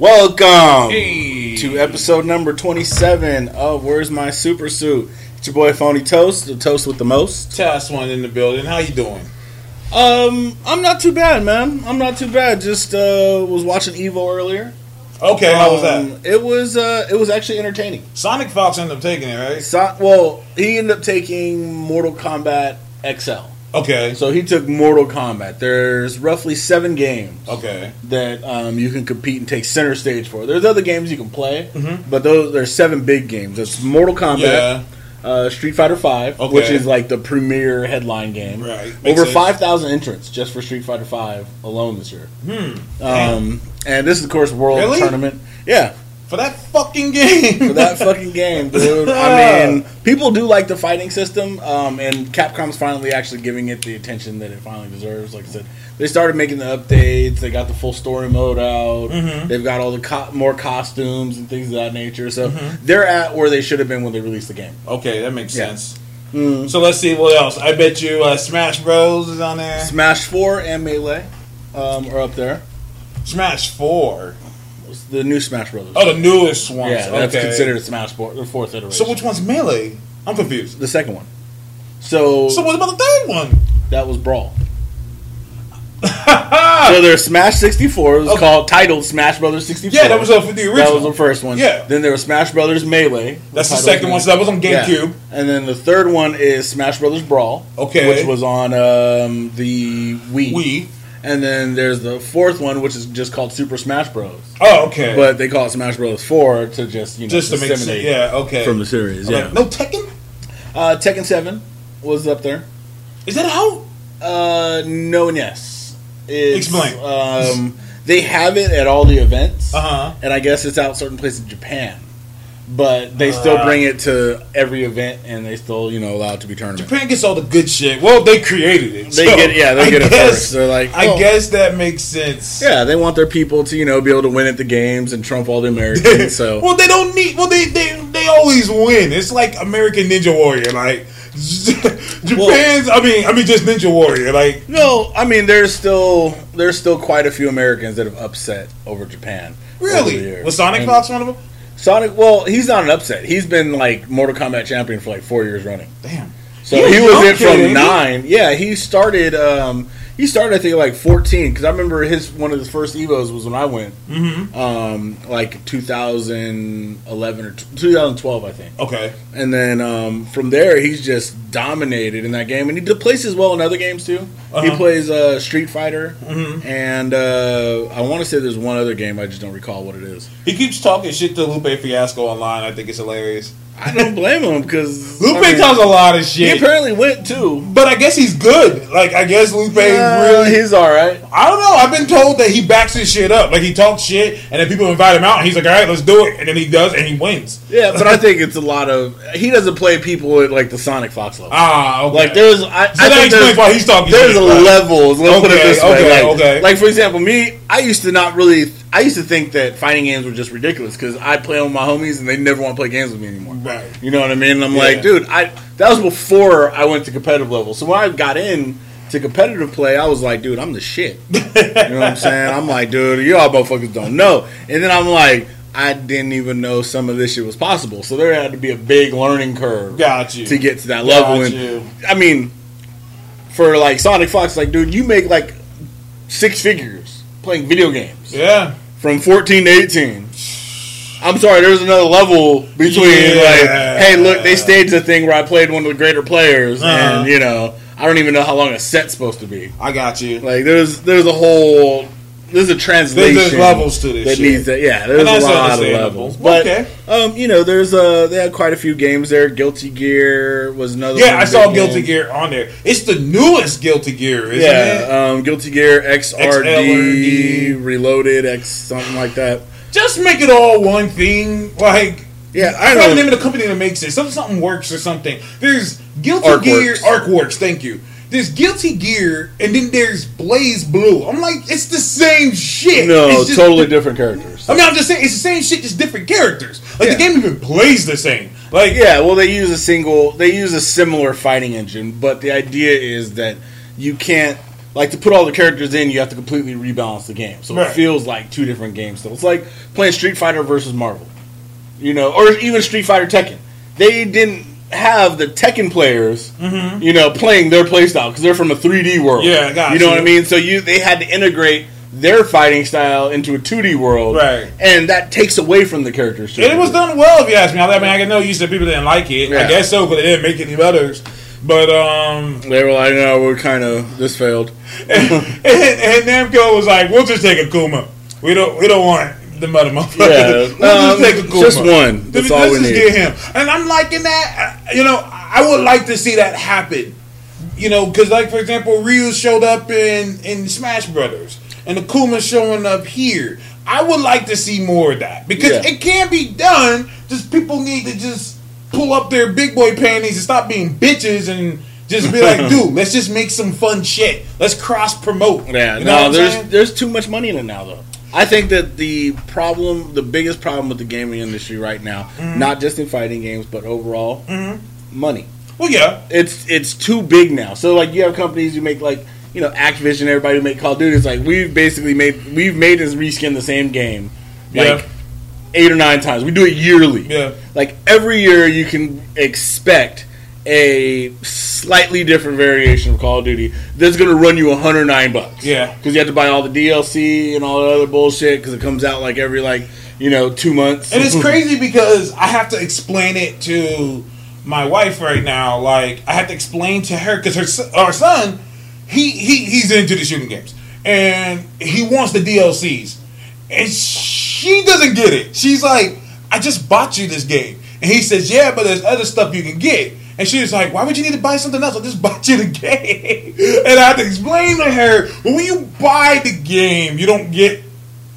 Welcome Hey. to episode number 27 of Where's My Super Suit? It's your boy Phony Toast, the toast with the most. Test one in the building. How you doing? Um, I'm not too bad, man. I'm not too bad. Just uh was watching Evo earlier. Okay, how was that? Um, It was uh it was actually entertaining. Sonic Fox ended up taking it, right? So, well, he ended up taking Mortal Kombat XL. Okay. So he took Mortal Kombat. There's roughly seven games Okay. that um, you can compete and take center stage for. There's other games you can play, Mhm. but those there's seven big games. It's Mortal Kombat, Yeah. uh, Street Fighter Five, Okay. which is like the premier headline game. Right. Makes Over five thousand entrants just for Street Fighter Five alone this year. Hmm. Um, and this is of course World Really? Tournament. Yeah, For that fucking game. for that fucking game, dude. I mean, people do like the fighting system, um, and Capcom's finally actually giving it the attention that it finally deserves. Like I said, they started making the updates. They got the full story mode out. Mhm. They've got all the co- more costumes and things of that nature. So Mhm. they're at where they should have been when they released the game. Okay, that makes Yeah. sense. Mm. So let's see what else. I bet you uh, Smash Bros is on there. Smash Four and Melee um, are up there. Smash Four. The new Smash Brothers. Oh, the newest ones. yeah, that's okay. considered a Smash Four, the fourth iteration. So which one's Melee? I'm confused. the second one. So, So what about the third one? that was Brawl. So there's Smash 64. It was Okay. called titled Smash Brothers 64. yeah, that was for the original. That was the first one. Yeah. Then there was Smash Brothers Melee. That's the second one. So that was on Yeah. GameCube. And then the third one is Smash Brothers Brawl. Okay. Which was on um, the Wii. Wii. And then there's the fourth one, which is just called Super Smash Bros. Oh, okay. But they call it Smash Bros. 4 to just you know just to make sense. Yeah. Okay. from the series. I'm Yeah. like, no Tekken. Uh, Tekken 7 was up there. Is that out? Uh, no and yes. It's, Explain. Um, they have it at all the events, Uh huh. and I guess it's out certain places in Japan. But they still Uh. bring it to every event, and they still, you know, allow it to be tournament. Japan gets all the good shit. Well, they created it. They so get, yeah, they I get it first. They're like, I oh. guess that makes sense. yeah, they want their people to, you know, be able to win at the games and trump all the Americans. So well, they don't need. Well, they they they always win. It's like American Ninja Warrior. Like Japan's. I mean, I mean just Ninja Warrior. Like no, I mean, there's still there's still quite a few Americans that have upset over Japan. really, was Sonic And Fox one of them? Sonic, well, he's not an upset. He's been like Mortal Kombat champion for like four years running. Damn. So He was he was young in kid, ain't from nine. Yeah, he started. Um, he started, I think, like fourteen. Because I remember his one of his first Evos was when I went, Mm-hmm. um, like 2011 or t- 2012, I think. Okay. And then um, from there, he's just dominated in that game, and he plays as well in other games too. He Uh-huh. plays uh, Street Fighter, Mhm. and uh, I want to say there's one other game. I just don't recall what it is. He keeps talking shit to Lupe Fiasco online. I think it's hilarious. I don't blame him because Lupe talks a lot of shit. He apparently went too. but I guess he's good. Like I guess Lupe Uh, really he's all right. I don't know. I've been told that he backs his shit up. Like he talks shit, and then people invite him out, and he's like, "All right, let's do it," and then he does, and he wins. Yeah, but I think it's a lot of he doesn't play people at like the Sonic Fox level. Ah, okay. Like there's, I, So I that think explains why he's talking there's shit, levels. Let's put it Okay, this way. okay, like, okay. like for example, me, I used to not really. I used to think that fighting games were just ridiculous because I play with my homies and they never want to play games with me anymore. Right. You know what I mean? And I'm Yeah. like, dude, I that was before I went to competitive level. So when I got in to competitive play, I was like, dude, I'm the shit. You know what I'm saying? I'm like, dude, y'all motherfuckers don't know. And then I'm like, I didn't even know some of this shit was possible. So there had to be a big learning curve Got you. to get to that level. Got And you. I mean, for like Sonic Fox, like, dude, you make like six figures playing video games Yeah. From 14 to 18. I'm sorry, there's another level between Yeah. like, hey, look, they staged a thing where I played one of the greater players, Uh-huh. and you know, I don't even know how long a set's supposed to be. I got you. Like, there's there's a whole there's a translation. There's, there's levels to this that shit. needs that. Yeah, there's a lot of levels. But Okay. um, you know, there's uh they had quite a few games there. Guilty Gear was another. yeah, I saw Guilty game. Gear on there. It's the newest Guilty Gear, isn't Yeah, it? um, Guilty Gear XRD XLRD. Reloaded X something like that. Just make it all one thing. Like Yeah, I I forgot the name of the company that makes it. Something something works or something. There's Guilty Arcworks. Gear Arcworks. Thank you. There's Guilty Gear, and then there's BlazBlue. I'm like, it's the same shit. No, It's just- totally different characters. I mean, I'm just saying, it's the same shit, just different characters. Like Yeah. the game even plays the same. Like, Yeah, well, they use a single, they use a similar fighting engine, but the idea is that you can't like to put all the characters in, you have to completely rebalance the game. So Right. it feels like two different games. So it's like playing Street Fighter versus Marvel, you know, or even Street Fighter Tekken. They didn't have the Tekken players, you know, playing their playstyle because they're from a 3D world. Mm-hmm. Yeah, got you know what I mean. So you they had to integrate their fighting style into a 2D world, Right. And that takes away from the characters. And it was done well, if you ask me. I mean, I know you said people didn't like it. I guess so, but they didn't make any others. But um, They were like, no, we're kind of this failed. and, and Namco was like, "We'll just take Akuma. We don't, we don't want the mother motherfucker. Yeah, um, just Akuma. just one. That's all we just need." get him." And I'm liking that. You know, I would like to see that happen. You know, because like for example, Ryu showed up in in Smash Brothers, and Akuma showing up here. I would like to see more of that because Yeah. it can be done. Just people need to just pull up their big boy panties and stop being bitches and just be like, dude, let's just make some fun shit. Let's cross promote. Yeah, You know no, there's saying? there's too much money in it now, though. I think that the problem, the biggest problem with the gaming industry right now, Mm-hmm. not just in fighting games, but overall, money. Well, yeah, It's it's too big now. So like you have companies who make like you know Activision, everybody who make Call of Duty. It's like we've basically made we've made us reskin the same game like Yeah. eight or nine times. We do it yearly. Yeah. Like every year, you can expect a slightly different variation of Call of Duty that's going to run you 109 bucks. Yeah. because you have to buy all the DLC and all the other bullshit because it comes out like every like you know two months. and it's crazy because I have to explain it to my wife right now. Like I have to explain to her because her son- our son, he he he's into the shooting games and he wants the DLCs, and she doesn't get it. She's like, I just bought you this game, and he says, Yeah, but there's other stuff you can get. And she was like, "Why would you need to buy something else? I just bought you the game." And I had to explain to her, "But when you buy the game, you don't get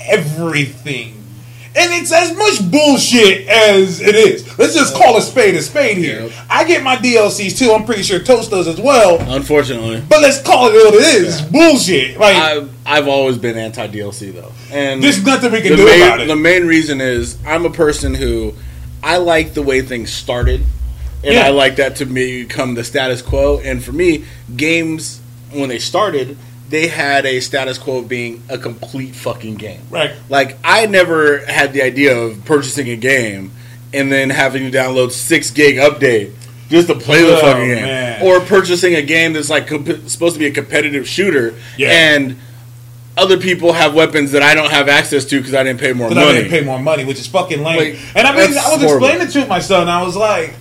everything." And it's as much bullshit as it is. Let's just call a spade a spade here. Yep. I get my DLCs too. I'm pretty sure Toast does as well. Unfortunately, But let's call it what it is. It's bullshit. Like I've I've always been anti DLC though, and there's nothing we can do main, about it. The main reason is I'm a person who I like the way things started, and Yeah. I like that to become the status quo. And for me, games when they started, they had a status quo of being a complete fucking game. right. Like I never had the idea of purchasing a game and then having to download six gig update just to play the Oh, fucking game, man. or purchasing a game that's like comp- supposed to be a competitive shooter, Yeah. and other people have weapons that I don't have access to because I didn't pay more Because I money. didn't pay more money, which is fucking lame. Like, and I mean, I was horrible. explaining to my son. I was like,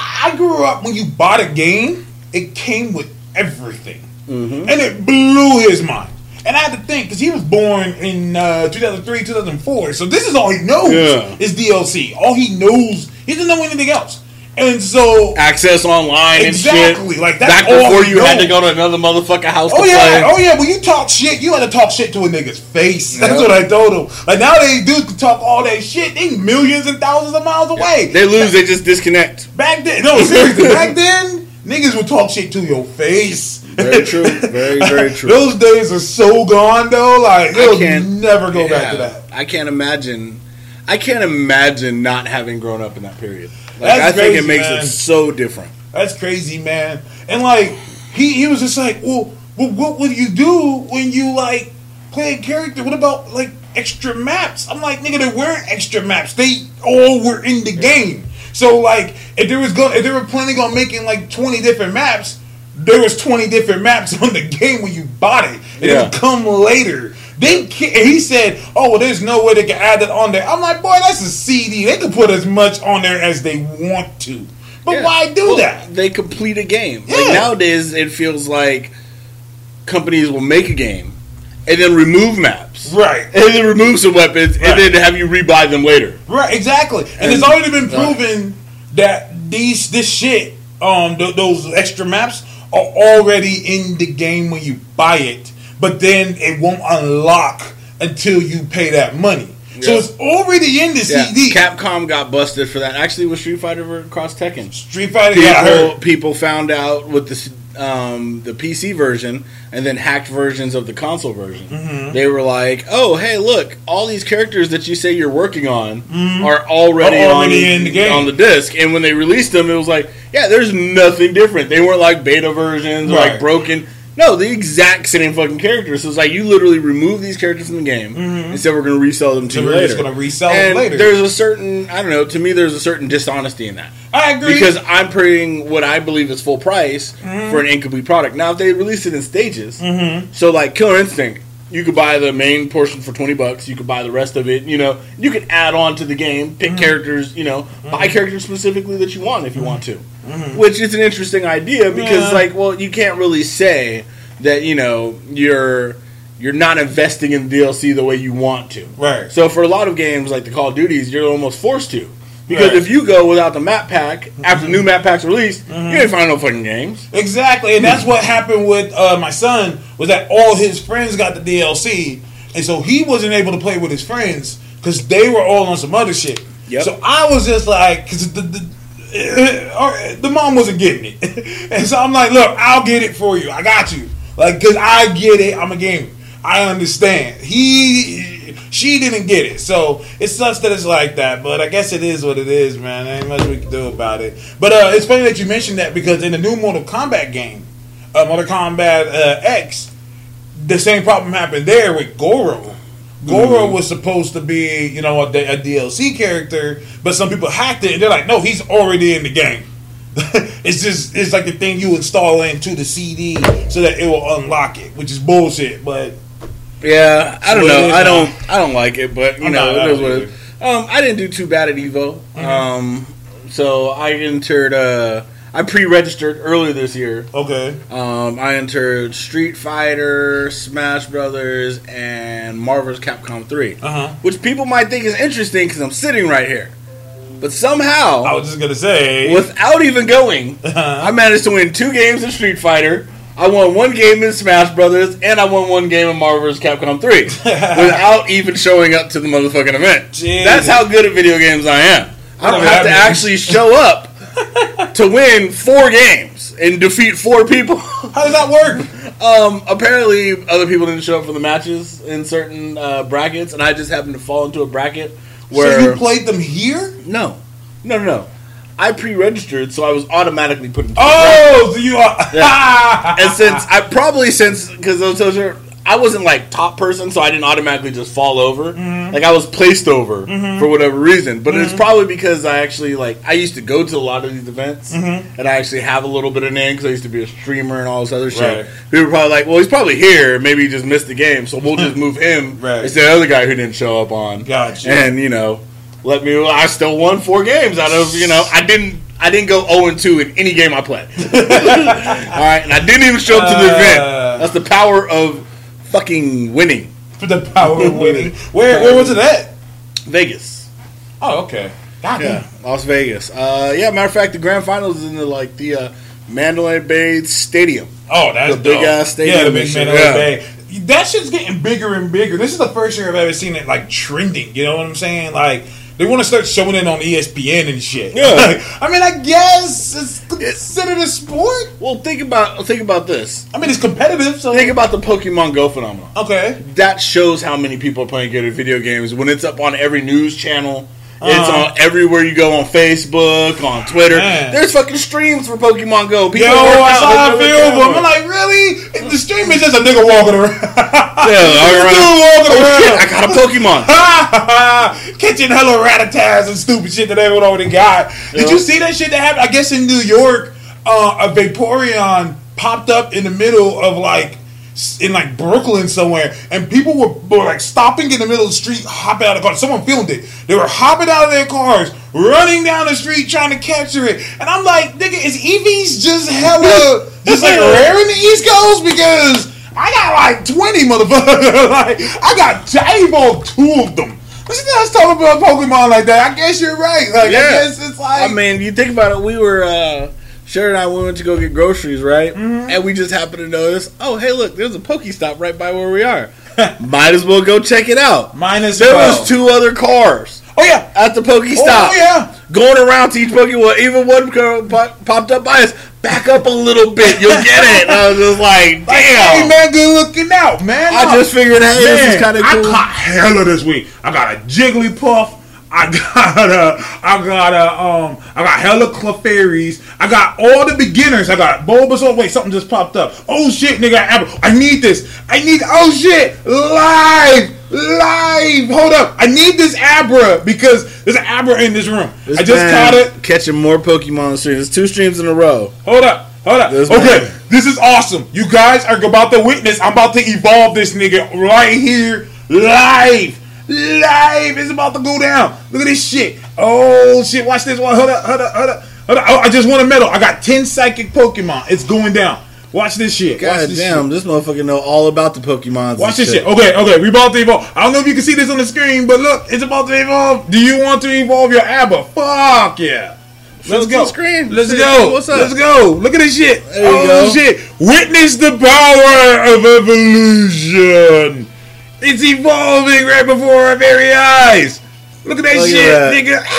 I grew up when you bought a game, it came with everything, Mm-hmm. and it blew his mind. And I had to think because he was born in uh, 2003, 2004. So this is all he knows Yeah. is DLC. All he knows, he doesn't know anything else. And so access online Exactly, and shit. like, that's back all before he you had to go to another motherfucker house Oh to yeah, play. oh yeah. When you talk shit, you had to talk shit to a nigga's face. That's what I told him. Like nowadays, dudes can talk all that shit. They millions and thousands of miles away. They lose, they just disconnect. Back then, no seriously. back then, niggas would talk shit to your face. Very true. Very, very true. Those days are so gone though. Like I they'll can't never go back to that. I can't imagine. I can't imagine not having grown up in that period. Like, That's I think crazy, it makes man. it so different. That's crazy, man. And like he he was just like, well, well, what would you do when you like play a character? What about like extra maps? I'm like, nigga, there weren't extra maps. They all were in the game. So like, if there was go, if they were planning on making like 20 different maps, there was 20 different maps on the game when you bought it. And it Yeah. would come later. They he said, "Oh, well, there's no way they can add it on there." I'm like, "Boy, that's a CD. They can put as much on there as they want to, but Yeah. why do Well, that?" They complete a game. Yeah. Like nowadays, it feels like companies will make a game and then remove maps, Right. and then remove some weapons, Right. and then have you rebuy them later. Right, exactly. And, And- it's already been right. proven that these this shit, um, th- those extra maps are already in the game when you buy it, but then it won't unlock until you pay that money. So it's already in the Yeah, CD. Capcom got busted for that. Actually, with Street Fighter Cross Tekken. Street Fighter, yeah, people, people found out with the um, the PC version and then hacked versions of the console version. Mm-hmm. They were like, "Oh, hey, look! All these characters that you say you're working on are already, Mm-hmm. Are already on, in the game. on the disc." And when they released them, it was like, "Yeah, there's nothing different. They weren't like beta versions or like broken. No, the exact same fucking characters. So it's like you literally remove these characters from the game and said we're going to resell them to So you we're later. just gonna resell them later. There's a certain, I don't know. To me, there's a certain dishonesty in that I agree. because I'm paying what I believe is full price Mm-hmm. for an incomplete product. Now, if they release it in stages, so like Killer Instinct, you could buy the main portion for twenty bucks. You could buy the rest of it. You know, you could add on to the game, pick Mm-hmm. characters. You know, buy characters specifically that you want if you want to, which is an interesting idea because Yeah. like, well, you can't really say that you know you're you're not investing in DLC the way you want to. Right. So for a lot of games like the Call of Duties, you're almost forced to. Because Right. if you go without the map pack after the new map pack's released, you ain't find no fucking games. Exactly, and that's what happened with uh, my son. Was that all his friends got the DLC, and so he wasn't able to play with his friends because they were all on some other shit. Yep. So I was just like, because the, the uh, the mom wasn't getting it, and so I'm like, look, I'll get it for you. I got you, like, because I get it. I'm a gamer. I understand. He, she didn't get it, so it sucks that it's like that. But I guess it is what it is, man. There ain't much we can do about it. But uh, it's funny that you mentioned that because in the new Mortal Kombat game, uh, Mortal Kombat uh, X, the same problem happened there with Goro. Goro was supposed to be, you know, a, a DLC character, but some people hacked it, and they're like, "No, he's already in the game." it's just it's like the thing you install into the CD so that it will unlock it, which is bullshit. But Yeah, I don't know. I don't. I don't like it, but you I'm know, not- it is what it is. Um, I didn't do too bad at Evo. Um, so I entered. Uh, I pre-registered earlier this year. okay, Um, I entered Street Fighter, Smash Brothers, and Marvel's Capcom 3, uh huh. which people might think is interesting because I'm sitting right here. But somehow, I was just gonna say, without even going, Uh-huh. I managed to win two games of Street Fighter. I won one game in Smash Brothers, and I won one game in Marvel's Capcom 3 without even showing up to the motherfucking event. Jesus. That's how good at video games I am. I don't have to actually show up to win four games and defeat four people. how does that work? Um, apparently, other people didn't show up for the matches in certain uh, brackets, and I just happened to fall into a bracket where so you played them here? no, no, no, no. I pre-registered, so I was automatically put into. Oh, so you are. and since I probably since because those, those are I wasn't like top person, so I didn't automatically just fall over. Mm-hmm. Like I was placed over for whatever reason. But it's probably because I actually like I used to go to a lot of these events, Mm-hmm. and I actually have a little bit of name because I used to be a streamer and all this other shit. Right. People were probably like, "Well, he's probably here. Maybe he just missed the game, so we'll just move him Right. of the other guy who didn't show up on." Gotcha. And you know, let me. I still won four games out of you know. I didn't. I didn't go zero and two in any game I played. All right, and I didn't even show up to the Uh. event. That's the power of fucking winning. For the power of winning. Where where was it at? Vegas. Oh, okay. God Yeah, Las Vegas. Uh, yeah, matter of fact, the grand finals is in the like the uh, Mandalay Bay Stadium. Oh, that's The big ass stadium Yeah, the big Mandalay yeah. Bay. That shit's getting bigger and bigger. This is the first year I've ever seen it like trending. You know what I'm saying? Like they want to start showing it on ESPN and shit. Yeah. Like, I mean, I guess it's considered a sport. Well, think about think about this. I mean, it's competitive. So Think about the Pokemon Go phenomenon. okay. That shows how many people are playing good at video games when it's up on every news channel. It's Uh-huh. on everywhere you go on Facebook, on Twitter. Man. There's fucking streams for Pokemon Go. People Yo, I out saw a with few their of them. I'm like, really? The stream is just a nigga walking around. Yeah, all Dude right. walking Oh, around. shit, I got a Pokemon. Catching hella rat-a-tats and stupid shit that everyone already got. Did Yeah. you see that shit that happened? I guess in New York, uh, a Vaporeon popped up in the middle of like in like Brooklyn somewhere, and people were, were like stopping in the middle of the street, hopping out of the car. Someone filmed it. They were hopping out of their cars, running down the street trying to capture it. And I'm like, nigga, is Eevees just hella just like rare in the East Coast because. I got like 20 motherfuckers. like, I got, I evolved two of them. Listen to us talking about Pokemon like that. I guess you're right. Like, Yeah. I guess it's like. I mean, you think about it. We were uh, Sharon and I we went to go get groceries, right? Mm-hmm. And we just happened to notice. Oh, hey, look, there's a Pokestop right by where we are. Might as well go check it out. minus There 12. was two other cars Oh, yeah. at the Pokestop. Oh, yeah. Going around to each Pokemon. Even one car pop- popped up by us. Back up a little bit. You'll get it. And I was just like, Like, hey, damn. man, good looking out, man. I just figured, hey, this is Man, kind of cool. I caught hella this week. I got a Jigglypuff. I got a, I got a, um, I got hella Clefairies. I got all the beginners. I got Bulbasaur. Wait, something just popped up. Oh shit, nigga, I, I need this. I need. Oh shit, live, live. Hold up, I need this Abra because there's an Abra in this room. This I just caught it. Catching more Pokemon streams. It's two streams in a row. Hold up. Hold up. This okay, man. this is awesome. You guys are about to witness. I'm about to evolve this nigga right here, live. Live. is about to go down. Look at this shit. Oh shit. Watch this one. Hold up. Hold up. Hold up. Hold up. Oh, I just won a medal. I got 10 psychic Pokemon. It's going down. Watch this shit. Watch God this damn, shit. this motherfucker know all about the Pokemon. Watch this shit. Okay, okay, we about to evolve. I don't know if you can see this on the screen, but look, it's about to evolve. Do you want to evolve your Abra? Fuck yeah. Let's go. screen. Let's go. what's up? Let's go. Look at this shit. There oh shit. Witness the power of evolution. It's evolving right before our very eyes. Look at that Look at shit, that. nigga.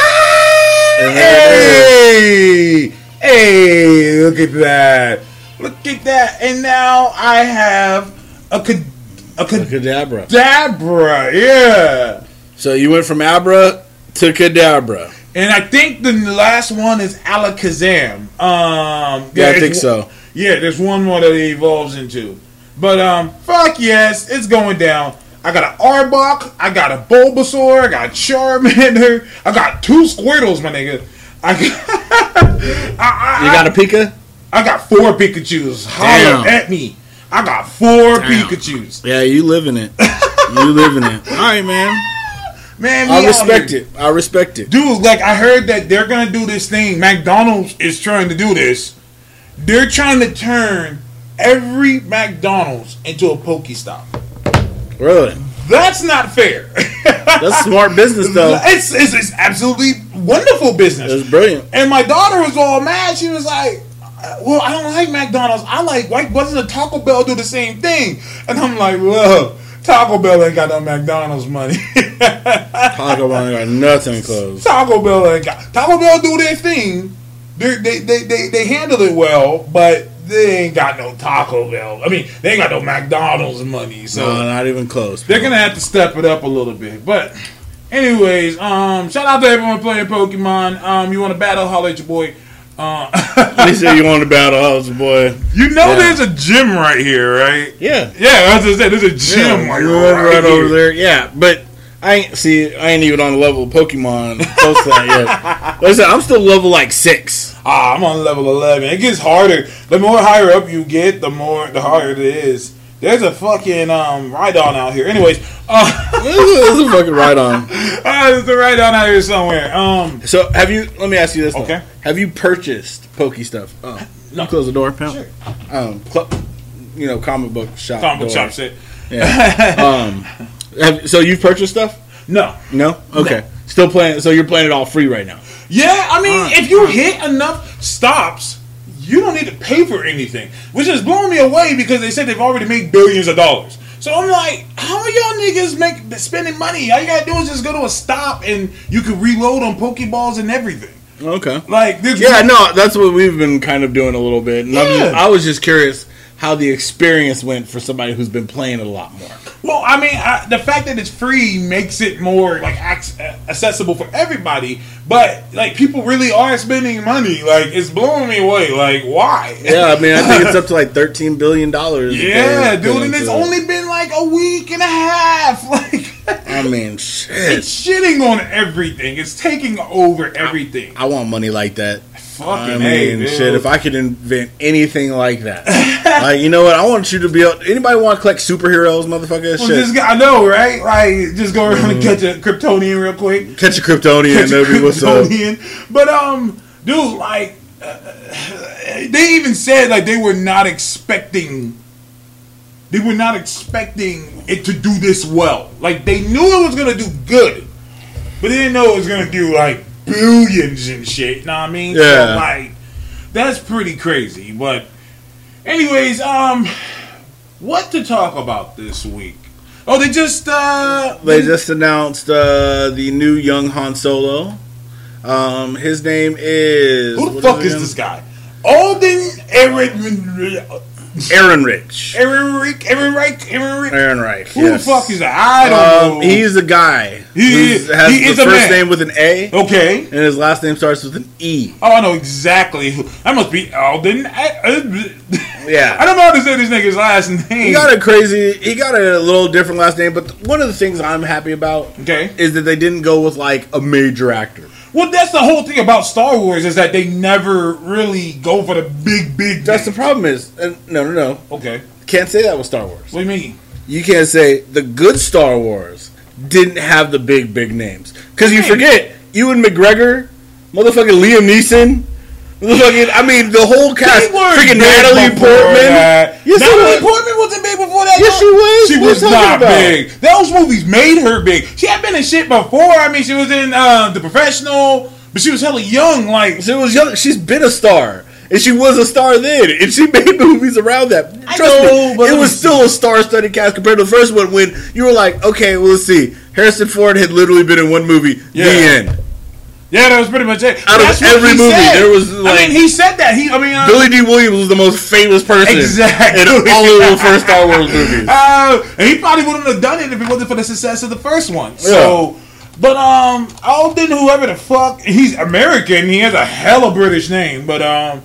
Ah, hey. Hey, look at that. Look at that. And now I have a cad- a Kadabra. cadabra. Yeah. So you went from Abra to Kadabra. And I think the last one is Alakazam. Um, Yeah, I think so. Yeah, there's one more that it evolves into. But um, fuck yes, it's going down. I got an Arbok, I got a Bulbasaur, I got Charmander, I got two Squirtles, my nigga. I got, I, I, You got a Pika? I got four Pikachu's. Holler Damn. at me. I got four Damn. Pikachu's. Yeah, you live in it. you live in it. All right, man. Man, I respect it. I respect it. Dude, like I heard that they're gonna do this thing. McDonald's is trying to do this. They're trying to turn every McDonald's into a Pokestop. Really? That's not fair. That's smart business, though. It's, it's it's absolutely wonderful business. It's brilliant. And my daughter was all mad. She was like, uh, "Well, I don't like McDonald's. I like why doesn't a Taco Bell do the same thing?" And I'm like, "Well, Taco Bell ain't got no McDonald's money. Taco Bell ain't got nothing close. Taco Bell ain't got Taco Bell do their thing. They they they they, they handle it well, but they ain't got no Taco Bell. I mean, they ain't got no McDonald's money. So No, not even close. they're gonna have to step it up a little bit. But anyways, um, shout out to everyone playing Pokemon. Um, you want to battle? Holler at your boy. Uh, They say you want to battle house, boy. you know, Yeah. there's a gym right here, right? Yeah. Yeah, as I said, there's a gym Yeah, like right, right over there. Yeah, but I ain't see. I ain't even on the level of Pokemon close to that yet. Like I said, I'm still level like six. Ah, I'm on level 11. It gets harder. The more higher up you get, the more the harder it is. There's a fucking um Rhydon out here. Anyways, uh, this, is, a fucking Rhydon. ah, there's a Rhydon out here somewhere. Um, So, have you? Let me ask you this. though. Okay. Have you purchased Pokey stuff? Oh, No. close the door, pal. Sure. Um, cl- you know, comic book shop. comic book shop shit. Yeah. um, have, so you've purchased stuff? No. No. Okay. Still playing. So you're playing it all free right now. Yeah, I mean, Alright, if you hit enough stops, you don't need to pay for anything, which is blowing me away because they said they've already made billions of dollars. So I'm like, how are y'all niggas make spending money? All you gotta do is just go to a stop and you can reload on Pokeballs and everything. Okay. Like, Yeah, no, that's what we've been kind of doing a little bit. And Yeah. I was just curious how the experience went for somebody who's been playing it a lot more. Well, I mean, I, the fact that it's free makes it more like ac- accessible for everybody. But like, people really are spending money. Like, it's blowing me away. Like, why? Yeah, I mean, I think it's up to like thirteen billion dollars. Yeah, dude, and it's only been like a week and a half. Like, I mean, shit. it's shitting on everything. It's taking over everything. I want money like that. Fucking I mean, hey, shit. If I could invent anything like that, like you know what? I want you to be. able Anybody want to collect superheroes, motherfucker? well, shit. just, I know, right? Like, just go around and catch a Kryptonian real quick. Catch a Kryptonian, Catch a that'd what's up. Kryptonian. But um, dude, like, uh, they even said like they were not expecting. They were not expecting it to do this well. Like they knew it was gonna do good, but they didn't know it was gonna do like billions and shit. Know what I mean? Yeah. So, like, that's pretty crazy. But, anyways, um, what to talk about this week? Oh, they just uh, They just announced uh, the new young Han Solo. Um, his name is Who the fuck is this guy? Alden Eric. Aaron Rich. Aaron Rick, Aaron Reich, Aaron Rick. Aaron Reich. Who yes. the fuck is that? I don't Um, know. he's a guy He is- has he the is first man. name with an A, okay. and his last name starts with an E. Oh, I know exactly who. That must be Alden. Yeah. I don't know how to say this nigga's last name. He got a crazy. He got a little different last name, but one of the things I'm happy about Okay. is that they didn't go with like a major actor. Well, that's the whole thing about Star Wars is that they never really go for the big, big. That's the problem. Is uh, no, no, no. Okay. Can't say that with Star Wars. What do you mean? You can't say the good Star Wars didn't have the big, big names because you forget Ewan McGregor, motherfucking Liam Neeson. Motherfucking, I mean, the whole cast. Freaking Natalie Portman. that. Yes, Natalie. Portman wasn't big before that. Yes, she was. She was not about? big. Those movies made her big. She had been in shit before. I mean, she was in uh, The Professional, but she was hella young. Like, She was young. She's been a star, and she was a star then, and she made movies around that. I Trust know, me, but it was was- still a star-studded cast compared to the first one. When you were like, okay, well, let's see, Harrison Ford had literally been in one movie. The end. Yeah, that was pretty much it. Out of That's what every movie, said. there was, I like- mean, he said that. He, I mean, uh, Billy Dee Williams was the most famous person Exactly. in all of the first Star Wars movies. Uh, and he probably wouldn't have done it if it wasn't for the success of the first one. So, but um, Alden, whoever the fuck, he's American. He has a hella British name, but um,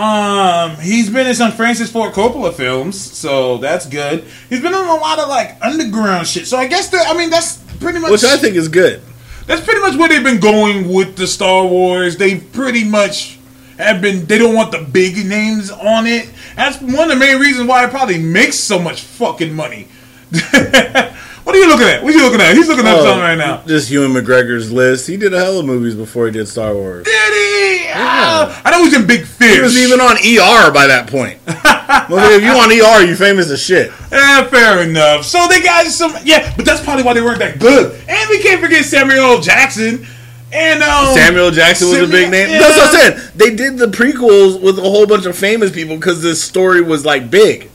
um, he's been in some Francis Ford Coppola films, so that's good. He's been in a lot of like underground shit. So I guess that I mean that's pretty much Which I think is good. That's pretty much where they've been going with the Star Wars. They pretty much have been. They don't want the big names on it. That's one of the main reasons why it probably makes so much fucking money. what are you looking at? What are you looking at? He's looking at Oh, something right now. Just Ewan McGregor's list. He did a hell of movies before he did Star Wars. Did he? Ah, I know he's in Big Fish. He was even on ER by that point. well, if you on ER, you famous as shit. Eh, fair enough. So they got some, yeah, but that's probably why they weren't that good. And we can't forget Samuel L. Jackson. And um, Samuel Jackson was a big name. yeah. That's what I said. They did the prequels with a whole bunch of famous people because this story was like big.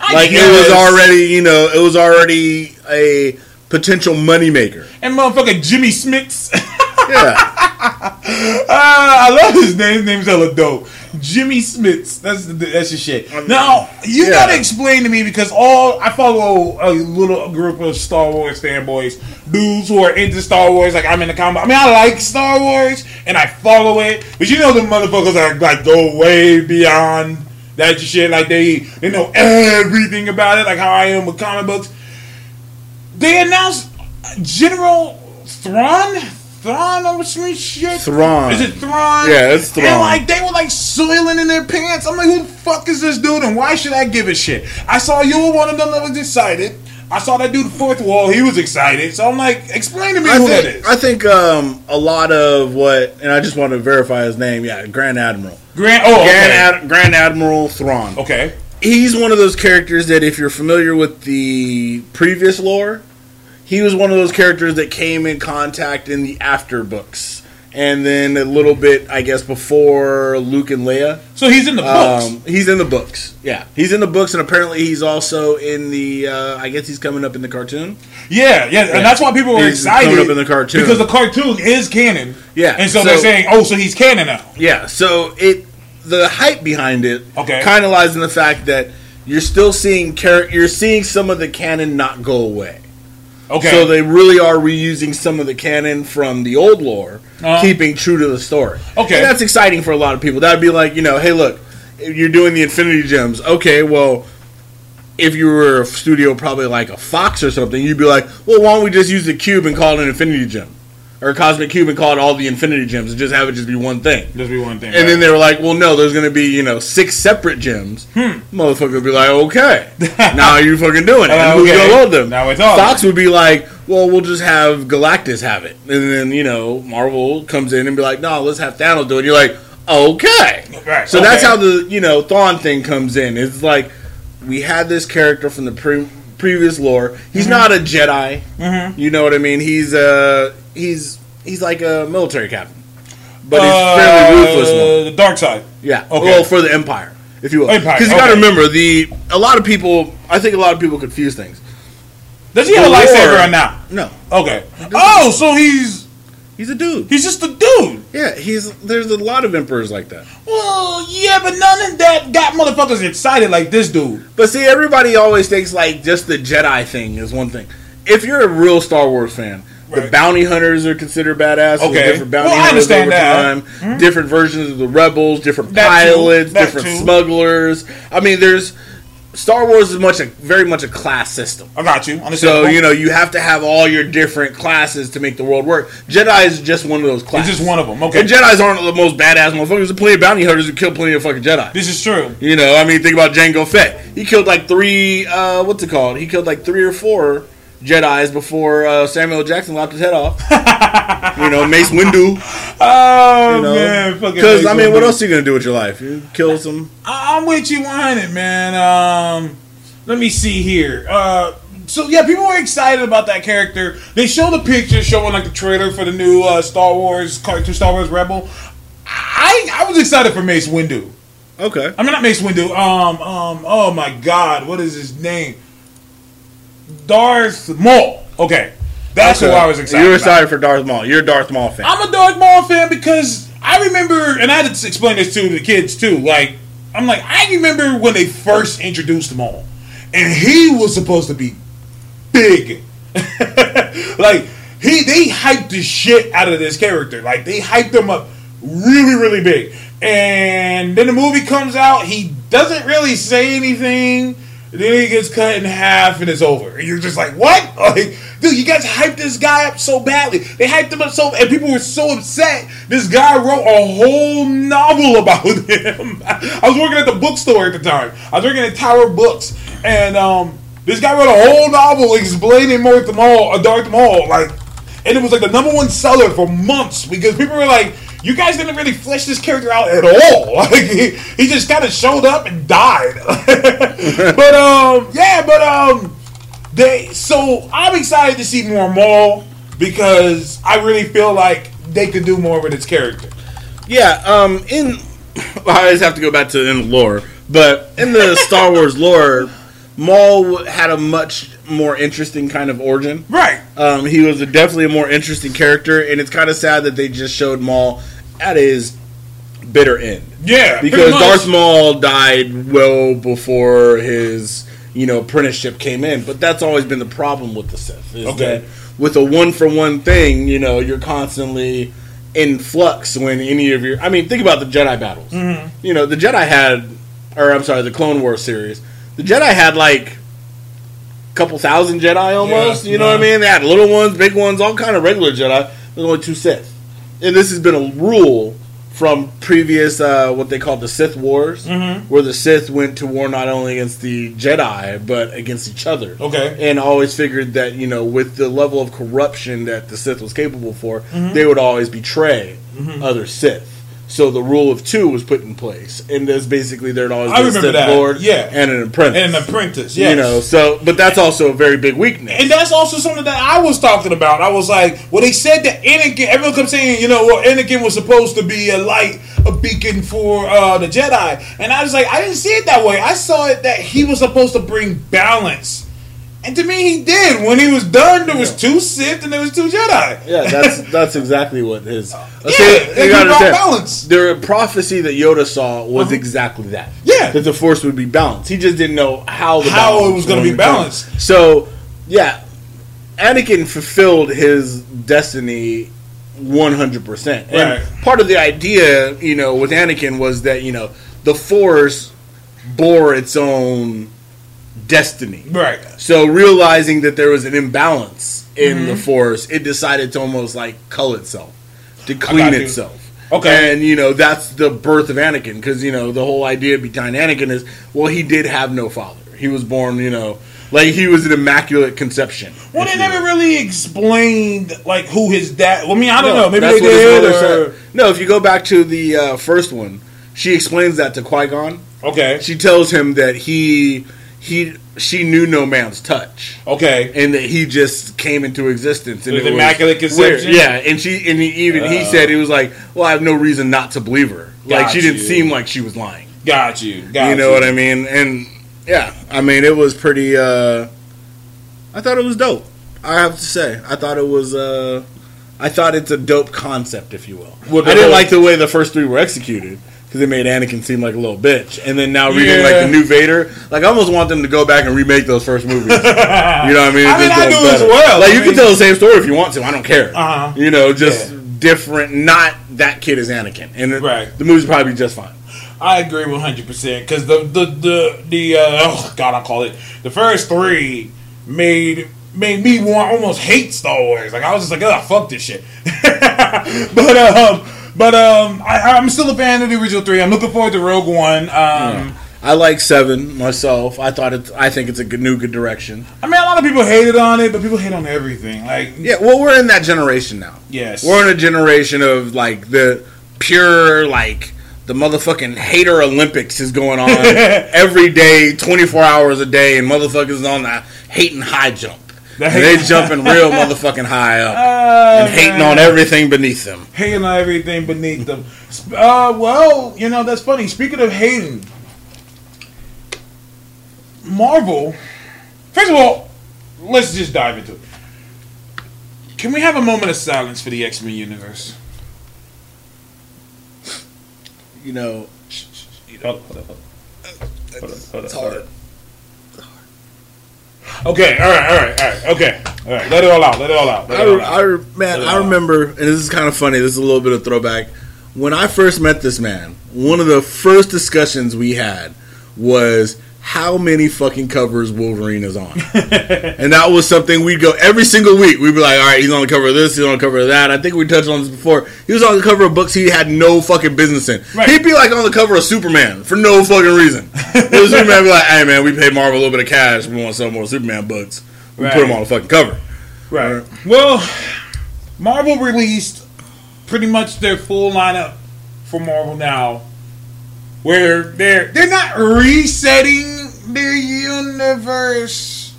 I Like it was already, you know, it was already a potential moneymaker. and motherfucking Jimmy Smits. Yeah. Uh, I love his name. His name's hella dope. Jimmy Smits. That's the, that's your shit. Now you Yeah. gotta explain to me because all I follow a little group of Star Wars fanboys, dudes who are into Star Wars. Like I'm in the comic. I mean, I like Star Wars and I follow it, but you know the motherfuckers are like go way beyond that shit. Like they they know everything about it. Like how I am with comic books. They announced General Thrawn. Thrawn or some shit. Thrawn. Is it Thrawn? Yeah, it's Thrawn. And like they were like soiling in their pants. I'm like, who the fuck is this dude, and why should I give a shit? I saw you were one of them that was excited. I saw that dude fourth wall. He was excited. So I'm like, explain to me I who that think, is. I think um, a lot of what, and I just want to verify his name. Yeah, Grand Admiral. Grant. Oh, okay. Grand, Ad, Grand Admiral Thrawn. okay. he's one of those characters that if you're familiar with the previous lore, he was one of those characters that came in contact in the after books. And then a little bit, I guess, before Luke and Leia. So he's in the books. Um, he's in the books. Yeah. He's in the books, and apparently he's also in the, uh, I guess he's coming up in the cartoon. yeah, yeah, and that's why people were He's excited coming up in the cartoon. because the cartoon is canon. Yeah, and so, so- they're saying, oh, so he's canon now. Yeah, so it the hype behind it Okay. kind of lies in the fact that you're still seeing char- you're seeing some of the canon not go away. Okay, So they really are reusing some of the canon from the old lore, Uh-huh. keeping true to the story. Okay. and that's exciting for a lot of people. That'd be like, you know, hey, look, you're doing the Infinity Gems. Okay, well, if you were a studio, probably like a Fox or something, you'd be like, well, why don't we just use the cube and call it an Infinity Gem, or Cosmic Cube and call it all the Infinity Gems, and just have it just be one thing. just be one thing. And then they were like, well, no, there's going to be, you know, six separate gems. Hmm. Motherfucker would be like, okay. now you're fucking doing it. And who's Okay. going to load them? Now we're talking. Fox would be like, well, we'll just have Galactus have it. And then, you know, Marvel comes in and be like, no, let's have Thanos do it. And you're like, okay. Right, So that's how the, you know, Thrawn thing comes in. It's like, we had this character from the pre- previous lore. He's not a Jedi. Mhm. You know what I mean? He's, uh, he's, he's like a military captain. But he's Uh, fairly ruthless one. The dark side. Yeah. Okay. Well, for the Empire, if you will. Empire, Because you got to remember the a lot of people. I think a lot of people confuse things. Does he have a lightsaber or not? No. Okay. Oh, so he's He's a dude. He's just a dude. Yeah, he's there's a lot of emperors like that. Well, yeah, but none of that got motherfuckers excited like this dude. But see, everybody always thinks like just the Jedi thing is one thing. If you're a real Star Wars fan, the bounty hunters are considered badass. Okay. different bounty Well, I hunters understand over that. Hmm? Different versions of the rebels, different That pilots, different too. smugglers. I mean, there's Star Wars is much a very much a class system. I got you. So you know you have to have all your different classes to make the world work. Jedi is just one of those classes. It's just one of them. Okay. And Jedi's aren't the most badass motherfuckers. There's plenty of bounty hunters who kill plenty of fucking Jedi. This is true. You know, I mean, think about Jango Fett. He killed like three. Uh, what's it called? He killed like three or four Jedi's before uh, Samuel Jackson lopped his head off. you know, Mace Windu. Oh You know, man, because I mean, what else are you gonna do with your life? You kill some. I- I'm with you 100, man. Um, let me see here. Uh, so yeah, people were excited about that character. They showed the picture showing like the trailer for the new uh, Star Wars cartoon, Star Wars Rebel. I I was excited for Mace Windu. Okay. I mean not Mace Windu. Um um. Oh my God, what is his name? Darth Maul. Okay, that's Okay. who I was excited. You were about. excited for Darth Maul. You're a Darth Maul fan. I'm a Darth Maul fan because I remember, and I had to explain this to the kids too. Like, I'm like, I remember when they first introduced Maul, and he was supposed to be big. like, he they hyped the shit out of this character. Like, they hyped him up really, really big. And then the movie comes out, he doesn't really say anything. Then he gets cut in half and it's over. And you're just like, what? Like, dude, you guys hyped this guy up so badly. They hyped him up so, and people were so upset. This guy wrote a whole novel about him. I was working at the bookstore at the time. I was working at Tower Books, and um, this guy wrote a whole novel explaining Darth Maul, uh, Darth Maul, like, and it was like the number one seller for months because people were like, "You guys didn't really flesh this character out at all. Like, he, he just kind of showed up and died." but um, yeah, but um, they. So I'm excited to see more Maul because I really feel like they could do more with its character. Yeah, um, in I always have to go back to in the lore, but in the Star Wars lore, Maul had a much more interesting kind of origin. Right. Um, he was a, definitely a more interesting character, and it's kind of sad that they just showed Maul at his bitter end Yeah. because. Darth Maul died well before his you know apprenticeship came in. But that's always been the problem with the Sith. Is Okay. that with a one for one thing, you know, you're constantly in flux when any of your. I mean, think about the Jedi battles. Mm-hmm. You know, the Jedi had, or I'm sorry, the Clone Wars series. The Jedi had like a couple thousand Jedi almost. Yeah, you know what I mean? They had little ones, big ones, all kind of regular Jedi. There's only two Sith, and this has been a rule from previous uh, what they called the Sith Wars, Mm-hmm. where the Sith went to war not only against the Jedi but against each other. Okay. and always figured that you know with the level of corruption that the Sith was capable for, Mm-hmm. they would always betray other Sith. So the rule of two was put in place, and there's basically there'd always I be a that, Lord, yeah. and an apprentice, And an apprentice. Yes. You know, so but that's also a very big weakness. And that's also something that I was talking about. I was like, well, they said that Anakin. Everyone kept saying, you know, well, Anakin was supposed to be a light, a beacon for uh, the Jedi, and I was like, I didn't see it that way. I saw it that he was supposed to bring balance, and to me, he did. When he was done, there was two Sith and there was two Jedi. yeah, that's that's exactly what his. Yeah, you understand, balance. The prophecy that Yoda saw was uh-huh. exactly that. Yeah. that the Force would be balanced. He just didn't know how the How it was gonna be occur. balanced. So, yeah, Anakin fulfilled his destiny one hundred percent. And Right. part of the idea, you know, with Anakin was that you know the Force bore its own destiny. Right. So realizing that there was an imbalance in Mm-hmm. the force, it decided to almost like cull itself, to clean got you. itself. Okay. And you know that's the birth of Anakin because you know the whole idea behind Anakin is well he did have no father. He was born you know like he was an immaculate conception. Well, they never really explained like who his dad. Well, I mean, I don't No, know. Maybe they did. Or, said. No, if you go back to the uh, first one, she explains that to Qui Gon. okay. She tells him that he he she knew no man's touch. Okay. and that he just came into existence and With it was immaculate conception? weird. Yeah, and she and he, even he Uh. said he was like, "Well, I have no reason not to believe her. Like she didn't you. seem like she was lying. Got you. Got you know what I mean? And yeah, I mean it was pretty. uh I thought it was dope. I have to say, I thought it was. uh I thought it's a dope concept, if you will. Well, I didn't whole- like the way the first three were executed because they made Anakin seem like a little bitch. And then now reading Yeah. like the new Vader, like I almost want them to go back and remake those first movies. you know what I mean? I mean, I do as well. Like I you mean- can tell the same story if you want to. I don't care. Uh-huh. You know, just Yeah. different. Not that kid is Anakin, and Right. the movie's probably just fine. I agree one hundred percent because the the the the uh, oh god I call it the first three made made me want almost hate Star Wars like I was just like oh fuck this shit but um but um I, I'm still a fan of the original three I'm looking forward to Rogue One um I like Seven myself. I thought it's. I think it's a good, new good direction. I mean a lot of people hated on it but people hate on everything like Yeah, well, we're in that generation now. yes We're in a generation of like the pure like the motherfucking hater Olympics is going on every day, twenty four hours a day, and motherfuckers on the hating high jump. The And hate- they jumping real motherfucking high up Uh, and hating man. on everything beneath them. hating on everything beneath them. Uh, well, you know that's funny. Speaking of hating, Marvel. First of all, let's just dive into it. Can we have a moment of silence for the X Men universe? You know, Hold on, hold on, hold on. Hold on, hold on, it's hold on. Okay, all right, all right, all right. Okay, all right. Let it all out. Let it all out. I, it all out. I re- man, I remember, and this is kind of funny. This is a little bit of throwback. When I first met this man, one of the first discussions we had was how many fucking covers Wolverine is on, and that was something we'd go every single week. We'd be like, "All right, he's on the cover of this, he's on the cover of that." I think we touched on this before. He was on the cover of books he had no fucking business in. Right. He'd be like on the cover of Superman for no fucking reason. The Superman be like, "Hey man, we paid Marvel a little bit of cash. We want to sell more Superman books. We put Right. him on the fucking cover." Right. Well, Marvel released pretty much their full lineup for Marvel now, where they're they're not resetting their universe.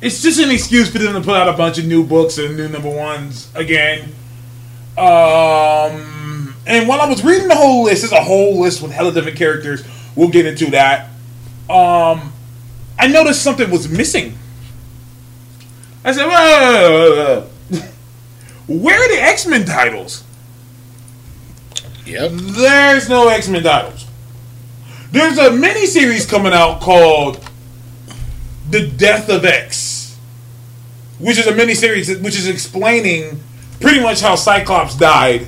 It's just an excuse for them to put out a bunch of new books and new number ones again. Um, and while I was reading the whole list, there's a whole list with hella different characters. We'll get into that. Um, I noticed something was missing. I said, "Whoa, where are the X Men titles? Yep. There's no X Men titles. There's a mini series coming out called The Death of X, which is a mini series which is explaining pretty much how Cyclops died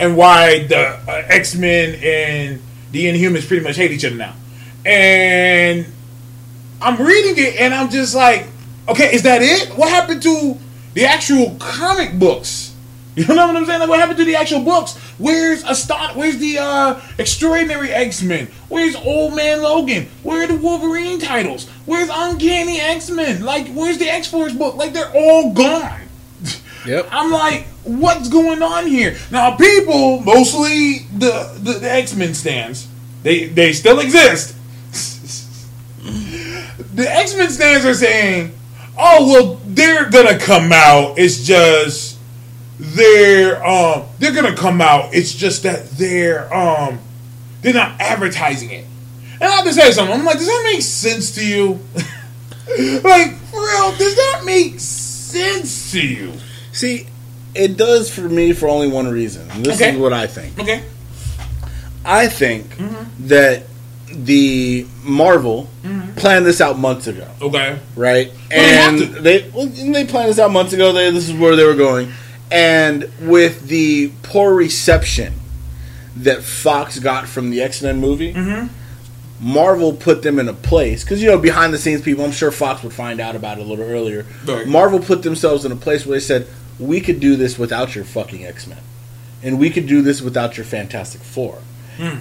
and why the uh, X Men and the Inhumans pretty much hate each other now. And I'm reading it and I'm just like, okay, is that it? What happened to the actual comic books? You know what I'm saying? Like, what happened to the actual books? Where's Aston? Where's the uh, Extraordinary X Men? Where's Old Man Logan? Where are the Wolverine titles? Where's Uncanny X Men? Like, where's the X Force book? Like, they're all gone. Yep. I'm like, what's going on here? Now, people, mostly the the, the X Men stands, they they still exist. the X Men stands are saying, "Oh well, they're gonna come out. It's just they're um they're gonna come out. It's just that they're um they're not advertising it." And I have to say something. I'm like, does that make sense to you? like, for real, does that make sense to you? See, it does for me for only one reason. And this Okay. is what I think. Okay. I think Mm-hmm. that the Marvel planned this out months ago, Okay. right? Well, and to. they well, they planned this out months ago. They, this is where they were going, and with the poor reception that Fox got from the X Men movie. Mm-hmm. Marvel put them in a place because you know behind the scenes people. I'm sure Fox would find out about it a little earlier. Right. Marvel put themselves in a place where they said, "We could do this without your fucking X Men, and we could do this without your Fantastic Four.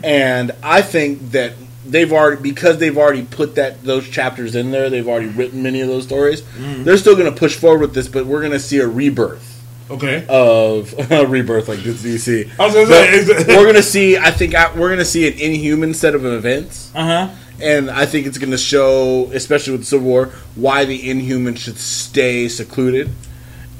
And I think that they've already because they've already put that those chapters in there. They've already written many of those stories. They're still going to push forward with this, but we're going to see a rebirth Okay. of rebirth like this DC. I was gonna say, is we're gonna see. I think I, we're gonna see an inhuman set of events, Uh huh. and I think it's gonna show, especially with Civil War, why the Inhuman should stay secluded.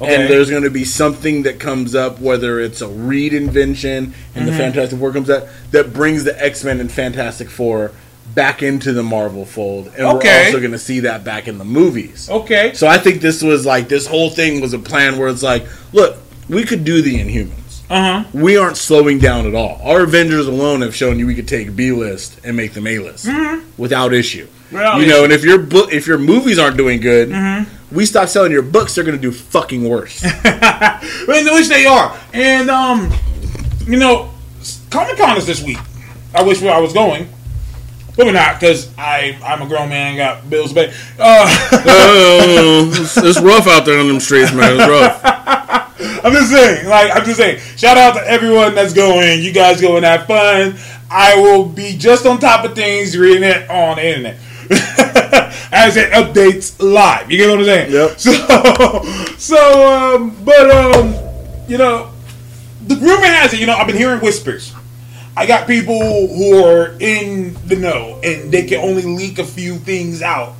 Okay. And there's going to be something that comes up, whether it's a Reed invention and the Fantastic Four comes out, that brings the X Men and Fantastic Four back into the Marvel fold, and Okay. we're also going to see that back in the movies. Okay. So I think this was like this whole thing was a plan where it's like, look, we could do the Inhumans. Uh huh. We aren't slowing down at all. Our Avengers alone have shown you we could take B list and make them A list without issue. Without you know, and if your book, if your movies aren't doing good, we stop selling your books. They're going to do fucking worse. which they are. And um, you know, Comic Con is this week. I wish I was going, but we're not because I I'm a grown man, got bills to pay. Uh, oh, it's, it's rough out there on them streets, man. It's rough. I'm just saying, like I'm just saying. Shout out to everyone that's going. You guys go and have fun. I will be just on top of things, reading it on the internet. As it updates live, you get what I'm saying? Yep. So, so, um, but um, you know, the rumor has it. You know, I've been hearing whispers. I got people who are in the know, and they can only leak a few things out.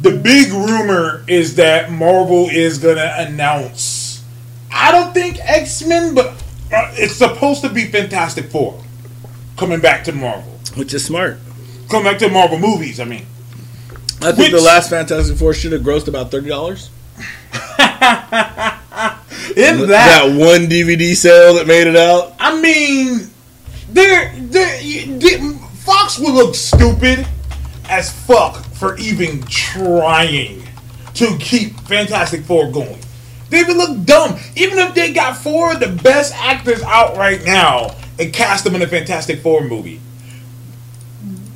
The big rumor is that Marvel is gonna announce. I don't think X Men, but uh, it's supposed to be Fantastic Four coming back to Marvel. Which is smart. Coming back to Marvel movies. I mean, I think the last Fantastic Four should have grossed about thirty dollars. in that, That one DVD sale that made it out. I mean, there, there, you- the- Fox would look stupid as fuck for even trying to keep Fantastic Four going. They would look dumb, even if they got four of the best actors out right now and cast them in a Fantastic Four movie.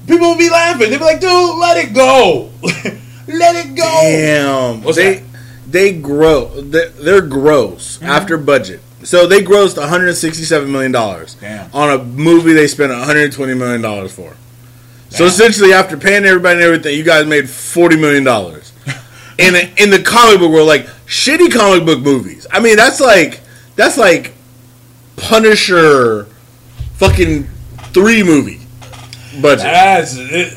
People would be laughing. They'd be like, "Dude, let it go, let it go." Damn. What's they that? they grow. They're, they're gross Mm-hmm. after budget. So they grossed 167 million dollars on a movie they spent 120 million dollars for. So essentially, after paying everybody and everything, you guys made 40 million dollars. in the, in the comic book world, like shitty comic book movies. I mean, that's like that's like Punisher, fucking three movie budget. That's it.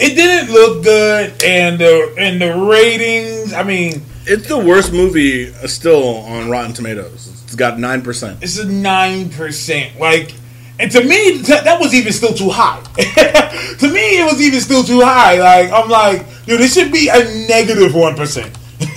It didn't look good, and the and the ratings. I mean, It's the worst movie still on Rotten Tomatoes. It's got nine percent. it's a nine percent. Like, and to me, that was even still too high. to me, it was even still too high. Like, I'm like, dude, this should be a negative one percent.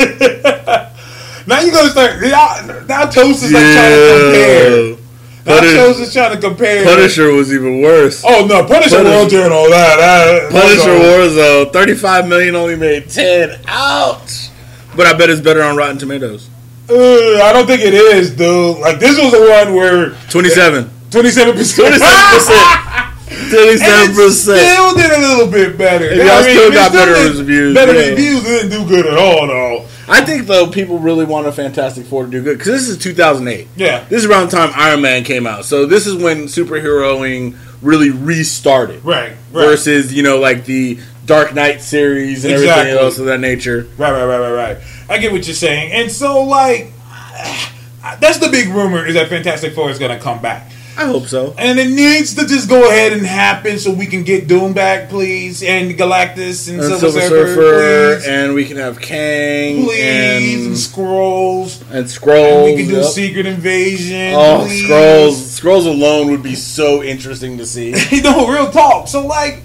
now you're gonna start. Now, now Toast is like trying to compare. Now Punish- Toast is trying to compare. Punisher was even worse. Oh no, Punisher, Punisher- World and all that. that Punisher Warzone, thirty-five million only made ten. Ouch! But I bet it's better on Rotten Tomatoes. Uh, I don't think it is, dude. Like this was the one where Twenty-seven. twenty-seven percent. Twenty-seven percent. Twenty-seven percent. Still did a little bit better. And y'all still it got better did reviews, Better yeah. reviews. Didn't do good at all, though. I think though people really want a Fantastic Four to do good because this is 2008. Yeah. This is around the time Iron Man came out, so this is when superheroing really restarted. Right. Right. Versus you know like the Dark Knight series and Exactly. everything else of that nature. Right. Right. Right. Right. Right. I get what you're saying, and so like, that's the big rumor is that Fantastic Four is gonna come back. I hope so. And it needs to just go ahead and happen so we can get Doom back, please, and Galactus and, And Silver, Silver Surfer, please, and we can have Kang please, and, and Scrolls. and Scrolls. we can do yep. Secret Invasion. Oh, please. Scrolls! Scrolls alone would be so interesting to see. know, real talk. So like,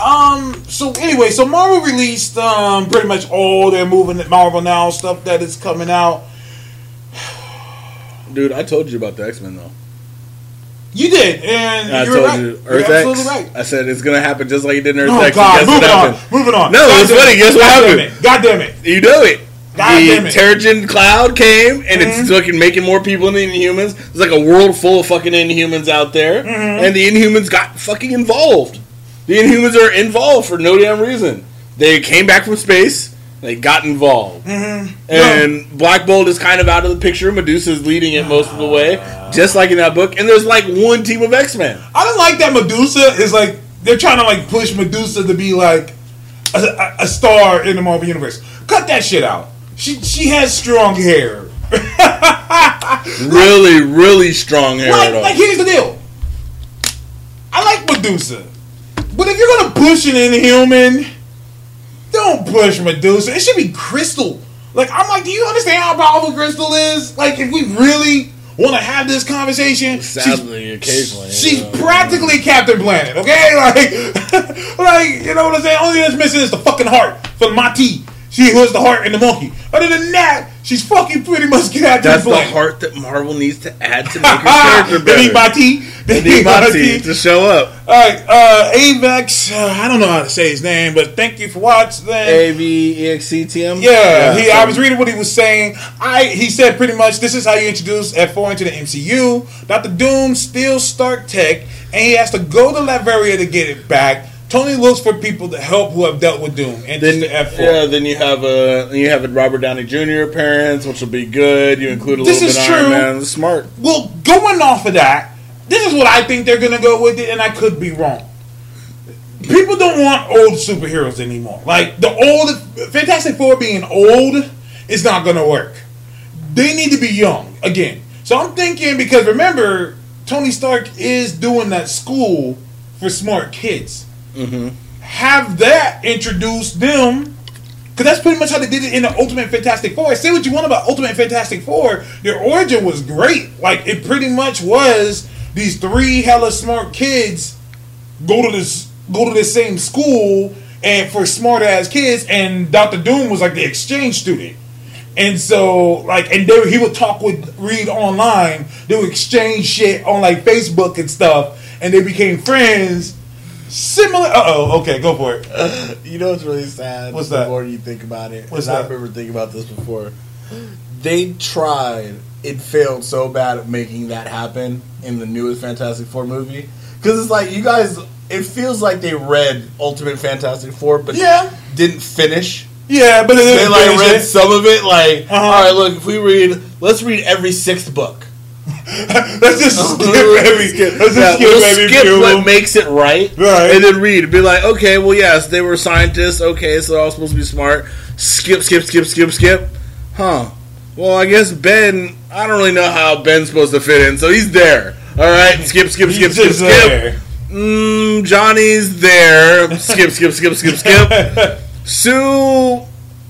um, so anyway, so Marvel released um pretty much all their moving Marvel now stuff that is coming out. Dude, I told you about the X Men though. You did, and I you're told right. you You're Earth absolutely X. right. I said it's gonna happen just like it did in Earth Oh X. and God, what moving on, moving on. No, God it's funny. it. Guess what God happened? Damn it. God damn it! You know it. God the damn it. Terrigen cloud came and Mm-hmm. it's fucking making more people the Inhumans. There's like a world full of fucking Inhumans out there, Mm-hmm. and the Inhumans got fucking involved. The Inhumans are involved for no damn reason. They came back from space. They got involved, Mm-hmm. and Black Bolt is kind of out of the picture. Medusa's leading it most of the way, just like in that book. And there's like one team of X Men. I don't like that Medusa is like they're trying to like push Medusa to be like a, a, star in the Marvel universe. Cut that shit out. She she has strong hair. Really, really strong hair. Like, like here's the deal. I like Medusa, but if you're gonna push an Inhuman, don't push Medusa. It should be Crystal. Like I'm like, do you understand how powerful Crystal is? Like if we really want to have this conversation, Sadly, she's, occasionally, she's yeah. practically Captain Planet. Okay, like, like you know what I'm saying. Only thing that's missing is the fucking heart from Ma-Ti. She was the heart and the monkey. Other than that, she's fucking pretty much Captain That's the heart that Marvel needs to add to make her character They need better. my tea. They They need my team to show up. All right, uh, Avex. Uh, I don't know how to say his name, but thank you for watching. A V E X C T M. Yeah, he, I was reading what he was saying. I he said pretty much this is how you introduce F4 into the MCU. Doctor Doom steals Stark tech, and he has to go to Latveria to get it back. Tony looks for people to help who have dealt with Doom, and Then, the F4. yeah, then you have uh, a you have a Robert Downey Jr. appearance, which will be good. You include a This little is bit true. Man. Smart. Well, going off of that, this is what I think they're gonna go with it, and I could be wrong. People don't want old superheroes anymore. Like the old Fantastic Four being old is not gonna work. They need to be young again. So I'm thinking because remember, Tony Stark is doing that school for smart kids. Have that introduce them because that's pretty much how they did it in the Ultimate Fantastic Four. Say what you want about Ultimate Fantastic Four, their origin was great. Like it pretty much was these three hella smart kids go to this go to the same school and for smart ass kids, and Doctor Doom was like the exchange student. And so, like, and they, he would talk with Reed online. They would exchange shit on like Facebook and stuff, and they became friends. Similar. Uh oh. Okay, go for it. You know what's really sad? What's that? The more you think about it, What's and I that? remember thinking about this before. They tried. It failed so bad at making that happen in the newest Fantastic Four movie because it's like you guys. It feels like they read Ultimate Fantastic Four, but Yeah. didn't finish. Yeah, but they, They like read some of it. Like, Uh-huh. all right, look, if we read, let's read every sixth book. Let's just skip every. Let's just Yeah, skip we'll every skip what makes it right, Right. and then read. Be like, okay, well, yes, they were scientists. Okay, so they're all supposed to be smart. Skip, skip, skip, skip, skip. Huh? Well, I guess Ben. I don't really know how Ben's supposed to fit in, so he's there. All right, skip, skip, skip, skip, skip. there. Mm, Johnny's there. Skip, skip, skip, skip, skip. Sue,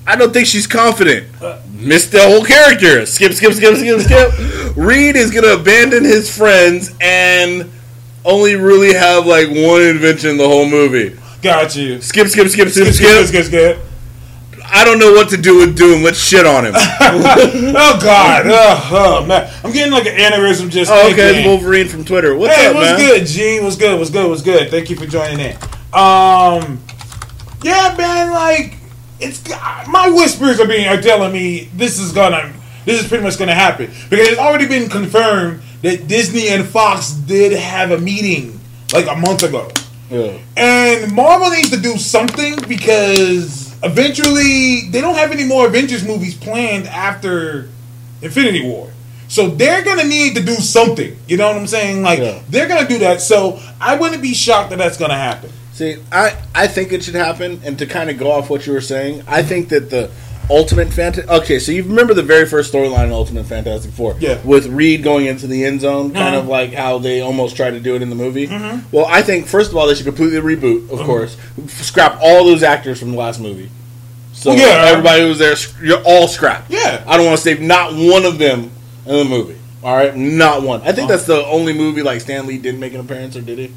I don't think she's confident. Missed the whole character. Skip, skip, skip, skip, skip. Reed is gonna abandon his friends and only really have like one invention in the whole movie. Got you. Skip, skip, skip, skip, Skip, skip, skip. skip. I don't know what to do with Doom. Let's shit on him. Oh God! Oh, oh, man, I'm getting like an aneurysm just. Oh, okay, Wolverine from Twitter. What's Hey, up, what's man? good, Gene? What's good? What's good? What's good? Thank you for joining in. Um, yeah, man. Like, it's my whispers are being are telling me this is gonna, this is pretty much gonna happen because it's already been confirmed that Disney and Fox did have a meeting like a month ago. Yeah. And Marvel needs to do something because eventually they don't have any more Avengers movies planned after Infinity War. So they're gonna need to do something. You know what I'm saying? Like Yeah. they're gonna do that. So I wouldn't be shocked that that's gonna happen. See, I, I think it should happen, and to kind of go off what you were saying, I think that the Ultimate Fantastic. Okay, so you remember the very first storyline in Ultimate Fantastic Four, Yeah. with Reed going into the N-Zone, kind Mhm. of like how they almost tried to do it in the movie. Mm-hmm. Well, I think first of all they should completely reboot, of mm-hmm. course, scrap all those actors from the last movie. So Well, yeah. everybody who was there, you're all scrapped. Yeah. I don't want to save not one of them in the movie. All right, not one. I think uh-huh. that's the only movie like Stan Lee didn't make an appearance, or did he?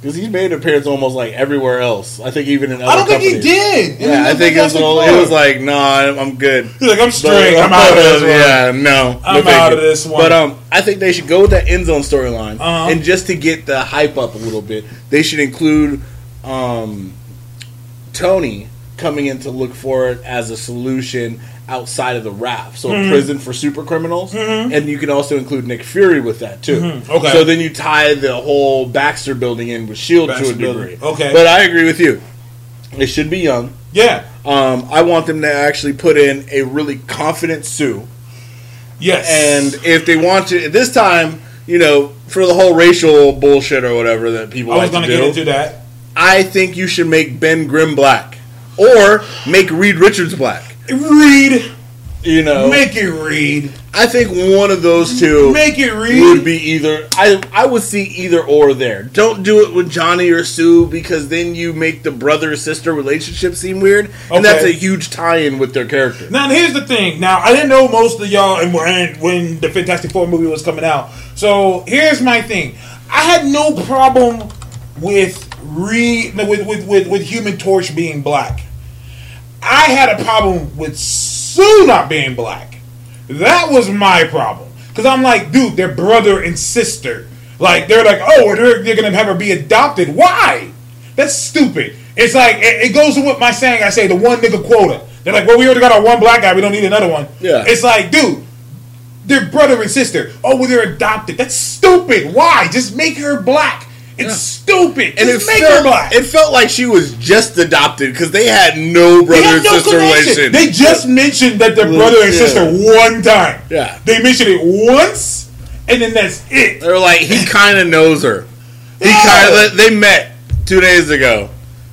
Because he's made an appearance almost like everywhere else. I think even in other I don't think he did. Yeah, I think it was, all- it was like, no, I'm I'm good. He's like, I'm straight. I'm out of this one. Yeah, no, I'm no out of this one. But um, I think they should go with that N-Zone storyline, Uh-huh. and just to get the hype up a little bit, they should include um, Tony coming in to look for it as a solution outside of the raft. So Mm-hmm. a prison for super criminals, and you can also include Nick Fury with that too. Mhm. Okay. So then you tie the whole Baxter building in with Shield to a Baxter degree. building. Okay. But I agree with you. They should be young. Yeah. Um, I want them to actually put in a really confident Sue. Yes. And if they want to, this time, you know, for the whole racial bullshit or whatever that people I was like gonna to get into that. I think you should make Ben Grimm black or make Reed Richards black. Reed. You know, Make it Reed. I think one of those two Make it Reed. would be either. I I would see either or there. Don't do it with Johnny or Sue because then you make the brother sister relationship seem weird, and that's a huge tie-in with their character. Now here's the thing. Now I didn't know most of y'all and when when the Fantastic Four movie was coming out. So here's my thing. I had no problem with re with with with, with Human Torch being black. I had a problem with Sue not being black. That was my problem. Because I'm like, dude, they're brother and sister. Like, they're like, oh, they're, they're going to have her be adopted. Why? That's stupid. It's like, it, it goes with my saying, I say, the one nigga quota. They're like, well, we already got our one black guy. We don't need another one. Yeah. It's like, dude, they're brother and sister. Oh, well, they're adopted. That's stupid. Why? Just make her black. It's Yeah. stupid. And it Just make her felt, black. it felt like she was just adopted because they had no brother have and no sister connection. relation. They just mentioned that they're brother and Yeah. sister one time. Yeah. They mentioned it once, and then that's it. They're like, he kind of knows her. He Yeah. kind of they met two days ago,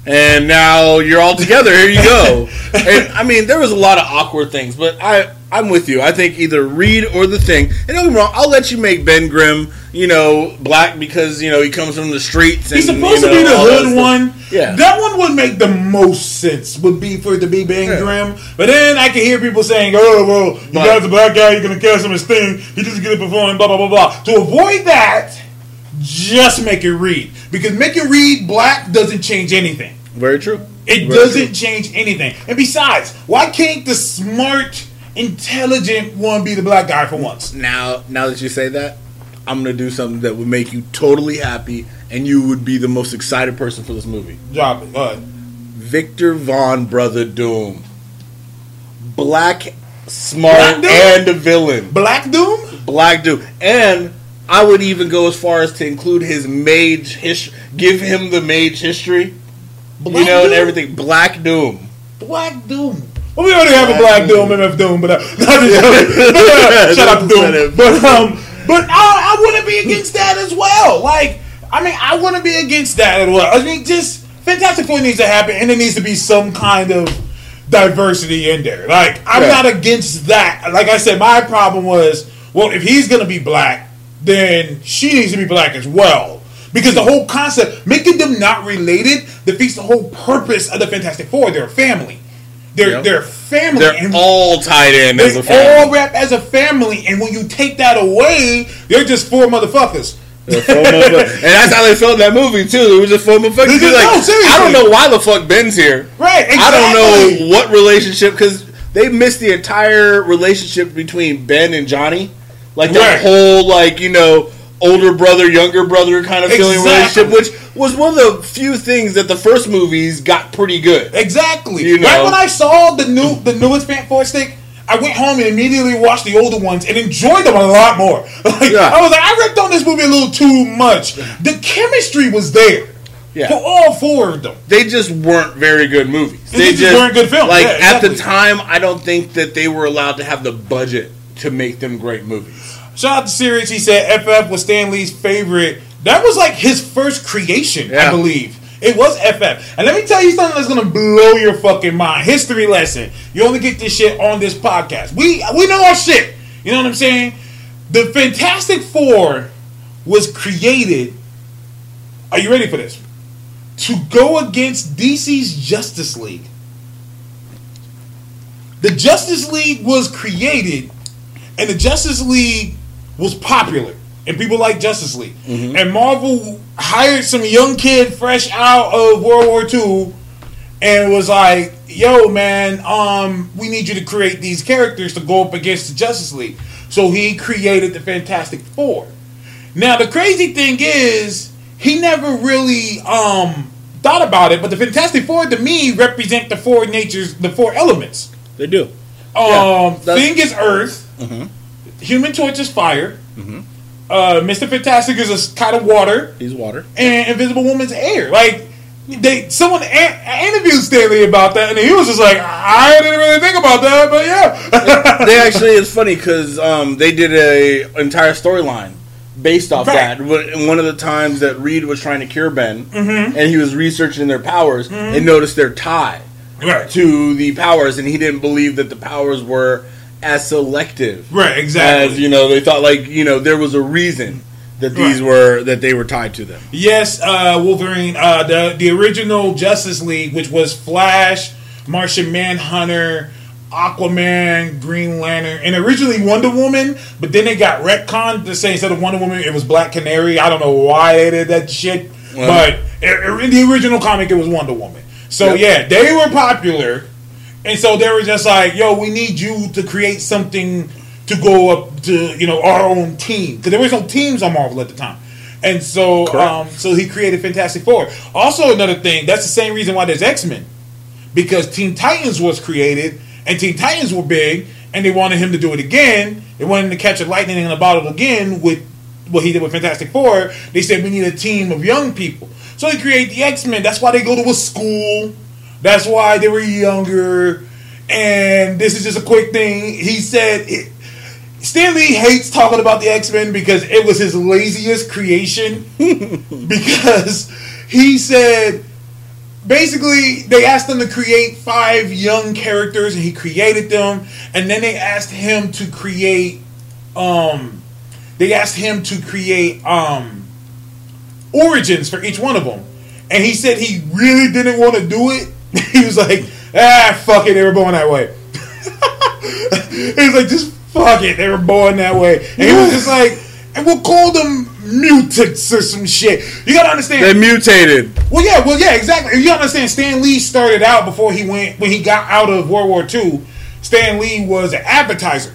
and now you're all together. Here you go. and I mean, there was a lot of awkward things, but I I'm with you. I think either Reed or the Thing. And don't get me wrong, I'll let you make Ben Grimm, you know, black because you know he comes from the streets. And, He's supposed you to be the hood one. Yeah. That one would make the most sense, would be for it to be Ben Yeah. Grimm. But then I can hear people saying, oh, well, you got the black guy, you're going to cast him as Thing. He just get it performing, blah, blah, blah, blah. To avoid that, just make it Reed. Because make it Reed black doesn't change anything. Very true. It Very doesn't true. change anything. And besides, why can't the smart, intelligent one be the black guy for once? Now, now that you say that, I'm gonna do something that would make you totally happy, and you would be the most excited person for this movie. Drop it. Go ahead. Victor Von Brother Doom. Black, smart, Black Doom? and a villain. Black Doom? Black Doom. And I would even go as far as to include his mage history. Give him the mage history. Black you know, and everything. Black Doom. Black Doom. Well, we already have a Black Doom. MF Doom, but uh, not just joking. But, uh, shout out to Doom. But um, but I, I wouldn't be against that as well. Like, I mean, I wouldn't be against that as well. I mean, just Fantastic Four needs to happen, and there needs to be some kind of diversity in there. Like, I'm Yeah. not against that. Like I said, my problem was, well, if he's gonna be black, then she needs to be black as well. Because the whole concept, making them not related, defeats the whole purpose of the Fantastic Four. They're a family. They're Yep. they're family. They're and all tied in as a family. all rap as a family. And when you take that away, they're just four motherfuckers. They're four motherfuckers. and that's how they felt in that movie too. It was just four motherfuckers. Just- like, no, seriously. I don't know why the fuck Ben's here. Right, I don't know what relationship because they missed the entire relationship between Ben and Johnny, like the Right. whole like you know older brother younger brother kind of feeling relationship, which was one of the few things that the first movies got pretty good. Exactly. You know? Right when I saw the new the newest Fant4stic, I went home and immediately watched the older ones and enjoyed them a lot more. Like, Yeah. I was like, I ripped on this movie a little too much. The chemistry was there Yeah. for all four of them. They just weren't very good movies. They They just weren't good films. Like Yeah, at the time, I don't think that they were allowed to have the budget to make them great movies. Shout out to Sirius. He said FF was Stan Lee's favorite. That was like his first creation, I believe. It was FF. And let me tell you something that's gonna blow your fucking mind. History lesson. You only get this shit on this podcast. We we know our shit. You know what I'm saying? The Fantastic Four was created. Are you ready for this? To go against DC's Justice League. The Justice League was created and the Justice League was popular, and people like Justice League. And Marvel hired some young kid fresh out of World War II, and was like, "Yo, man, um, we need you to create these characters to go up against the Justice League." So he created the Fantastic Four. Now the crazy thing is, he never really um thought about it, but the Fantastic Four to me represent the four natures, the four elements. They do. Um, that's- Mm-hmm. Thing is Earth. Human Torch is fire. Uh, Mister Fantastic is a kind of water, He's water. and Invisible Woman's air. Like they, someone a- interviewed Stan Lee about that, and he was just like, "I didn't really think about that, but yeah." they actually it's funny because um, they did a entire storyline based off Right. that. One of the times that Reed was trying to cure Ben, Mm-hmm. and he was researching their powers, and noticed their tie right, to the powers, and he didn't believe that the powers were as selective right, exactly. as you know. They thought like you know there was a reason that these Right. were that they were tied to them. Yes, uh, Wolverine. Uh, the the original Justice League, which was Flash, Martian Manhunter, Aquaman, Green Lantern, and originally Wonder Woman. But then they got retconned to say instead of Wonder Woman, it was Black Canary. I don't know why they did that shit, Well- but in the original comic, it was Wonder Woman. So Yep. yeah, they were popular. And so they were just like, "Yo, we need you to create something to go up to you know our own team because there was no teams on Marvel at the time." And so, um, so he created Fantastic Four. Also, another thing that's the same reason why there's X Men because Teen Titans was created and Teen Titans were big and they wanted him to do it again. They wanted him to catch a lightning in a bottle again with what he did with Fantastic Four. They said we need a team of young people. So they create the X Men. That's why they go to a school. That's why they were younger. And this is just a quick thing. He said it, Stan Lee hates talking about the X Men because it was his laziest creation. because he said basically they asked him to create five young characters and he created them and then they asked him to create um they asked him to create um origins for each one of them and he said he really didn't want to do it he was like ah fuck it they were born that way he was like just fuck it they were born that way and he was just like and we'll call them mutants or some shit you gotta understand They mutated. well, yeah, well, yeah, exactly. You gotta understand? Stan Lee started out before he went when he got out of World War II. Stan Lee was an advertiser,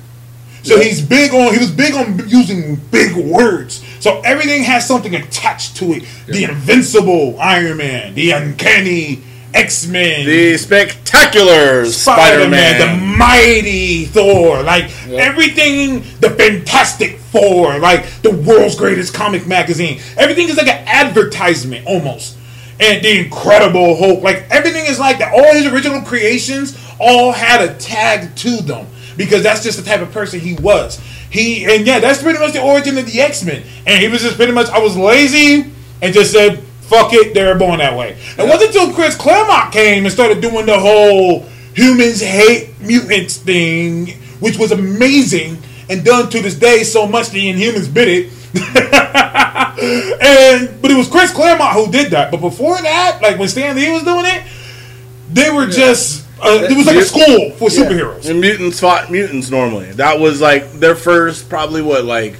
so Yeah. he's big on. He was big on using big words. So everything has something attached to it. The invincible Iron Man, the uncanny X Men, The spectacular Spider Man, the mighty Thor, like Yeah. everything, the Fantastic Four, like the world's greatest comic magazine. Everything is like an advertisement almost. And the Incredible Hulk, like everything is like that. All his original creations all had a tag to them because that's just the type of person he was. He and yeah, that's pretty much the origin of the X Men. And he was just pretty much I was lazy and just said fuck it, they were born that way. It wasn't until Chris Claremont came and started doing the whole humans hate mutants thing, which was amazing and done to this day so much the Inhumans bit it. and but it was Chris Claremont who did that. But before that, like when Stan Lee was doing it, they were just uh, it was like a school for Yeah. superheroes. And mutants fought mutants normally. That was like their first, probably what, like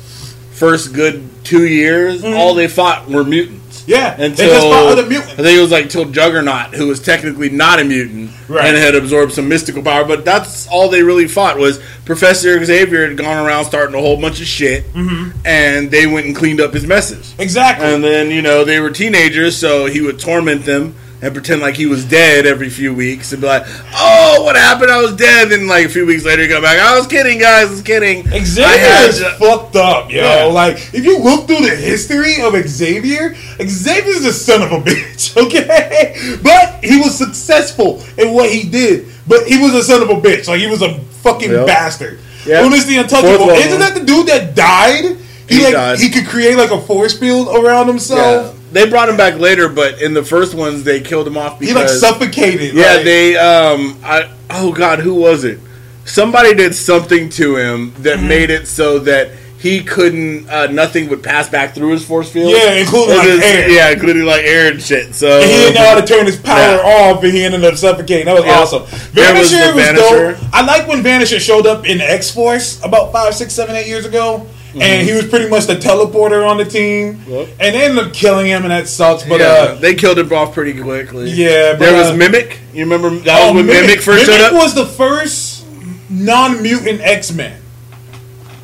first good two years. All they fought were mutants. Yeah, they Until just fought other I think it was like till Juggernaut, who was technically not a mutant Right. and had absorbed some mystical power. But that's all they really fought was Professor Xavier had gone around starting a whole bunch of shit, Mm-hmm. and they went and cleaned up his messes. Exactly. And then you know they were teenagers, so he would torment them and pretend like he was dead every few weeks and be like, "Oh, what happened? I was dead." And like a few weeks later, he come back. I was kidding, guys. I was kidding. Xavier is to- fucked up, yo. Yeah. Like, if you look through the history of Xavier, Xavier's a son of a bitch, okay? But he was successful in what he did. But he was a son of a bitch. Like, he was a fucking Yep. bastard. Yep. Unus the Untouchable? Isn't that the dude that died? He, He like died. he could create like a force field around Yeah. Himself. They brought him back later, but in the first ones, they killed him off He because like suffocated. Yeah, like- they um I oh god, who was it? Somebody did something to him that Mm-hmm. made it so that he couldn't uh, nothing would pass back through his force field. Yeah, including, And like, it's- air. Yeah, including like air and shit. So And he didn't know how to turn his power Yeah. off, and he ended up suffocating. That was Yeah. awesome. There was Vanisher the was, Vanisher. dope. I like when Vanisher showed up in X Force about five, six, seven, eight years ago, and he was pretty much the teleporter on the team. Mm-hmm. Yep. And they ended up killing him, and that sucks. But yeah, uh, they killed him off pretty quickly. Yeah, but, there was uh, Mimic. You remember that oh, was when Mimic, first Mimic showed up. was the first non-mutant X-Men.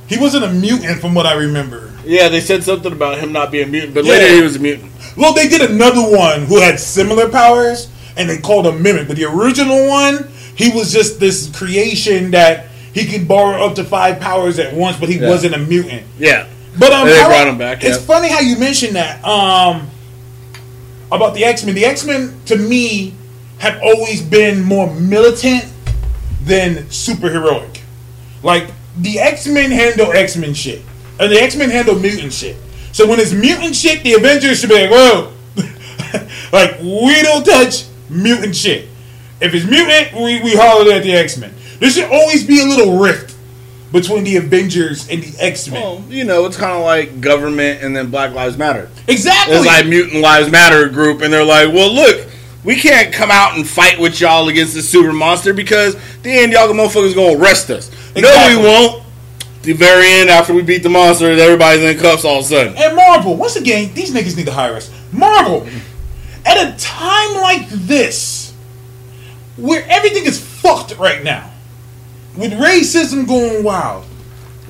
He wasn't a mutant, from what I remember. yeah, they said something about him not being a mutant, but Yeah. later he was a mutant. Well, they did another one who had similar powers, and they called him Mimic. But the original one, he was just this creation that he could borrow up to five powers at once, but he Yeah. wasn't a mutant. Yeah, But um, they brought him back, It's yeah. funny how you mentioned that. Um, about the X Men. The X Men, to me, have always been more militant than superheroic. Like the X Men handle X Men shit, and the X Men handle mutant shit. So when it's mutant shit, the Avengers should be like, whoa, like we don't touch mutant shit. If it's mutant, we we holler at the X Men. There should always be a little rift between the Avengers and the X Men. well, you know, it's kind of like government and then Black Lives Matter. Exactly. It's like Mutant Lives Matter group, and they're like, well, look, we can't come out and fight with y'all against the super monster because the end y'all motherfuckers gonna arrest us. No, we won't. The very end, after we beat the monster, everybody's in cuffs all of a sudden. And Marvel, once again, these niggas need to hire us. Marvel, at a time like this, where everything is fucked right now. With racism going wild.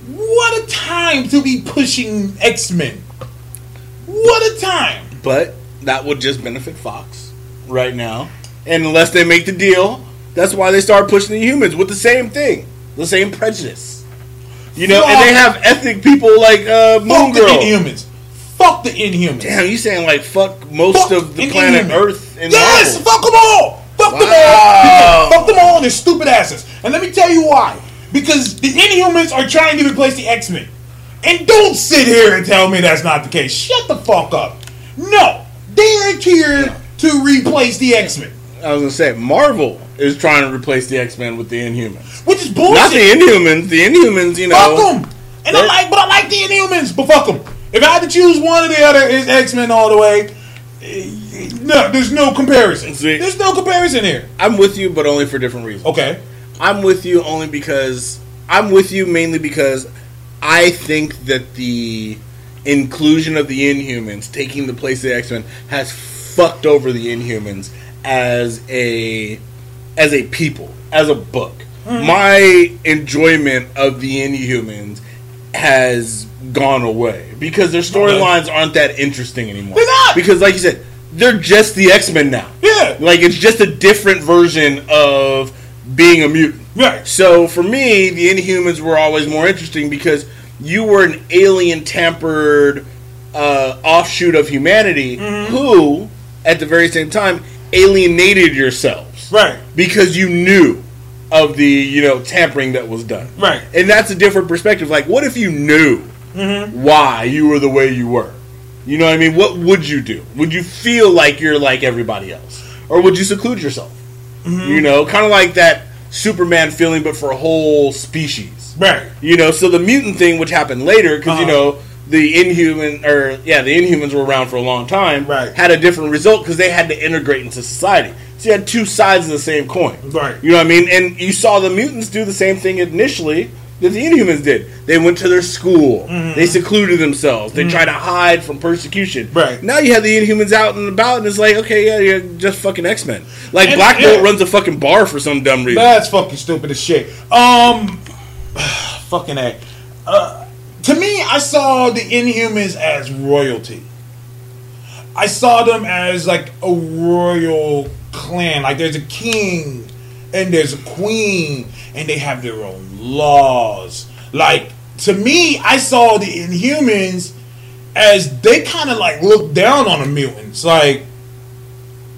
What a time to be pushing X Men. What a time. But that would just benefit Fox right now. And unless they make the deal, that's why they start pushing the humans with the same thing, the same prejudice. You know, and they have ethnic people like uh, Moon Fuck the Inhumans. Fuck the Inhumans. Damn, you saying like fuck most Fuck of the planet Inhuman. Earth and yes, Marvel. fuck them all. Fuck them Wow. all. Fuck them all and their stupid asses. And let me tell you why. Because the Inhumans are trying to replace the X Men. And don't sit here and tell me that's not the case. Shut the fuck up. No, they are here to replace the X Men, I was gonna say Marvel is trying to replace the X Men with the Inhumans. which is bullshit. Not the Inhumans. The Inhumans, you know. Fuck them. And I They're- like, but I like the Inhumans. But fuck them. If I had to choose one or the other, it's X Men all the way. No, there's no comparison. See- There's no comparison here. I'm with you, but only for different reasons. Okay. I'm with you only because I'm with you mainly because I think that the inclusion of the Inhumans taking the place of the X Men has fucked over the Inhumans as a as a people, as a book. Hmm. My enjoyment of the Inhumans has gone away because their storylines aren't that interesting anymore. They're not! because, like you said, they're just the X Men now. Yeah. Like it's just a different version of being a mutant. Right. So for me, the Inhumans were always more interesting because you were an alien tampered uh, offshoot of humanity Mm-hmm. who, at the very same time, alienated yourselves. Right. Because you knew of the, you know, tampering that was done. Right. And that's a different perspective. Like, what if you knew Mm-hmm. why you were the way you were? You know what I mean? What would you do? Would you feel like you're like everybody else? Or would you seclude yourself? Mm-hmm. You know, kind of like that Superman feeling, but for a whole species. Right. You know, so the mutant thing, which happened later, because, you Uh-huh. know, the Inhuman, or, yeah, the Inhumans were around for a long time, Right. had a different result because they had to integrate into society. So you had two sides of the same coin. Right. You know what I mean? And you saw the mutants do the same thing initially that the Inhumans did. They went to their school. They secluded themselves. They tried to hide from persecution. Mm-hmm. Right. Now you have the Inhumans out and about, and it's like, okay, yeah, you're just fucking X Men. Like And- Black Bolt yeah. runs a fucking bar for some dumb reason. That's fucking stupid as shit. Um, fucking a. Uh, to me, I saw the Inhumans as royalty. I saw them as like a royal clan. Like there's a king and there's a queen, and they have their own laws. Like to me, I saw the Inhumans as they kind of like look down on the mutants. Like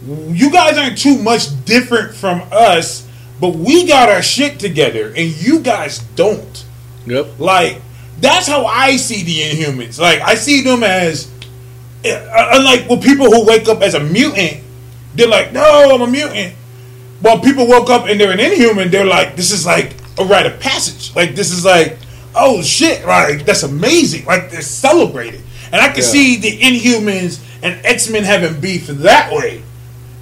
you guys aren't too much different from us, but we got our shit together, and you guys don't. Yep. Like that's how I see the Inhumans. Like I see them as, uh, unlike with people who wake up as a mutant, they're like, "No, I'm a mutant." While people woke up and they're an Inhuman, they're like, "This is like a rite of passage. Like this is like, oh shit, like that's amazing. Like they're celebrated." And I can Yeah. see the Inhumans and X Men having beef that way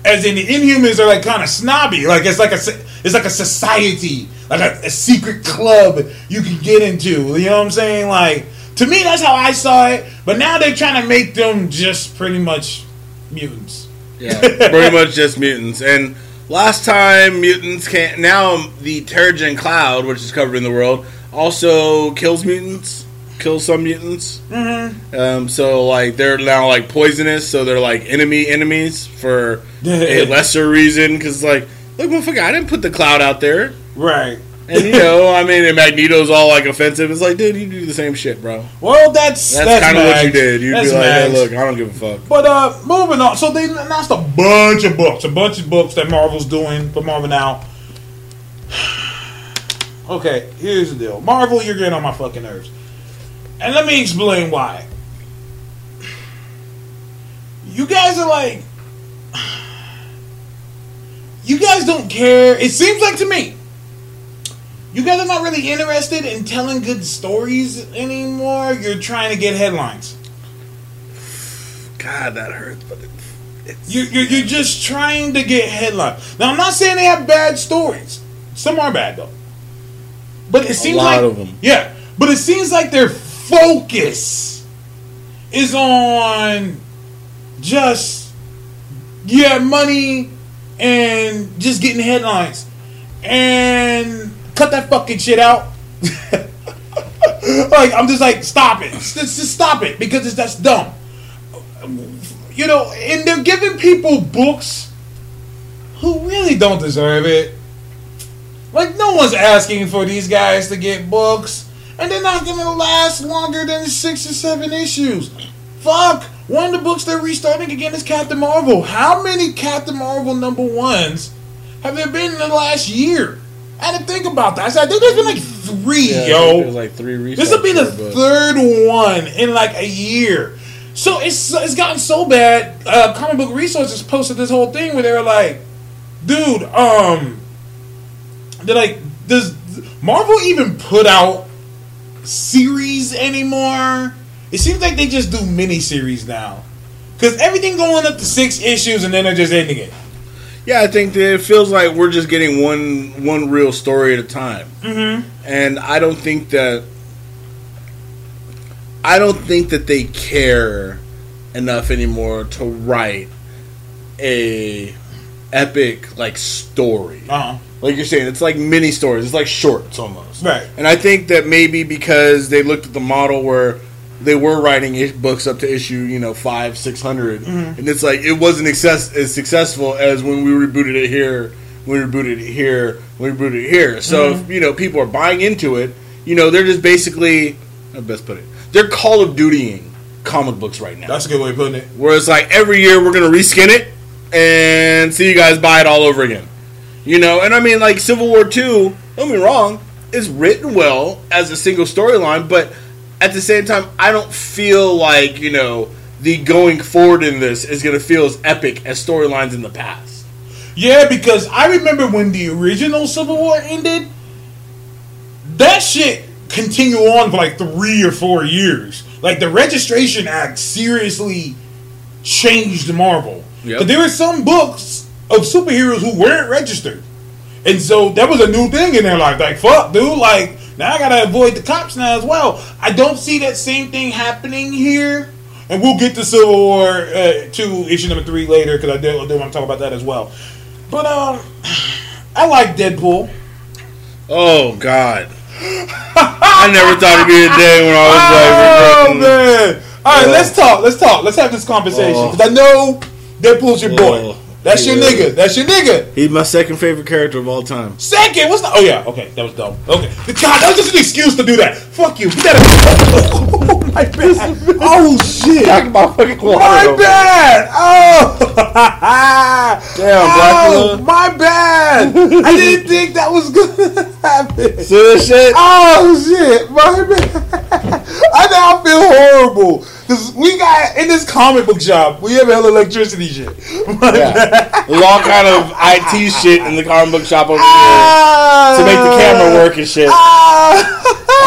as in the Inhumans are like kind of snobby. Like it's like a it's like a society, like a, a secret club you can get into. You know what I'm saying? Like to me, that's how I saw it. But now they're trying to make them just pretty much mutants. Yeah, pretty much just mutants. And last time mutants can't. Now the Terrigen Cloud, which is covering the world, also kills mutants. Kills some mutants. Mm-hmm. Um, so like they're now like poisonous. So they're like enemy enemies for a lesser reason. Because like, look, motherfucker, I didn't put the cloud out there. Right. And you know, I mean, and Magneto's all like offensive. It's like, dude, you do the same shit, bro. Well, that's That's, that's, kind of what you did. You'd That's be like, hey, look, I don't give a fuck. But uh, moving on. So they announced a bunch of books, a bunch of books that Marvel's doing for Marvel now. Okay, here's the deal. Marvel, you're getting on my fucking nerves. And let me explain why. You guys are like You guys don't care. It seems like to me. You guys are not really interested in telling good stories anymore. You're trying to get headlines. God, that hurts, but it, it's You're, you're, you're just trying to get headlines. Now, I'm not saying they have bad stories. Some are bad, though. But it seems lot like. of 'em. Yeah. But it seems like their focus is on just, yeah, money and just getting headlines. and cut that fucking shit out. like I'm just like stop it, just, just stop it because it's that's dumb. You know, and they're giving people books who really don't deserve it. Like no one's asking for these guys to get books, and they're not gonna last longer than six or seven issues. Fuck. One of the books they're restarting again is Captain Marvel. How many Captain Marvel number ones have there been in the last year? I had to think about that. I said, I think there's been like three, Yeah, yo. There's like three This will be the but- third one in like a year. So it's it's gotten so bad. Uh, Comic Book Resources posted this whole thing where they were like, "Dude, um, they're like, does Marvel even put out series anymore? It seems like they just do mini series now, because everything going up to six issues and then they're just ending it. Yeah, I think that it feels like we're just getting one one real story at a time, mm-hmm. and I don't think that I don't think that they care enough anymore to write a epic like story. Uh huh. Like you're saying, it's like mini stories. It's like shorts almost. Right. And I think that maybe because they looked at the model where they were writing i- books up to issue, you know, five, six Mm-hmm. and it's like it wasn't access- as successful as when we rebooted it here, we rebooted it here, we rebooted it here. So Mm-hmm. if you know people are buying into it, you know, they're just basically, I best put it, they're Call of Dutying comic books right now. That's a good way of putting it. Where it's like every year we're gonna reskin it and see you guys buy it all over again. You know, and I mean like Civil War Two, don't be wrong, is written well as a single storyline, but at the same time I don't feel like, you know, the going forward in this is gonna feel as epic as storylines in the past. Yeah, because I remember when the original Civil War ended, that shit continued on for like three or four years. Like the Registration Act seriously changed Marvel. Yep. But there were some books of superheroes who weren't registered. And so that was a new thing in their life. Like, fuck, dude, like, now I gotta avoid the cops now as well. I don't see that same thing happening here. And we'll get to Civil War uh, 2, issue number 3 later, because I do, I do want to talk about that as well. But, um, I like Deadpool. Oh God. I never thought it'd be a day when I was Oh, like regretting- man. All right, Oh. let's talk. Let's talk. Let's have this conversation. Oh. Because I know Deadpool's your boy. Oh. That's your nigga. That's your nigga. He's my second favorite character of all time. Second, what's the? Oh yeah, okay, that was dumb. Okay, God, that was just an excuse to do that. Fuck you. You gotta. Oh my bad. Oh shit. about fucking My bad. Oh. Damn, Oh, my bad. I didn't think that was gonna happen. See this shit? Oh shit, my bad. I now feel horrible because we got in this comic book shop. We have hella electricity shit. Yeah. all kind of IT shit in the comic book shop over here Ah, to make the camera work and shit. Ah.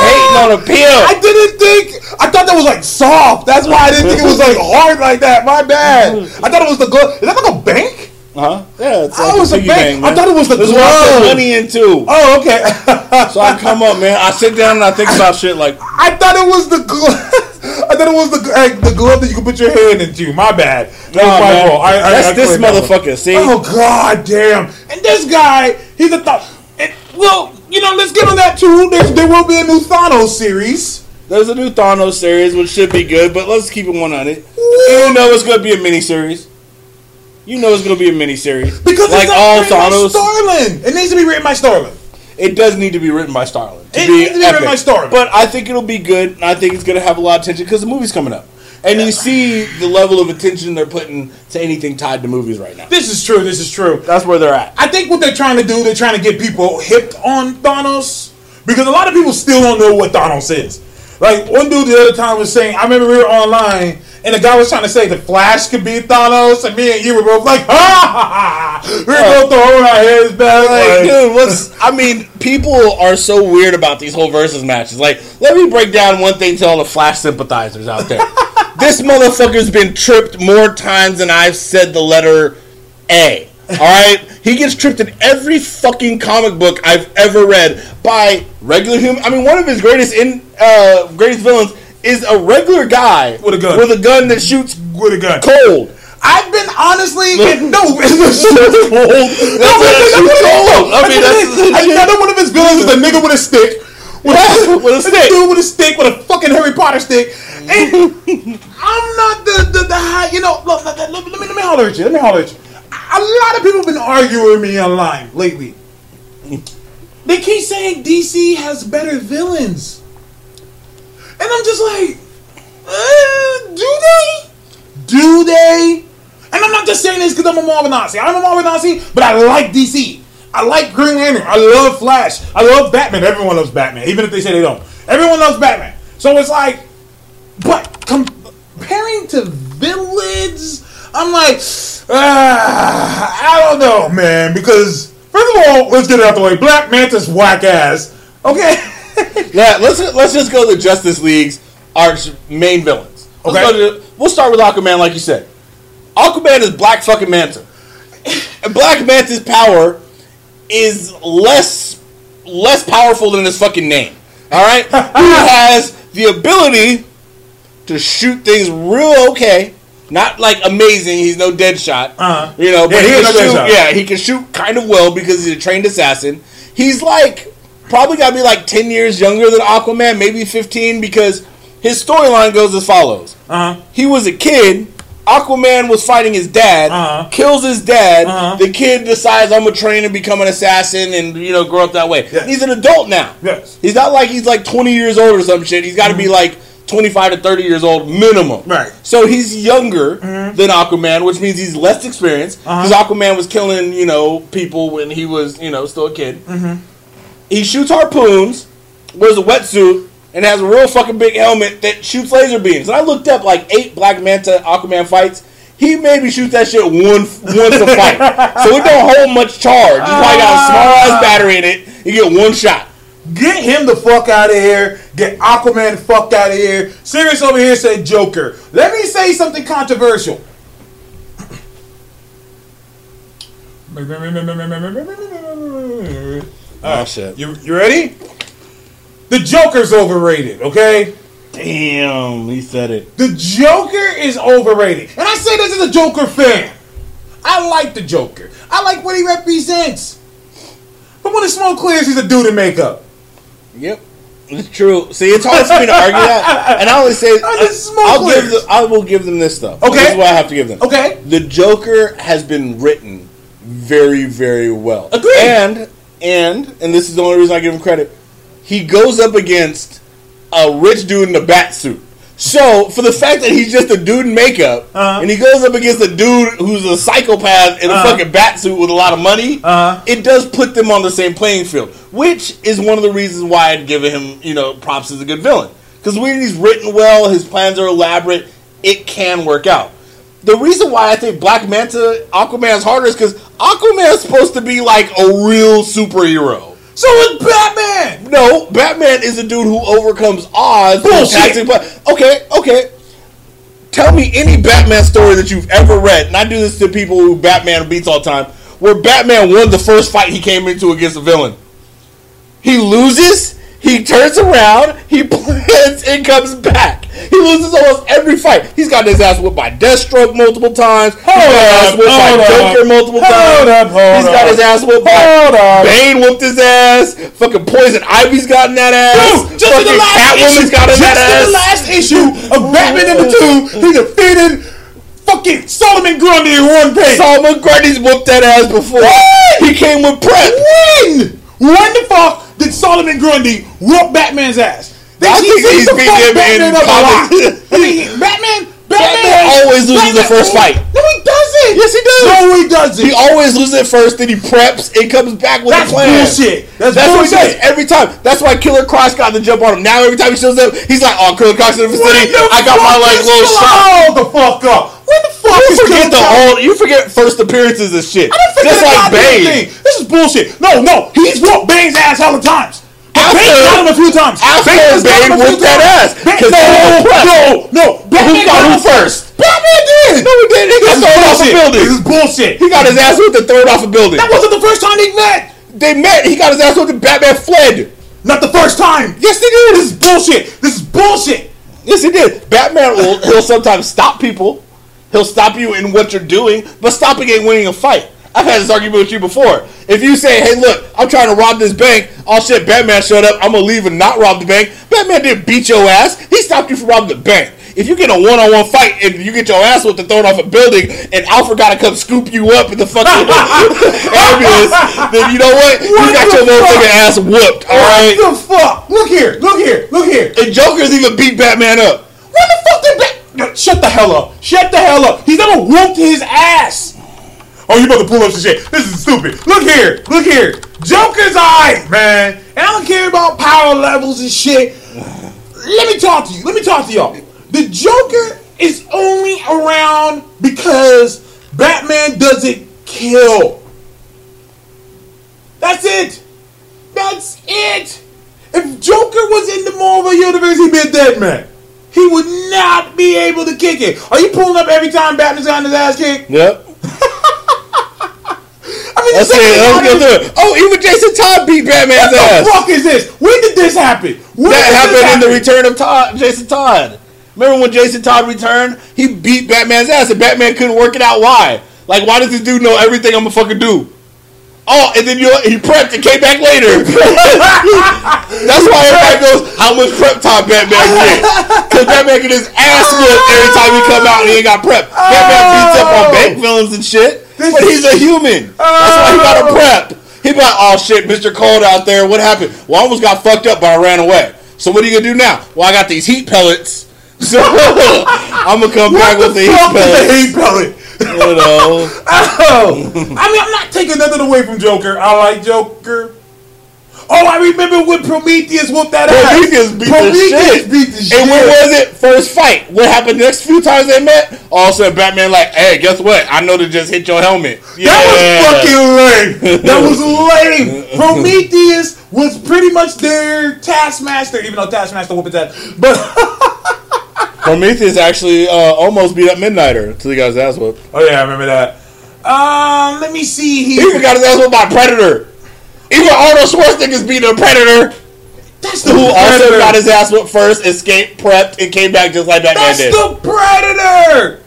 Hating on a I pill. I didn't think. I thought that was like soft. That's why I didn't think it was like hard like that. My bad. I thought it was the glove. Is that like a bank? Uh huh? Yeah, it's like it's a bank. bank, I thought it was the This I put money into. Oh, okay. So I come up, man. I sit down and I think about shit like, I thought it was the glove. I thought it was the like, the glove that you could put your hand into. My bad. That nah, was my fault. I, I, that's I this cleared that motherfucker. See? Oh god damn! And this guy, he's a thought. Well, you know, let's get on that too. There's, there will be a new Thanos series. There's a new Thanos series, which should be good, but let's keep it one on it You know it's gonna be a mini series. You know it's gonna be a mini series Because like all Thanos, Starlin. It needs to be written by Starlin. It does need to be written by Starlin. To It be needs to be written epic. by Starlin. But I think it'll be good. and I think it's gonna have a lot of attention because the movie's coming up, and you see the level of attention they're putting to anything tied to movies right now. This is true. This is true. That's where they're at. I think what they're trying to do, they're trying to get people hipped on Thanos because a lot of people still don't know what Thanos is. Like one dude the other time was saying, I remember we were online and the guy was trying to say the Flash could be Thanos, and me and you were both like, ha ha ha! We were both throwing our heads back. Like, Like, dude, what's? I mean, people are so weird about these whole versus matches. Like, let me break down one thing to all the Flash sympathizers out there. this motherfucker's been tripped more times than I've said the letter A. All right, he gets tripped in every fucking comic book I've ever read by regular human. I mean, one of his greatest in uh, greatest villains is a regular guy With a gun. with a gun that shoots with a gun. cold. I've been honestly no. It's the shit cold. No, That's but what that's she what it is, told. though. I mean, it that's- is. I- Another one of his villains is a nigga with a stick. With a, With a stick. dude with a stick with a fucking Harry Potter stick. And I'm not the the, the high. You know, look, let, let, let me let me holler at you. Let me holler at you. A lot of people have been arguing with me online lately. They keep saying DC has better villains. And I'm just like, uh, do they? Do they? And I'm not just saying this because I'm a Marvel Nazi. I'm a Marvel Nazi, but I like DC. I like Green Lantern. I love Flash. I love Batman. Everyone loves Batman, even if they say they don't. Everyone loves Batman. So it's like, but comparing to villains, I'm like, ah, I don't know, man. Because first of all, let's get it out the way. Black Manta's whack ass. Okay. Yeah, let's let's just go to Justice League's arch main villains. Let's Okay. to- we'll start with Aquaman, like you said. Aquaman is Black fucking Manta. And Black Manta's power is less less powerful than his fucking name. All right, he has the ability to shoot things real okay. Not like amazing. He's no dead shot. Uh-huh. You know, but Yeah, he he can shoot. Yeah, he can shoot kind of well because he's a trained assassin. He's like probably got to be like ten years younger than Aquaman, maybe fifteen, because his storyline goes as follows: Uh huh. He was a kid. Aquaman was fighting his dad, Uh-huh. kills his dad. Uh-huh. The kid decides I'm gonna train and become an assassin and you know grow up that way. Yes. He's an adult now. Yes. He's not like he's like 20 years old or some shit. He's got to be like 25 to 30 years old minimum. Right. So he's younger than Aquaman, which means he's less experienced because Aquaman was killing you know people when he was you know still a kid. He shoots harpoons, wears a wetsuit, and has a real fucking big helmet that shoots laser beams. And I looked up like eight Black Manta Aquaman fights. He maybe shoots that shit one once a fight, so it don't hold much charge. You probably got a small ass battery in it. You get one shot. Get him the fuck out of here. Get Aquaman the fuck out of here. Sirius over here said Joker. Let me say something controversial. Oh shit! You, you ready? The Joker's overrated, okay? Damn, he said it. The Joker is overrated. And I say this as a Joker fan. I like the Joker. I like what he represents. But when the smoke clears, he's a dude in makeup. Yep, it's true. See, it's hard for me to argue that, and I always say Oh, this is smoke I'll give them, I will give them this stuff. Okay. this is what I have to give them. Okay. the Joker has been written very, very well. Agreed. And and and this is the only reason I give him credit. He goes up against a rich dude in a bat suit. So for the fact that he's just a dude in makeup, Uh-huh. and he goes up against a dude who's a psychopath in a Uh-huh. fucking bat suit with a lot of money, Uh-huh. it does put them on the same playing field. Which is one of the reasons why I'd give him, you know, props as a good villain. Because when he's written well, his plans are elaborate, it can work out. The reason why I think Black Manta Aquaman's harder is because Aquaman's supposed to be like a real superhero. So is Batman. No, Batman is a dude who overcomes odds. Bullshit. okay, okay. Tell me any Batman story that you've ever read, and I do this to people who Batman beats all the time, where Batman won the first fight he came into against a villain. He loses, he turns around, he plans, and comes back. He loses almost every fight. He's got his ass whipped by Deathstroke multiple times. He's got his ass whipped by up. Joker multiple Hold times. up, hold He's got his ass whipped by up. Bane whooped his ass. Fucking Poison Ivy's gotten that ass. Dude, just in the last Catwoman's issue, got in just that in ass. the last issue of Batman number two, he defeated fucking Solomon Grundy in one page. Solomon Grundy's whooped that ass before. What? He came with prep. when? When the fuck did Solomon Grundy whoop Batman's ass? They, I think he's beat him Batman a lot. I mean, Batman, Batman, Batman always loses the first fight. No, he doesn't. Yes, he does. No, he doesn't. He always loses it first, then he preps and comes back with That's a plan. bullshit. That's, That's what he bullshit. does every time. That's why Killer Croc got the jump on him. Now every time he shows up, he's like, "Oh, Killer Croc's in the vicinity. I got my like little shot." Hold the fuck up. The fuck You forget the old. You forget first appearances and shit. I didn't forget Just like Bane. This is bullshit. No, no, he's whooped Bane's ass hella times. After- Bane got him a few times. after Bane a whooped that ass, Bane- no, they were pressed. no, no. Batman Who got who him- first? Batman did. No, he didn't. He got thrown off a building. This is bullshit. He got his ass whipped and thrown off a building. That wasn't the first time they met. They met. He got his ass whipped and Batman fled. Not the first time. Yes, they did. This is bullshit. This is bullshit. Yes, he did. Batman will he'll sometimes stop people. He'll stop you in what you're doing, but stopping ain't winning a fight. I've had this argument with you before. If you say, "Hey, look, I'm trying to rob this bank," oh shit, Batman showed up. I'm gonna leave and not rob the bank. Batman didn't beat your ass. He stopped you from robbing the bank. If you get a one-on-one fight and you get your ass whooped and thrown off a building, and Alfred gotta come scoop you up in the fucking ambulance, then you know what? You got your motherfucking ass whooped. All right. What the fuck? Look here, look here, look here. And Joker's even beat Batman up. What the fuck did Bat? Shut the hell up! Shut the hell up! He's never whooped his ass. Oh, you about to pull up some shit? This is stupid. Look here, look here. Joker's alright, man. And I don't care about power levels and shit. Let me talk to you. Let me talk to y'all. The Joker is only around because Batman doesn't kill. That's it. That's it. If Joker was in the Marvel universe, he'd be a dead man. He would not be able to kick it. Are you pulling up every time Batman's gotten his ass kicked? Yep. I mean, Let's the see. second Let's go time- through it. Oh, even Jason Todd beat Batman's What ass. What the fuck is this? When did this happen? When That happened in the return of Todd, Jason Todd. Remember when Jason Todd returned? He beat Batman's ass, and Batman couldn't work it out. Why? Like, why does this dude know everything I'm gonna fucking do? Oh, and then you know, he prepped and came back later. That's why everybody goes, "How much prep time Batman get?" Because Batman get his ass whipped every time he come out and he ain't got prep. Batman beats up on bank villains and shit, This but he's a human. That's why he got a oh. prep. He like, "Oh shit, Mr. Cold out there. What happened? Well, I almost got fucked up, but I ran away. So what are you gonna do now? Well, I got these heat pellets." So I'm gonna come back What with the the heat is a heat pellet? You know, Oh, I mean, I'm not taking nothing away from Joker. I like Joker. Oh, I remember when Prometheus whooped that ass. Prometheus beat Prometheus the shit. beat the shit. And when was it? First fight. What happened the next few times they met? All of a sudden, Batman like, hey, guess what? I know to just hit your helmet. That was fucking lame. That was lame. Prometheus was pretty much their Taskmaster, even though Taskmaster whooped his ass. But Prometheus actually uh, almost beat up Midnighter until he got his ass whooped. oh yeah, I remember that. Um, let me see He even got his ass whooped by Predator. Even Arnold Schwarzenegger's beating a Predator, That's the who also Predator. got his ass whooped first, escaped, prepped, and came back just like Batman That's did. the Predator.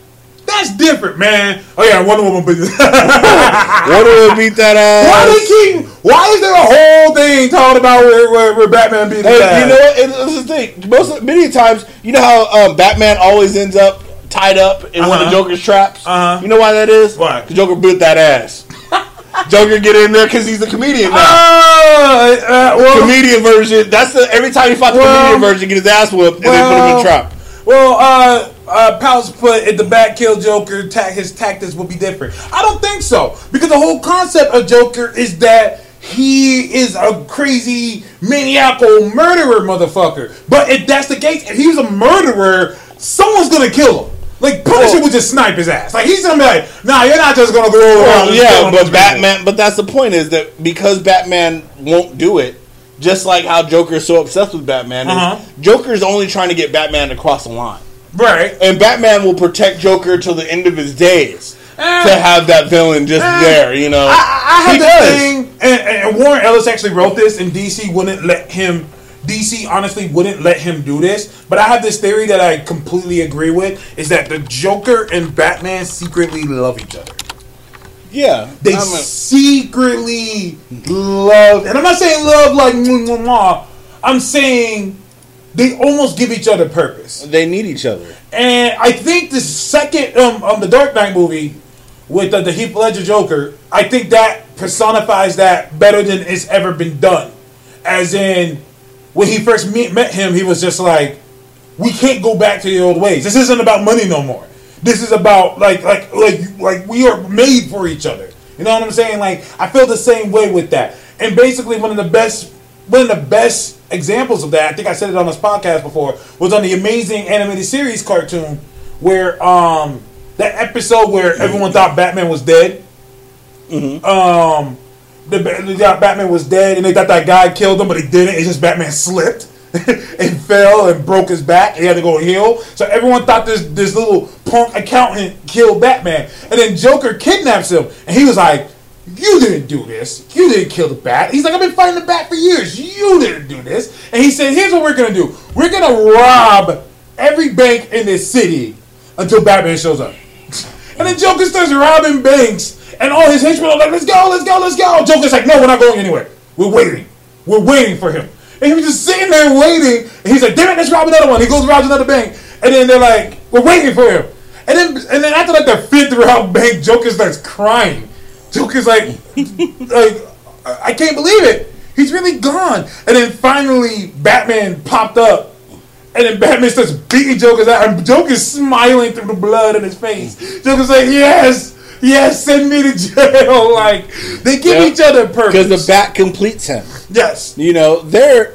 That's different, man. Oh yeah, Wonder Woman beat. That Wonder Woman beat that Why ass. they keep? Why is there a whole thing talking about where, where, where Batman beat Hey, you know what? Is the thing. Most many times, you know how um, Batman always ends up tied up in one of Uh-huh. Joker's traps. Uh-huh. You know why that is? Why? The Joker beat that ass. Joker get in there because he's a comedian now. Uh, uh, well, comedian version. That's the every time he fought the Well- comedian version, get his ass whooped and then put him in a trap. Well, uh, uh, Powell's put in the back kill Joker, ta- his tactics will be different. I don't think so because the whole concept of Joker is that he is a crazy maniacal murderer motherfucker. But if that's the case, if he was a murderer, someone's gonna kill him. Like Punisher Well- would just snipe his ass. Like he's gonna be like, Nah, you're not just gonna go around. Well, yeah, killing a bunch but of people." Batman. But that's the point is that because Batman won't do it, just like how Joker is so obsessed with Batman, is Uh-huh. Joker's only trying to get Batman to cross the line. right? And Batman will protect Joker till the end of his days Eh. to have that villain just Eh. there, you know. I, I He had thing, and, and Warren Ellis actually wrote this, and DC wouldn't let him. DC honestly wouldn't let him do this, but I have this theory that I completely agree with: is that the Joker and Batman secretly love each other. Yeah, They a- secretly love, and I'm not saying love like mwah. I'm saying they almost give each other purpose. they need each other. And I think the second um, um the Dark Knight movie with the, the Heath Ledger Joker, I think that personifies that better than it's ever been done. As in, when he first meet, met him, he was just like, "We can't go back to the old ways. This isn't about money no more. This is about like like like like we are made for each other." You know what I'm saying? Like I feel the same way with that. And basically, one of the best one of the best examples of that, I think I said it on this podcast before, was on the amazing animated series cartoon where um that episode where everyone thought Batman was dead. Um, the, they thought Batman was dead, and they thought that guy killed him, but he didn't. It's just Batman slipped and fell and broke his back. He had to go heal. So everyone thought this this little punk accountant killed Batman, and then Joker kidnaps him, and he was like. You didn't do this. You didn't kill the bat. He's like, I've been fighting the bat for years. You didn't do this. And he said, Here's what we're gonna do. We're gonna rob every bank in this city until Batman shows up. And then Joker starts robbing banks, and all his henchmen are like, "Let's go, let's go, let's go." Joker's like, "No, we're not going anywhere. We're waiting. We're waiting for him." And he was just sitting there waiting, and he's like, "Damn it, let's rob another one." He goes robs another bank, and then they're like, "We're waiting for him." And then, and then after like the fifth round bank, Joker starts crying. Joker's like, like, I can't believe it. He's really gone. And then finally, Batman popped up. And then Batman starts beating Joker's out. And Joker's smiling through the blood in his face. Joker's like, yes, yes, send me to jail. Like, they give Yeah. each other purpose. Because the bat completes him. yes. You know, they're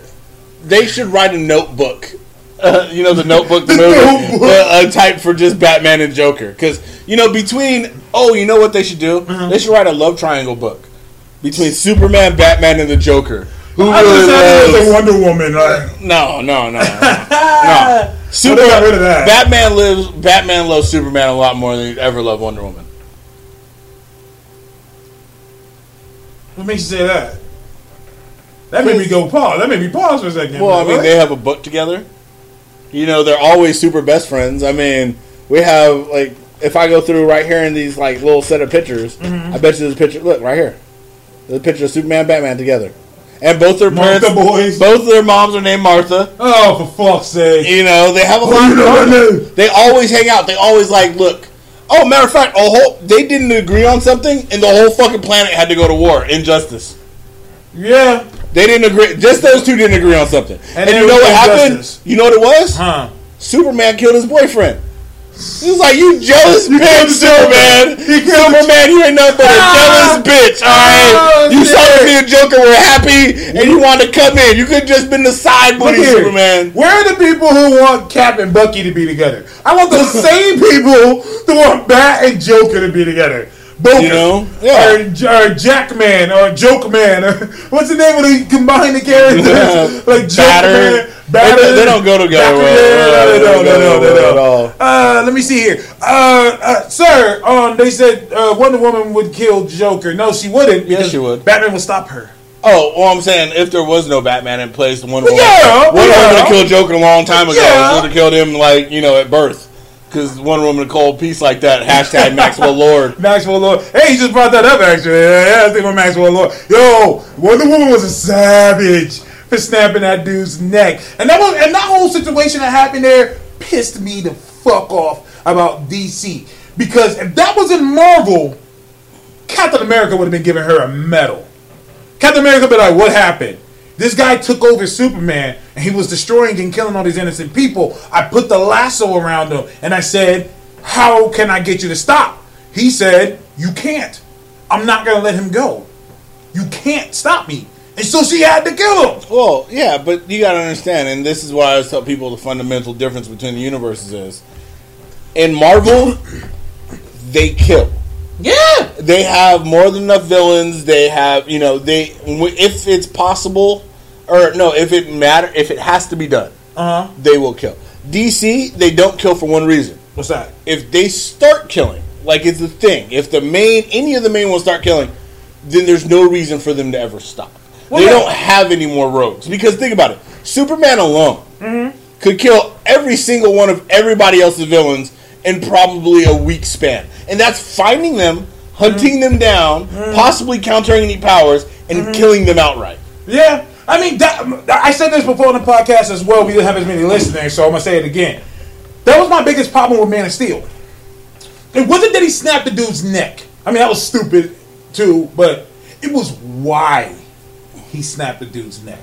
they should write a notebook. Uh, you know, the notebook, the, The movie, notebook. uh, a type for just Batman and Joker. Because you know, between oh, you know what they should do? Uh-huh. They should write a love triangle book between Superman, Batman, and the Joker. Who I really just said it was a loves? Wonder Woman. Like, No, no, no, no. ah, Super, Well, they got rid of that. Batman lives. Batman loves Superman a lot more than he'd ever loved Wonder Woman. What makes you say that? That made me go pause. That made me pause for a second. Well, I mean, they have a book together. You know, they're always super best friends. I mean, we have like if I go through right here in these like little set of pictures, Mm-hmm. I bet you there's a picture. Look right here, there's a picture of Superman, Batman together, and both their Martha parents, boys. both of their moms are named Martha. Oh, for fuck's sake. You know, they have a lot. you know what I of? They always hang out. They always like look. Oh, matter of fact, a whole they didn't agree on something, and the whole fucking planet had to go to war. Injustice. Yeah. They didn't agree. Just those two didn't agree on something. And, And you know what happened? You know what it was? Huh. Superman killed his boyfriend. He was like, "You jealous You bitch, Superman! Killed- Superman, you ain't nothing but a Ah! jealous bitch. All right, Oh, you saw me and Joker were happy, and you wanted to come in. You could just been the side buddy. Superman. Where are the people who want Cap and Bucky to be together? I want those same people who want Bat and Joker to be together. Both You know? Yeah. or, or Jackman or Joke Man or what's the name of the combined the characters like Joke Batter. Man, Batter. They- they don't go together well. yeah, they They don't, don't they go don't, they well don't. at all. Uh, let me see here, uh, uh, sir. Um, they said uh, Wonder Woman would kill Joker. No, she wouldn't. Yes, she would. Batman will stop her. Oh, well, I'm saying if there was no Batman in place, Wonder Woman, Yeah, Wonder Woman would have killed Joker a long time ago. Yeah. Would have killed him like you know at birth, because Wonder Woman call peace like that. Hashtag Maxwell Lord. Maxwell Lord. Hey, you just brought that up actually. Yeah, I think with Maxwell Lord. Yo, Wonder Woman was a savage for snapping that dude's neck, and that was and that whole situation that happened there pissed me the fuck off about DC because if that was in Marvel, Captain America would have been giving her a medal. Captain America would be like, "What happened?" This guy took over Superman and he was destroying and killing all these innocent people. I put the lasso around him and I said, How can I get you to stop? He said, You can't. I'm not going to let him go. You can't stop me. And so she had to kill him. Well, yeah, but you got to understand, and this is why I always tell people the fundamental difference between the universes is. In Marvel, they kill. Yeah. They have more than enough villains. They have, you know, they if it's possible, or no, if it matter, if it has to be done, Uh huh. they will kill. DC, they don't kill for one reason. What's that? If they start killing, like it's the thing, if the main, any of the main ones start killing, then there's no reason for them to ever stop. Well, they yeah. don't have any more rogues because think about it, Superman alone Mm-hmm. could kill every single one of everybody else's villains in probably a week span, and that's finding them, hunting them down, Mm-hmm. possibly countering any powers, and killing them outright. Yeah. I mean, that, I said this before on the podcast as well. We didn't have as many listeners, so I'm to say it again. That was my biggest problem with Man of Steel. It wasn't that he snapped the dude's neck. I mean, that was stupid too, but it was why he snapped the dude's neck.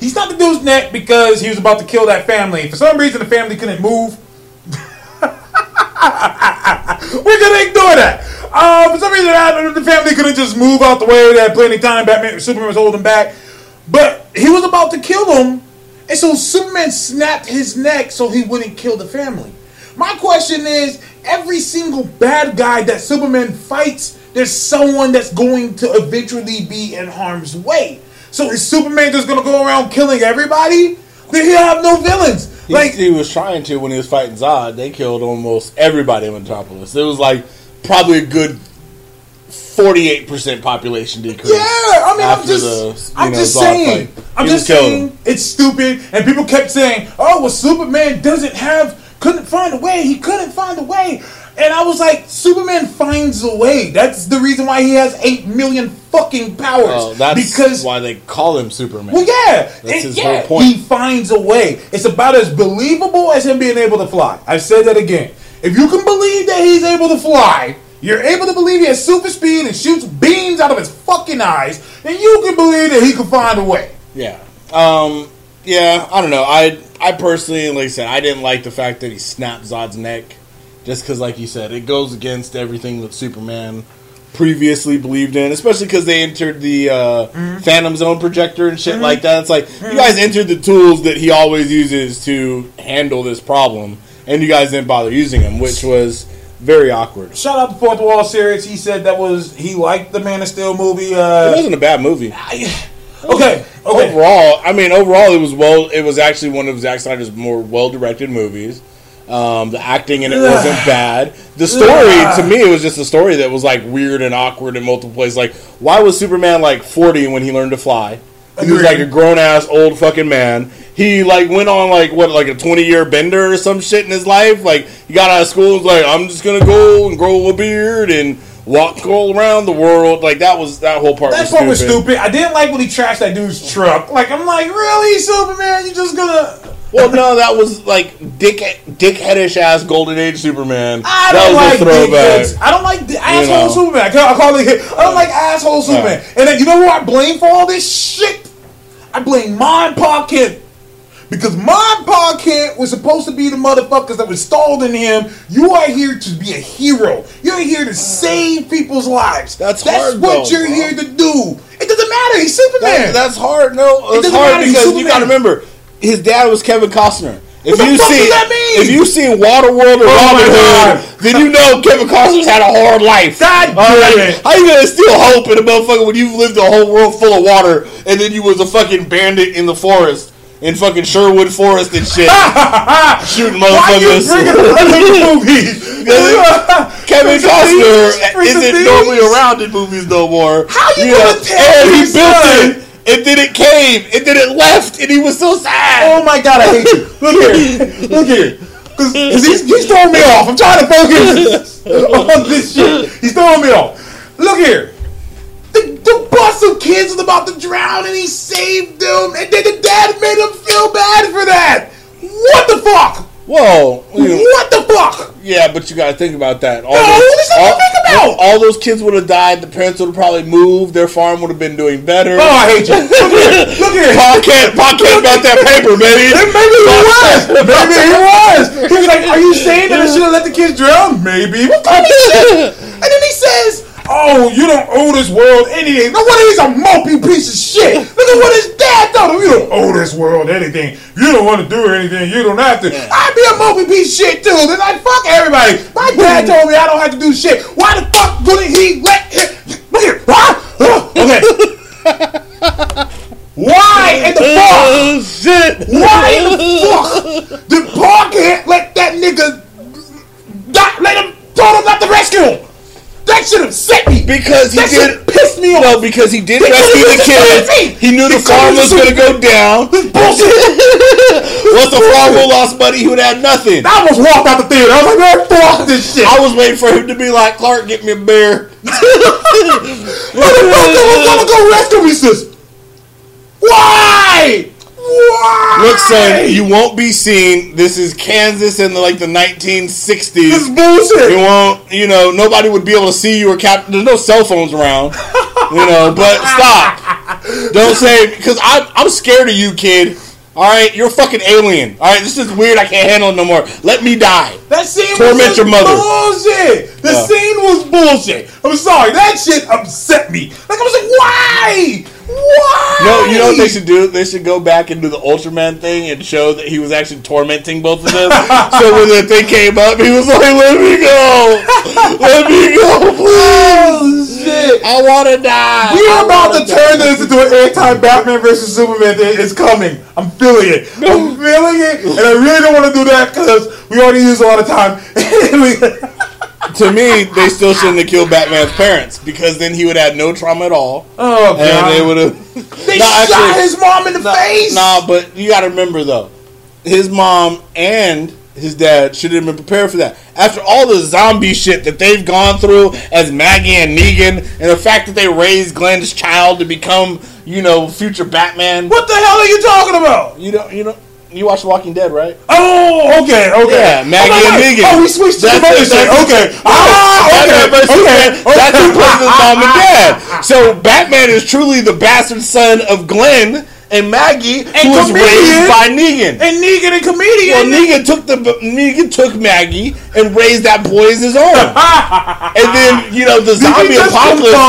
He snapped the dude's neck because he was about to kill that family. For some reason, the family couldn't move. We're gonna ignore that. Uh, for some reason, the family couldn't just move out the way. They had plenty time. Batman, Superman was holding back, but he was about to kill them, and so Superman snapped his neck so he wouldn't kill the family. My question is: every single bad guy that Superman fights, there's someone that's going to eventually be in harm's way. So is Superman just gonna go around killing everybody? Then he'll have no villains. He, Like he was trying to when he was fighting Zod. They killed almost everybody in Metropolis. It was like probably a good forty-eight percent population decrease. Yeah, I mean, I'm just, the, I'm know, just saying. I'm just was killing saying, it's stupid, and people kept saying, "Oh, well, Superman doesn't have couldn't find a way. He couldn't find a way. And I was like, Superman finds a way. That's the reason why he has eight million fucking powers. Oh, that's because why they call him Superman. well, yeah, That's It- his yeah, whole point. He finds a way. It's about as believable as him being able to fly. I said that again. If you can believe that he's able to fly, you're able to believe he has super speed and shoots beams out of his fucking eyes, then you can believe that he can find a way. Yeah. Um. Yeah. I don't know. I I personally, like I said, I didn't like the fact that he snapped Zod's neck, just because, like you said, it goes against everything that Superman previously believed in, especially because they entered the uh, Mm-hmm. Phantom Zone projector and shit like that. It's like you guys entered the tools that he always uses to handle this problem, and you guys didn't bother using them, which was very awkward. Shout out to Fourth Wall Series. He said that was he liked the Man of Steel movie. It Uh, wasn't a bad movie. I- okay, okay. Overall, I mean, overall, it was well. It was actually one of Zack Snyder's more well-directed movies. Um, the acting in it wasn't bad. The story, to me, it was just a story that was like weird and awkward in multiple places. Like, why was Superman like forty when he learned to fly? He was like a grown ass old fucking man. He like went on like what like a twenty year bender or some shit in his life. Like he got out of school and was like, I'm just gonna go and grow a beard and walk all around the world. Like that was that whole part. That was part was stupid. stupid. I didn't like when he trashed that dude's truck. Like I'm like, really, Superman? You just gonna? Well, no, that was like dick dickheadish ass Golden Age Superman. I that don't was like a throwback. dickheads. I don't like the asshole know. Superman. I call, I call it. I don't like asshole Superman. And then you know who I blame for all this shit? I blame Pa Kent. Because and Pa Kent was supposed to be the motherfuckers that installed in him. You are here to be a hero. You're here to save people's lives. That's That's hard, what though, you're bro. here to do. It doesn't matter. He's Superman. That- that's hard. No, it's doesn't hard matter, because you got to remember his dad was Kevin Costner. If you see, does that mean? if you seen Waterworld or Oh Robin Hood, then you know Kevin Costner's had a hard life. God damn. How you gonna steal hope in a motherfucker when you've lived a whole world full of water and then you was a fucking bandit in the forest? In fucking Sherwood Forest and shit, shooting Why you motherfuckers. bringing up other movies? Kevin Costner Thieves? Prince of isn't normally around in movies no more. How you know, gonna tell And he built son? it, and then it came, and then it left, and he was so sad. Oh my god, I hate you. Look here. Look here. Because he's, he's throwing me off. I'm trying to focus on this shit. He's throwing me off. Look here. The, the bus of kids was about to drown and he saved them. And then the dad made him feel bad for that. What the fuck? Whoa, What the fuck? yeah, but you gotta think about that. All No, to all, think about. all those kids would have died. The parents would have probably moved. Their farm would have been doing better. Oh, I hate you. Look here. Look here. Podcast, podcast about that paper, baby. Maybe he was. Maybe he was. He was like, "Are you saying that I should have let the kids drown?" Maybe. What kind of shit? And then he says, "Oh, you don't owe this world anything." No wonder he's a mopey piece of shit. Look at what his dad told him. You don't owe this world anything. You don't want to do anything. You don't have to. I'd be a mopey piece of shit too. Then I fuck everybody. My dad told me I don't have to do shit. Why the fuck wouldn't he let? Look here. Huh? Okay. Why in the fuck? Oh shit! Why in the fuck did Pa Kent let that nigga let him told him not to rescue him? That should have set me. Because he that did. piss me off. No, because he did rescue the kids. He knew the He farm was going to go down. Once the farmer lost money, he would have nothing. I almost walked out the theater. I was like, man, fuck this shit. I was waiting for him to be like, Clark, get me a beer. Motherfucker was gonna go rescue me, sis. Why? Why? Look, son, you won't be seen. This is Kansas in the, like the 1960s. This is 1960s. bullshit. You won't, you know, nobody would be able to see you or cap. There's no cell phones around, you know. But stop. Don't say because I'm I'm scared of you, kid. All right, you're a fucking alien. All right, this is weird. I can't handle it no more. Let me die. That scene Torment your mother. bullshit. The Yeah. scene was bullshit. I'm sorry. That shit upset me. Like I was like, why? Why? No, you know what they should do? They should go back and do the Ultraman thing and show that he was actually tormenting both of them. so when the thing came up, he was like, "Let me go, let me go, Oh please. shit. I want to die." We are about to wanna turn this into an anti-Batman versus Superman thing. It's coming. I'm feeling it. I'm feeling it, and I really don't want to do that because we already used a lot of time. To me, they still shouldn't have killed Batman's parents because then he would have no trauma at all, oh and god! they would have. They No, shot actually- his mom in the face. Nah, but you got to remember though, his mom and his dad should have been prepared for that. After all the zombie shit that they've gone through as Maggie and Negan, and the fact that they raised Glenn's child to become, you know, future Batman. What the hell are you talking about? You know, you know, you watch Walking Dead, right? Oh, okay, okay. Yeah, Maggie oh, and Negan. Oh, we switched to the other it, shit. Okay. Ah, okay, Batman versus okay. Superman, That's who plays his mom and dad. So Batman is truly the bastard son of Glenn and Maggie, who was raised by Negan. And Negan and comedian. Well, Negan took the Negan took Maggie and raised that boy as his own, and then you know the zombie apocalypse.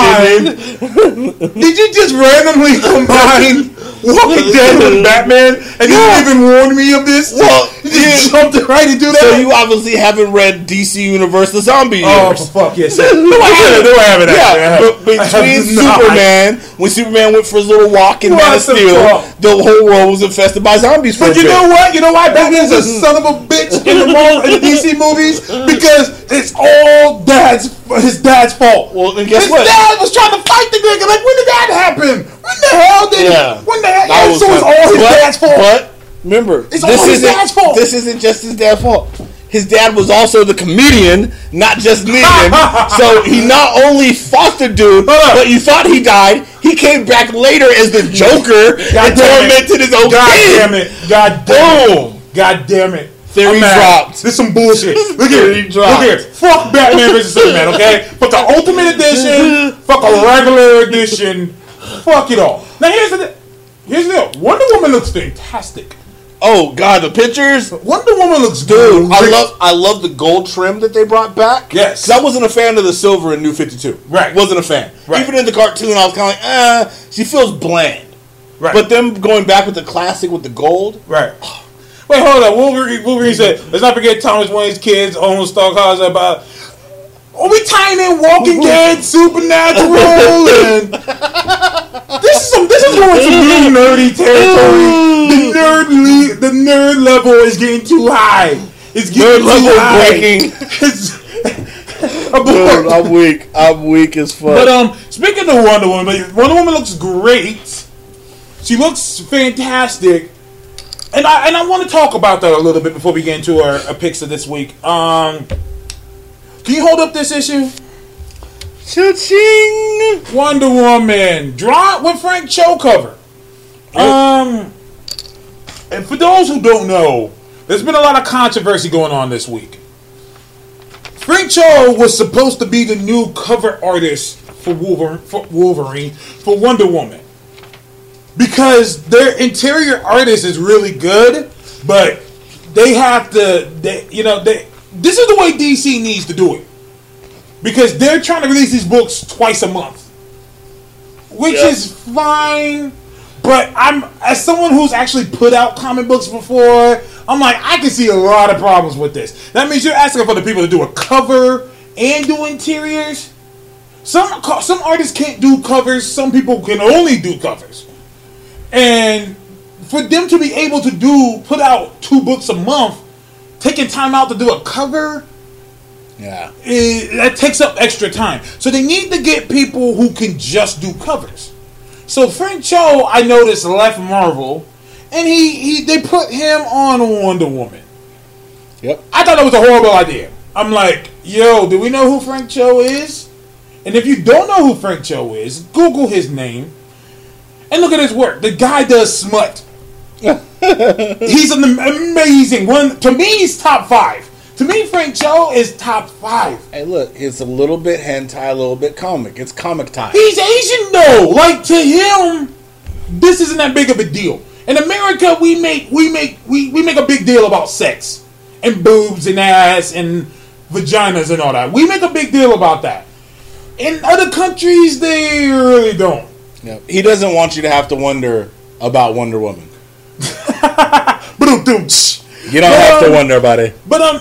Did you just randomly combine Walking Dead with Batman and you Yeah. didn't even warn me of this? Well, you just yeah. jumped right into that. So you obviously haven't read DC Universe: The Zombie oh, Years. for fuck yes. No, I haven't. No, I haven't. Yeah, but between not. Superman, when Superman went for his little walk in Man of the Steel, the whole world was infested by zombies But you bit. know what? You know why Batman's a son of a bitch in the, Marvel, in the DC movies? Because it's all dad's his dad's fault. Well, then guess his what? dad was trying to fight the nigga. Like, when did that happen? When the hell did? Yeah. When the hell? That was so it's all his but, dad's fault. But remember, It's this all his isn't dad's fault. this isn't just his dad's fault. His dad was also the comedian, not just Negan. so he not only fought the dude, but you thought he died. He came back later as the Joker God and damn it. tormented his own God kid. damn it! God damn it! God damn it! I'm mad. dropped. This some bullshit. Look here. Dropped. Look here. Fuck Batman vs Superman. Okay. Fuck the Ultimate Edition. Fuck a regular edition. Fuck it all. Now here's the. Here's the deal. Wonder Woman looks fantastic. Oh God, the pictures. Wonder Woman looks Dude, I love I love the gold trim that they brought back. Yes, I wasn't a fan of the silver in New Fifty Two. Right. wasn't a fan. Right. Even in the cartoon, I was kind of like, uh, she feels bland. Right. But them going back with the classic with the gold. Right. Wait, hold on. Wolverine, Wolverine said, let's not forget Thomas Wayne's kids own Star Cars about. Are we tying in Walking Dead, Supernatural, and this is some this is going some new nerdy territory. The nerd le- the nerd level is getting too high. It's Nerd getting too level high. breaking. It's- Dude, I'm weak. I'm weak as fuck. But um, speaking of Wonder Woman, Wonder Woman looks great. She looks fantastic, and I and I want to talk about that a little bit before we get into our, our picks of this week. Um, can you hold up this issue? Cha-ching! Wonder Woman, draw with Frank Cho cover. Um, and for those who don't know, there's been a lot of controversy going on this week. Frank Cho was supposed to be the new cover artist for Wolverine, for Wolverine, for Wonder Woman, because their interior artist is really good, but they have to, they, you know, they. This is the way DC needs to do it, because they're trying to release these books twice a month which Yeah. is fine. But I'm as someone who's actually put out comic books before, I'm like I can see a lot of problems with this. That means you're asking for the people to do a cover and do interiors. Some some artists can't do covers. Some people can only do covers, and for them to be able to do put out two books a month, taking time out to do a cover Yeah. eh, that takes up extra time. So they need to get people who can just do covers. So Frank Cho, I noticed, left Marvel, and he, he they put him on Wonder Woman. Yep. I thought that was a horrible idea. I'm like, yo, do we know who Frank Cho is? And if you don't know who Frank Cho is, Google his name and look at his work. The guy does smut. he's an amazing one. To me, he's top five. To me, Frank Cho is top five. Hey, look, it's a little bit hentai, a little bit comic. It's comic time. He's Asian though. Like to him, this isn't that big of a deal. In America, we make we make we, we make a big deal about sex and boobs and ass and vaginas and all that. We make a big deal about that. In other countries, they really don't. Yep. He doesn't want you to have to wonder about Wonder Woman. You don't have to Um, wonder about it. But um,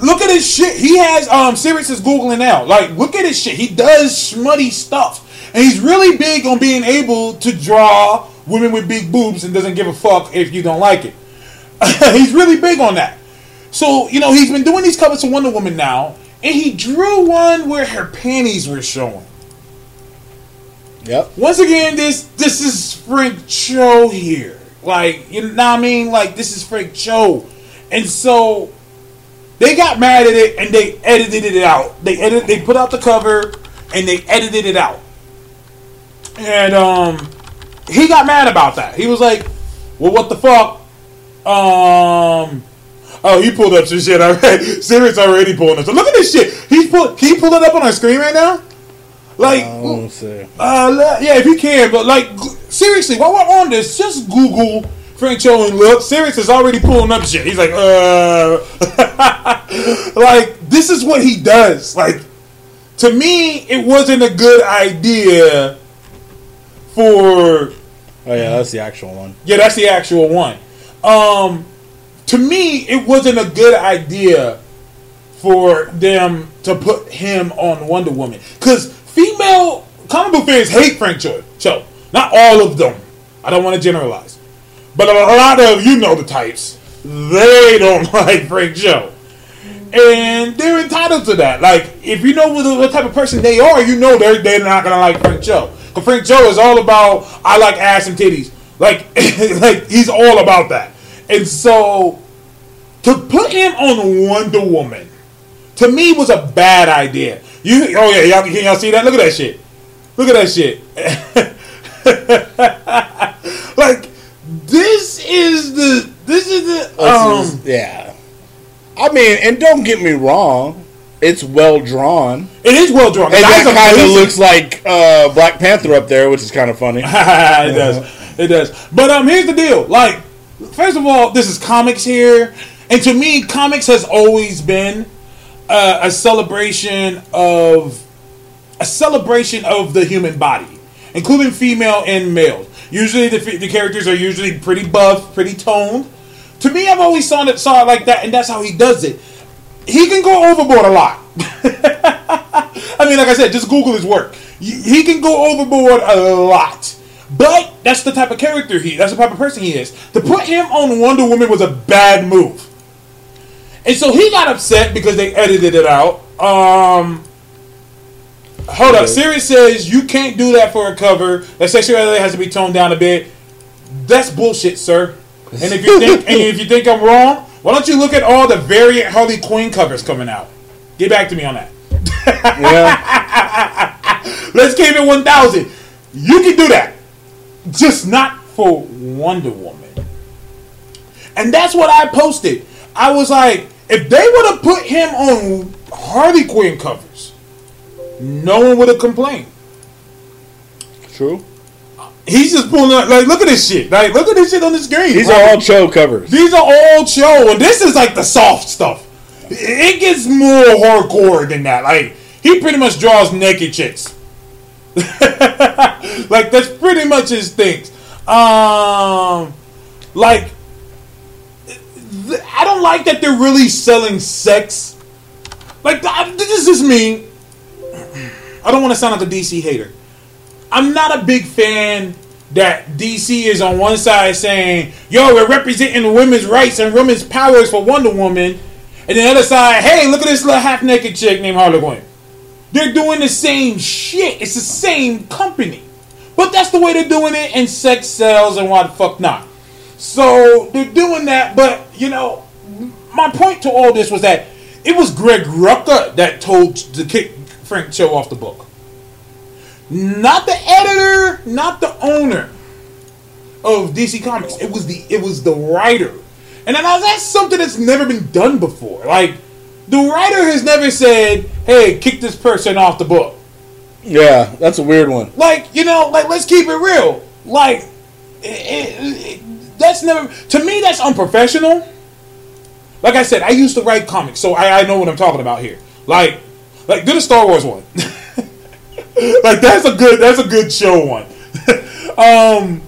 look at his shit. He has um, Sirius is googling now. Like, look at his shit. He does smutty stuff, and he's really big on being able to draw women with big boobs and doesn't give a fuck if you don't like it. he's really big on that. So you know he's been doing these covers for Wonder Woman now, and he drew one where her panties were showing. Yep. Once again, this this is Frank Cho here. Like, you know what I mean? Like, this is Frank Cho. And so, They got mad at it and they edited it out. They edit, they put out the cover and they edited it out. And um, he got mad about that. He was like, "Well, what the fuck?" Um, oh, he pulled up some shit. Already. Sirius already pulling up. So look at this shit. He's pull. Can you pull it up on our screen right now? Like, uh, yeah, if you can, but like, seriously, while we're on this, just Google Frank Cho and look. Sirius is already pulling up shit. He's like, uh, like this is what he does. Like, to me, it wasn't a good idea for Oh yeah, that's the actual one. yeah, that's the actual one. Um, to me, it wasn't a good idea for them to put him on Wonder Woman because female comic book fans hate Frank Cho. Cho. Not all of them. I don't want to generalize, but a lot of you know the types. They don't like Frank Cho. And they're entitled to that. Like, if you know what, what type of person they are, you know they're, they're not gonna like Frank Cho. Because Frank Cho is all about I like ass and titties. Like, like he's all about that. And so to put him on Wonder Woman, to me was a bad idea. You oh yeah, y'all can y'all see that? Look at that shit. Look at that shit. like this is the this is the um is- yeah. I mean, and don't get me wrong, it's well drawn, it is well drawn. and that kind of looks like uh, Black Panther up there, which is kind of funny. it does. It does. But um, here's the deal. Like, first of all, this is comics here, and to me, comics has always been uh, a celebration of a celebration of the human body, including female and male. Usually, the, the characters are usually pretty buff, pretty toned. To me, I've always saw it saw it like that, and that's how he does it. He can go overboard a lot. I mean, like I said, just Google his work. He can go overboard a lot. But that's the type of character he that's the type of person he is. To put him on Wonder Woman was a bad move. And so he got upset because they edited it out. Um Hold up. Sirius says you can't do that for a cover. That sexuality has to be toned down a bit. That's bullshit, sir. And if you think and if you think I'm wrong, why don't you look at all the variant Harley Quinn covers coming out? Get back to me on that. yeah, Let's keep it 1,000. You can do that. Just not for Wonder Woman. And that's what I posted. I was like, if they would have put him on Harley Quinn covers, no one would have complained. true. He's just pulling up, like, look at this shit. Like, look at this shit on the screen. These Like, are all show covers. These are all show, and this is like the soft stuff. It gets more hardcore than that. Like he pretty much draws naked chicks. like that's pretty much his things. Um, like I don't like that they're really selling sex. Like this is me. I don't want to sound like a DC hater. I'm not a big fan that DC is on one side saying, yo, we're representing women's rights and women's powers for Wonder Woman. And the other side, hey, look at this little half naked chick named Harley Quinn. They're doing the same shit. It's the same company. But that's the way they're doing it, and sex sells and why the fuck not. So they're doing that, but you know, my point to all this was that it was Greg Rucka that told to kick Frank Cho off the book. Not the editor, not the owner of DC Comics. It was the it was the writer. And I- that's something that's never been done before. Like the writer has never said, "Hey, kick this person off the book." Yeah, that's a weird one. Like you know, like let's keep it real. Like it, it, it- that's never to me. That's unprofessional. Like I said, I used to write comics, so I, I know what I'm talking about here. Like, like do the Star Wars one. like that's a good that's a good show one. um,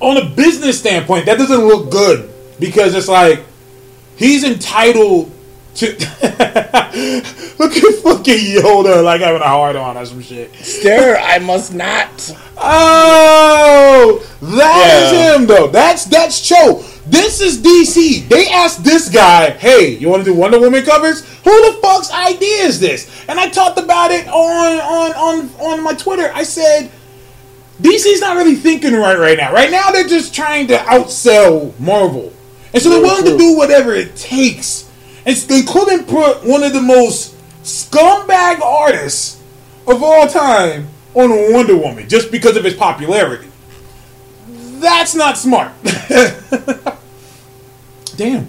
on a business standpoint, that doesn't look good because it's like he's entitled look at fucking Yoda like having a hard on or some shit. Stare, I must not. Oh, that is Yeah. him though. That's that's Cho. This is DC. They asked this guy, "Hey, you want to do Wonder Woman covers? Who the fuck's idea is this?" And I talked about it on on on on my Twitter. I said, DC's not really thinking right right now. Right now, they're just trying to outsell Marvel. and so they're willing to do whatever it takes. And they couldn't put one of the most scumbag artists of all time on Wonder Woman just because of his popularity. That's not smart. Damn.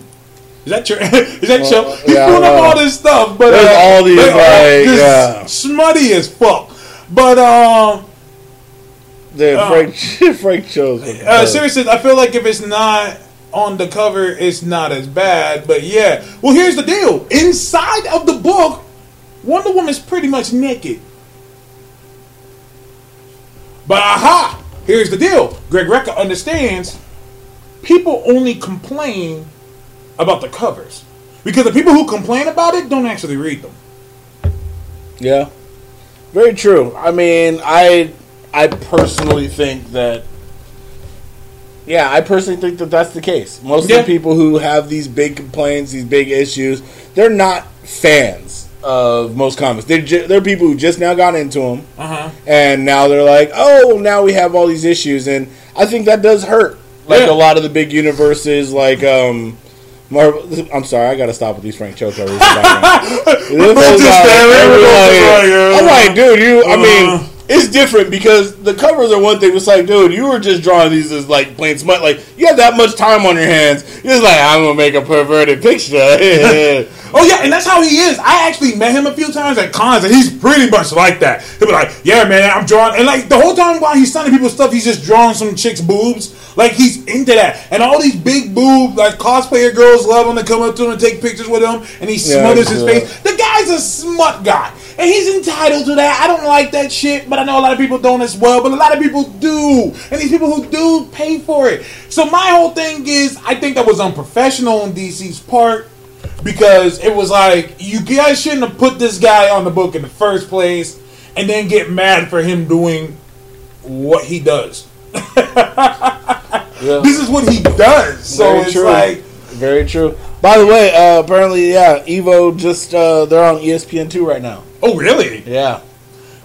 Is that true? Is that Well, show? He's yeah, pulling up all this stuff, but there's uh, all these, like, just yeah. smutty as fuck. But um, The Uh, Frank Frank Cho's. uh, seriously, I feel like if it's not on the cover, it's not as bad. But yeah, well, here's the deal: inside of the book, Wonder Woman's pretty much naked. But aha! Here's the deal: Greg Rucka understands. People only complain about the covers because the people who complain about it don't actually read them. Yeah, very true. I mean, I I personally think that. Yeah, I personally think that that's the case. Most Yeah. of the people who have these big complaints, these big issues, they're not fans of most comics. They're ju- they're people who just now got into them, Uh huh. and now they're like, oh, now we have all these issues, and I think that does hurt. Like Yeah. a lot of the big universes, like um, Marvel. I'm sorry, I got to stop with these Frank Cho covers. in the background. This is like- there, every, every- like- like, uh, I'm like, dude, you. I uh. mean, it's different because the covers are one thing. It's like, dude, you were just drawing these as like plain smut. Like you have that much time on your hands. You're just like, I'm gonna make a perverted picture. Oh yeah, and that's how he is. I actually met him a few times at cons, and he's pretty much like that. He'll be like, "Yeah, man, I'm drawing," and like the whole time while he's signing people's stuff, he's just drawing some chick's boobs. Like he's into that, and all these big boob like cosplayer girls love him to come up to him and take pictures with him, and he Yeah, smothers his face. The guy's a smut guy, and he's entitled to that. I don't like that shit, but I know a lot of people don't as well. But a lot of people do, and these people who do pay for it. So my whole thing is, I think that was unprofessional on DC's part because it was like you guys shouldn't have put this guy on the book in the first place and then get mad for him doing what he does. Yeah. This is what he does. So Very it's true. like Very true. By the way, uh, apparently, yeah, Evo just uh, they're on ESPN two right now. Oh really? Yeah.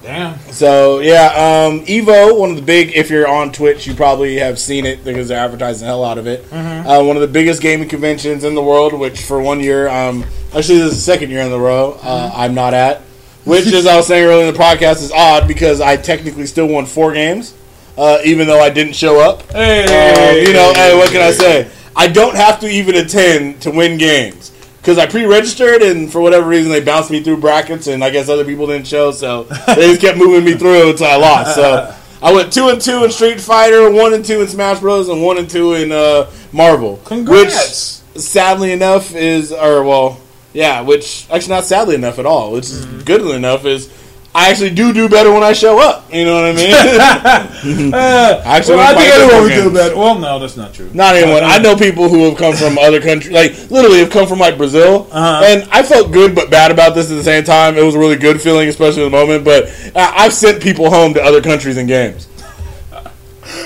Damn. So yeah, um, Evo, one of the big. If you're on Twitch, you probably have seen it because they're advertising the hell out of it. Uh, one of the biggest gaming conventions in the world, which for one year, um, actually this is the second year in the row, uh, I'm not at. Which, as I was saying earlier in the podcast, is odd because I technically still won four games, uh, even though I didn't show up. Hey, Um, you know, hey, what can I say? I don't have to even attend to win games because I pre-registered, and for whatever reason, they bounced me through brackets, and I guess other people didn't show, so they just kept moving me through until I lost. So I went two and two in Street Fighter, one and two in Smash Bros, and one and two in uh, Marvel. Congrats. Which, sadly enough, is or well, yeah, which actually not sadly enough at all, which is good enough is. I actually do do better when I show up. You know what I mean? Uh, Actually, well, I think everyone would do better. Well, no, that's not true. Not anyone. I know people who have come from other countries, like literally have come from like Brazil, Uh-huh. and I felt good but bad about this at the same time. It was a really good feeling, especially in the moment. But I- I've sent people home to other countries in games.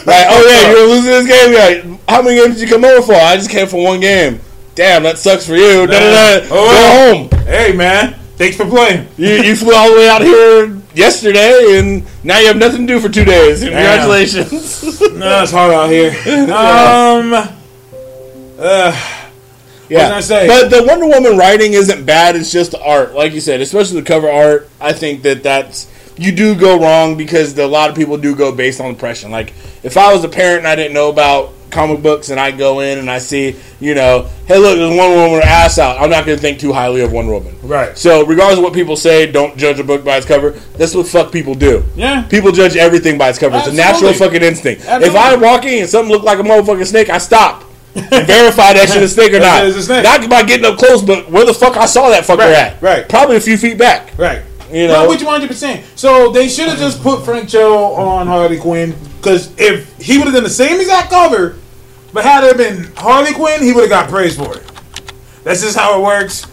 Like, oh yeah, you're losing this game. Yeah, how many games did you come over for? I just came for one game. Damn, that sucks for you. Da, da, da. Oh, Go home. Hey man, thanks for playing. You, you flew all the way out here yesterday, and now you have nothing to do for two days. Congratulations. No, it's hard out here. Um, uh, Yeah, was I say? but the Wonder Woman writing isn't bad. It's just the art, like you said, especially the cover art. I think that that's you do go wrong because the, a lot of people do go based on impression. Like if I was a parent and I didn't know about comic books and I go in and I see, you know, hey look, there's one Woman with her ass out. I'm not going to think too highly of one Woman. Right. So regardless of what people say, don't judge a book by its cover. That's what fuck people do. Yeah. People judge everything by its cover. It's a natural fucking instinct. If I walk in and something look like a motherfucking snake, I stop. and verify that shit is a snake or not. It's a snake. Not by getting up close, but where the fuck I saw that fucker Right, at? right. Probably a few feet back. Right. You No, know? which one hundred percent. So they should have just put Frank Cho on Harley Quinn because if he would have done the same exact cover, but had it been Harley Quinn, he would have got praise for it. That's just how it works.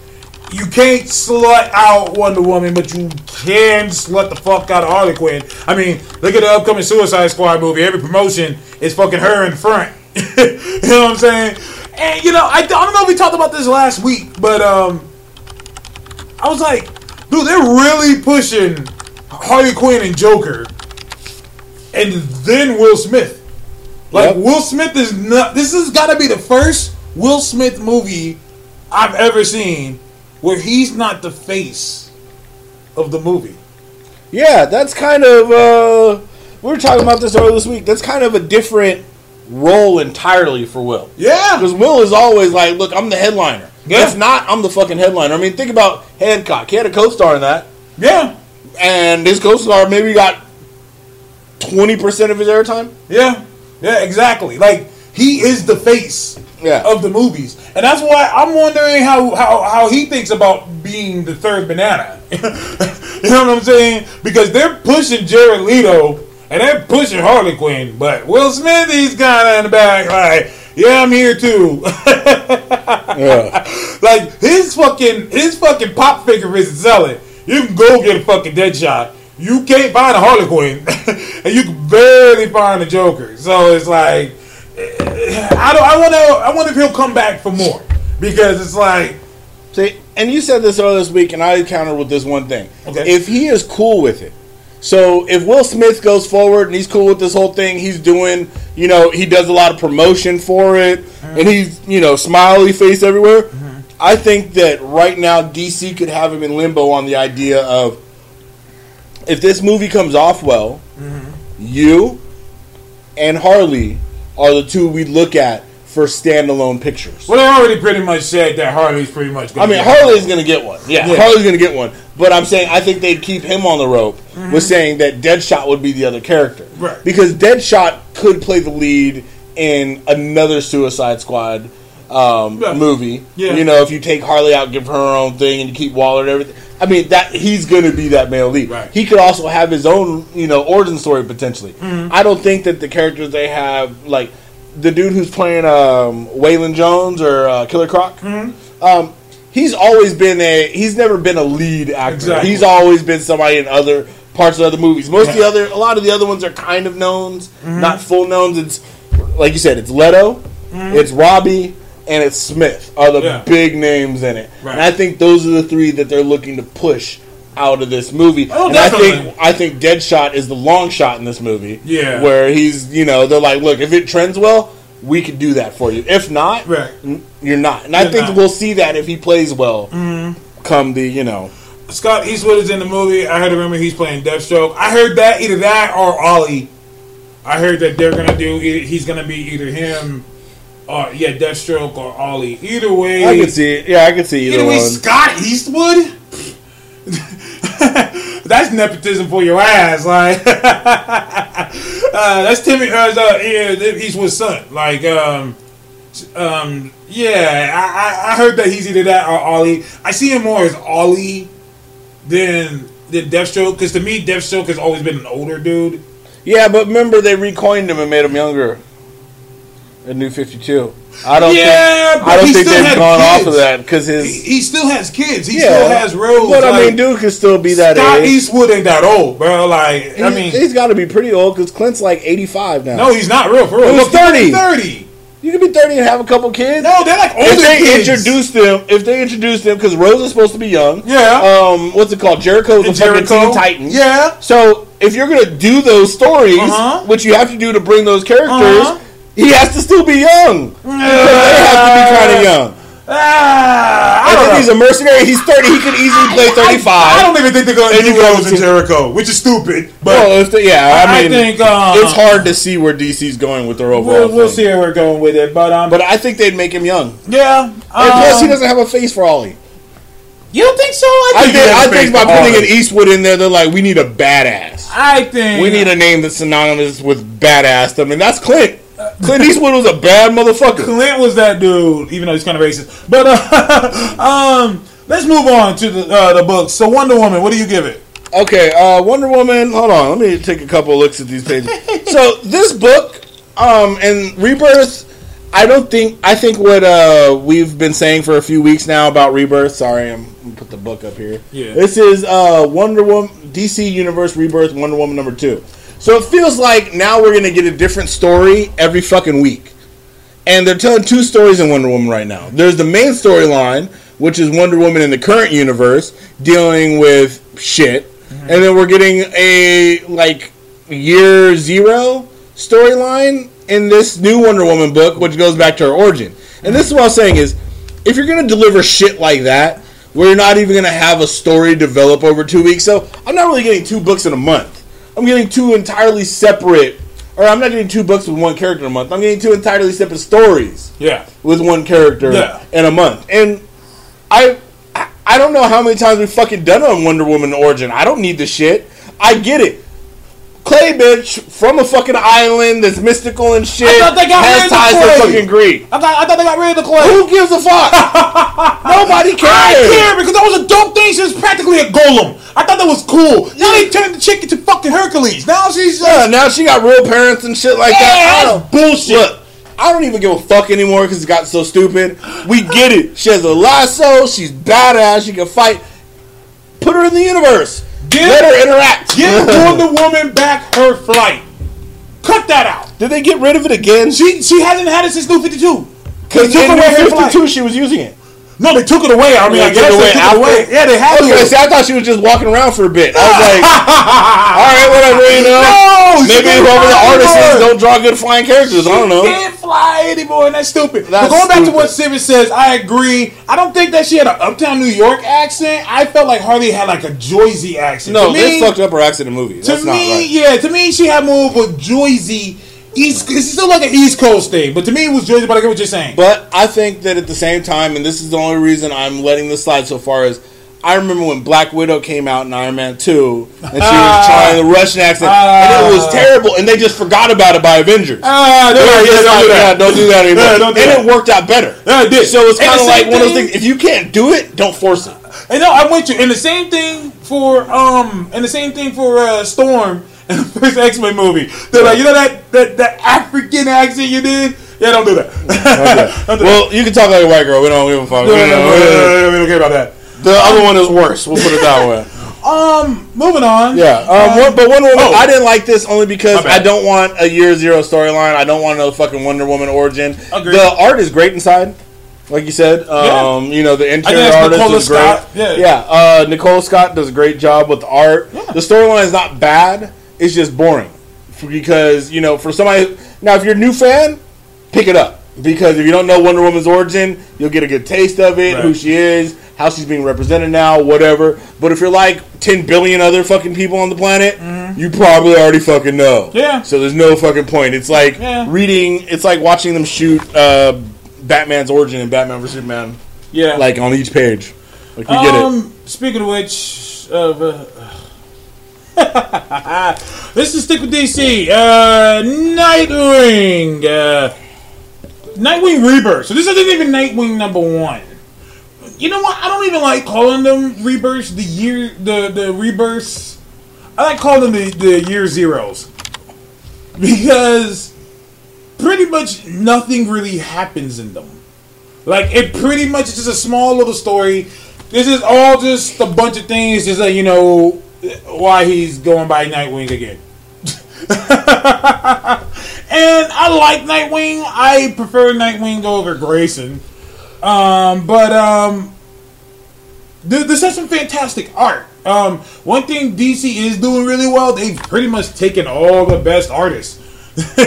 You can't slut out Wonder Woman, but you can slut the fuck out of Harley Quinn. I mean, look at the upcoming Suicide Squad movie. Every promotion is fucking her in front. you know what I'm saying? And you know, I, I don't know if we talked about this last week, but um, I was like, dude, they're really pushing Harley Quinn and Joker, and then Will Smith. Like Yep. Will Smith is not. This has got to be the first Will Smith movie I've ever seen where he's not the face of the movie. Yeah, that's kind of. Uh, we were talking about this earlier this week. That's kind of a different role entirely for Will. Yeah. Because Will is always like, look, I'm the headliner. Yeah. If not, I'm the fucking headliner. I mean, think about Hancock. He had a co star in that. Yeah. And his co star maybe got 20% of his airtime. Yeah. Yeah, exactly. Like he is the face Yeah. of the movies. And that's why I'm wondering how, how, how he thinks about being the third banana. you know what I'm saying? Because they're pushing Jared Leto and they're pushing Harley Quinn, but Will Smith he's kinda in the back like, yeah, I'm here too. yeah. like his fucking his fucking pop figure isn't selling. You can go get a fucking Deadshot. You can't find a Harley Quinn, and you can barely find a Joker. So it's like, eh, I don't. I want to. I wonder if he'll come back for more because it's like, See, and you said this earlier this week, and I countered with this one thing. Okay. If he is cool with it, so if Will Smith goes forward and he's cool with this whole thing, he's doing, you know, he does a lot of promotion for it, and mm-hmm. he's, you know, smiley face everywhere. Mm-hmm. I think that right now DC could have him in limbo on the idea of if this movie comes off well, mm-hmm. you and Harley are the two we look at for standalone pictures. well, they already pretty much said that Harley's pretty much. I Gonna mean, get. Harley's going to get one. Yeah, Yeah. Harley's going to get one. But I'm saying I think they'd keep him on the rope with saying that Deadshot would be the other character. Right. Because Deadshot could play the lead in another Suicide Squad um, Yeah. movie. Yeah. You know, if you take Harley out, give her her own thing, and you keep Waller and everything. I mean, that he's going to be that male lead. Right. He could also have his own, you know, origin story potentially. Mm-hmm. I don't think that the characters they have, like the dude who's playing um, Waylon Jones or uh, Killer Croc, Mm-hmm. um, he's always been a he's never been a lead actor. Exactly. He's always been somebody in other parts of other movies. Most of the other a lot of the other ones are kind of knowns, not full knowns. It's like you said, it's Leto, it's Robbie, and it's Smith are the Yeah. big names in it. Right. And I think those are the three that they're looking to push out of this movie. Oh, and I think I think Deadshot is the long shot in this movie. Yeah. Where he's you know, they're like, look, if it trends well, we could do that for you. If not, Right. you're not. And I You're think not. we'll see that if he plays well mm-hmm. come the, you know. Scott Eastwood is in the movie. I heard a rumor he's playing Deathstroke. I heard that either that or Ollie. I heard that they're gonna do. He's gonna be either him, or yeah, Deathstroke or Ollie. Either way, I can see it. Yeah, I can see either Either way, one. Scott Eastwood. that's nepotism for your ass. Like uh, that's Timmy. Uh, yeah, Eastwood's son. Like, um, um, yeah, I, I, I heard that he's either that or Ollie. I see him more as Ollie than than Deathstroke because to me, Deathstroke has always been an older dude. Yeah, but remember they retconned him and made him younger. In New Fifty Two. I don't Yeah, think I don't think they've gone off of that because He, his he still has kids. He yeah, still has roles. But I mean, dude can still be that Scott age. Eastwood ain't that old, bro. Like, I mean, he's got to be pretty old because Clint's like eighty five now. No, he's not real for real. He he's 30. Thirty. you can be thirty and have a couple kids. No, they're like older if they kids. introduce them, if they introduce them, because Rose is supposed to be young. Yeah. Um, what's it called? Jericho's a And fucking Jericho. Teen Titan. Yeah. So if you're gonna do those stories, Uh-huh. which you have to do to bring those characters, Uh-huh. He has to still be young. Because they have to be kind of young. Ah, I And don't if know. he's a mercenary, he's thirty. He could easily play thirty-five. I thirty-five. don't even think they're going to do you go Rose and Jericho, which is stupid. But well, the, yeah, I, I, mean, think uh, it's hard to see where DC's going with their overall. We'll, we'll see where we're going with it, but um, But I think they'd make him young. yeah. And plus, he um, doesn't have a face for Ollie. You don't think so? I I think, think, he has I think by putting an Eastwood in there, they're like, we need a badass. I think We need a name that's synonymous with badass. I mean, that's Clint. Clint Eastwood was a bad motherfucker. Clint was that dude, even though he's kind of racist. But uh, um, let's move on to the uh, the books. So Wonder Woman, what do you give it? Okay, uh, Wonder Woman. Hold on, let me take a couple of looks at these pages. so this book, um, and Rebirth. I don't think. I think what uh, we've been saying for a few weeks now about Rebirth. Sorry, I'm gonna put the book up here. Yeah. This is uh, Wonder Woman, DC Universe Rebirth, Wonder Woman number two. So it feels like now we're gonna get a different story every fucking week, and they're telling two stories in Wonder Woman right now. There's the main storyline, which is Wonder Woman in the current universe dealing with shit, mm-hmm. and then we're getting a like year zero storyline in this new Wonder Woman book, which goes back to her origin. And this is what I'm saying is, if you're gonna deliver shit like that, you're not even gonna have a story develop over two weeks, so I'm not really getting two books in a month. I'm getting two entirely separate, or I'm not getting two books with one character a month. I'm getting two entirely separate stories Yeah. with one character Yeah. in a month. And I, I- don't know how many times we've fucking done on Wonder Woman origin. I don't need the shit. I get it. Clay bitch from a fucking island that's mystical and shit I thought they got rid has of the ties Clay. to fucking Greek. I thought, I thought they got rid of the clay. Who gives a fuck? Nobody cares. I care because that was a dope thing. She was practically a golem. I thought that was cool. Now they turned the chick into fucking Hercules. Now she's Yeah, now she got real parents and shit like that. I yeah, don't- that's bullshit. Look, I don't even give a fuck anymore because it got so stupid. We get it. She has a lasso. She's badass. She can fight. Put her in the universe. Give- Let her interact. Give Wonder Woman back her flight. Cut that out. Did they get rid of it again? She she hasn't had it since New Fifty Two. Because in New 52, she was using it. No, they took it away. I mean, I They guess it they took it away. Yeah, they had Okay, to. see, I thought she was just walking around for a bit. I was like, all right, whatever, you know. No, Maybe whoever the artist is don't draw good flying characters. I don't know. She can't fly anymore, and that's stupid. That's but going back to what Sivert says, I agree. I don't think that she had an uptown New York accent. I felt like Harley had like a Joyzy accent. No, to they me, fucked up her accent in the movie. To That's me, right. yeah, to me, she had more of a Joyzy. East, it's still like an East Coast thing, but to me, it was Joyzy. But I get what you're saying. But I think that at the same time, and this is the only reason I'm letting this slide so far, is I remember when Black Widow came out in Iron Man 2, and she was Ah. trying the Russian accent, and it was Ah. terrible, and they just forgot about it by Avengers. Ah, They were yeah, don't do that. don't do that anymore. Yeah, don't and that. it worked out better. Yeah, it did. So it's kind of like same one of those things. If you can't do it, don't force it. And no, I'm with you. And the same thing for um, and the same thing for uh, Storm in the first X Men movie. They're like, you know that that that African accent you did? Yeah, don't do that. don't do Well, you can talk like a white girl. We don't give a fuck. We No, no, don't- no, no, no, we don't care about that. The other one is worse. We'll put it that way. Um, moving on. Yeah, um, one- but Wonder Woman, oh. I didn't like this only because I don't want a year zero storyline. I don't want no fucking Wonder Woman origin. Agreed. The art is great inside, like you said. Um, You know, the interior artist Nicola is great. Yeah. yeah. Uh, Nicola Scott does a great job with the art. Yeah. The storyline is not bad. It's just boring because you know, for somebody now, if you're a new fan, pick it up because if you don't know Wonder Woman's origin, you'll get a good taste of it, Right. who she is, how she's being represented now, whatever. But if you're like 10 billion other fucking people on the planet, you probably already fucking know. Mm-hmm. Yeah. So there's no fucking point. It's like Yeah. reading. It's like watching them shoot uh, Batman's origin in Batman vs Superman, Yeah. like on each page. Like we get it. um, speaking of which, uh, uh, let's just stick with DC. Uh, Nightwing. Uh, Nightwing Rebirth. So this isn't even Nightwing number one. You know what? I don't even like calling them rebirths. The year, the the rebirths. I like calling them the, the year zeros because pretty much nothing really happens in them. Like it pretty much is just a small little story. This is all just a bunch of things, just like you know why he's going by Nightwing again. and I like Nightwing. I prefer Nightwing over Grayson. Um, but um, th- this has some fantastic art. Um, one thing DC is doing really well, they've pretty much taken all the best artists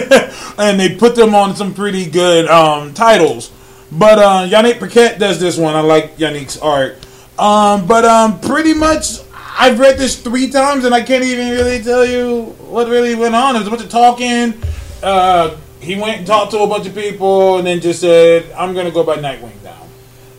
and they put them on some pretty good um, titles. But uh, Yannick Paquette does this one. I like Yannick's art. Um, but um, pretty much, I've read this three times and I can't even really tell you what really went on. There was a bunch of talking. Uh, he went and talked to a bunch of people and then just said, "I'm gonna go by Nightwing now."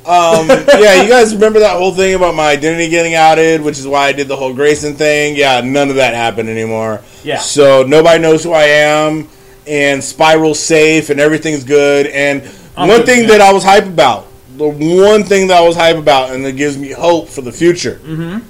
Um, yeah, you guys remember that whole thing about my identity getting outed, which is why I did the whole Grayson thing? Yeah, none of that happened anymore. Yeah. So nobody knows who I am, and Spiral's safe, and everything's good. And I'm one good, thing yeah. that I was hype about, the one thing that I was hype about, and that gives me hope for the future. Mm-hmm.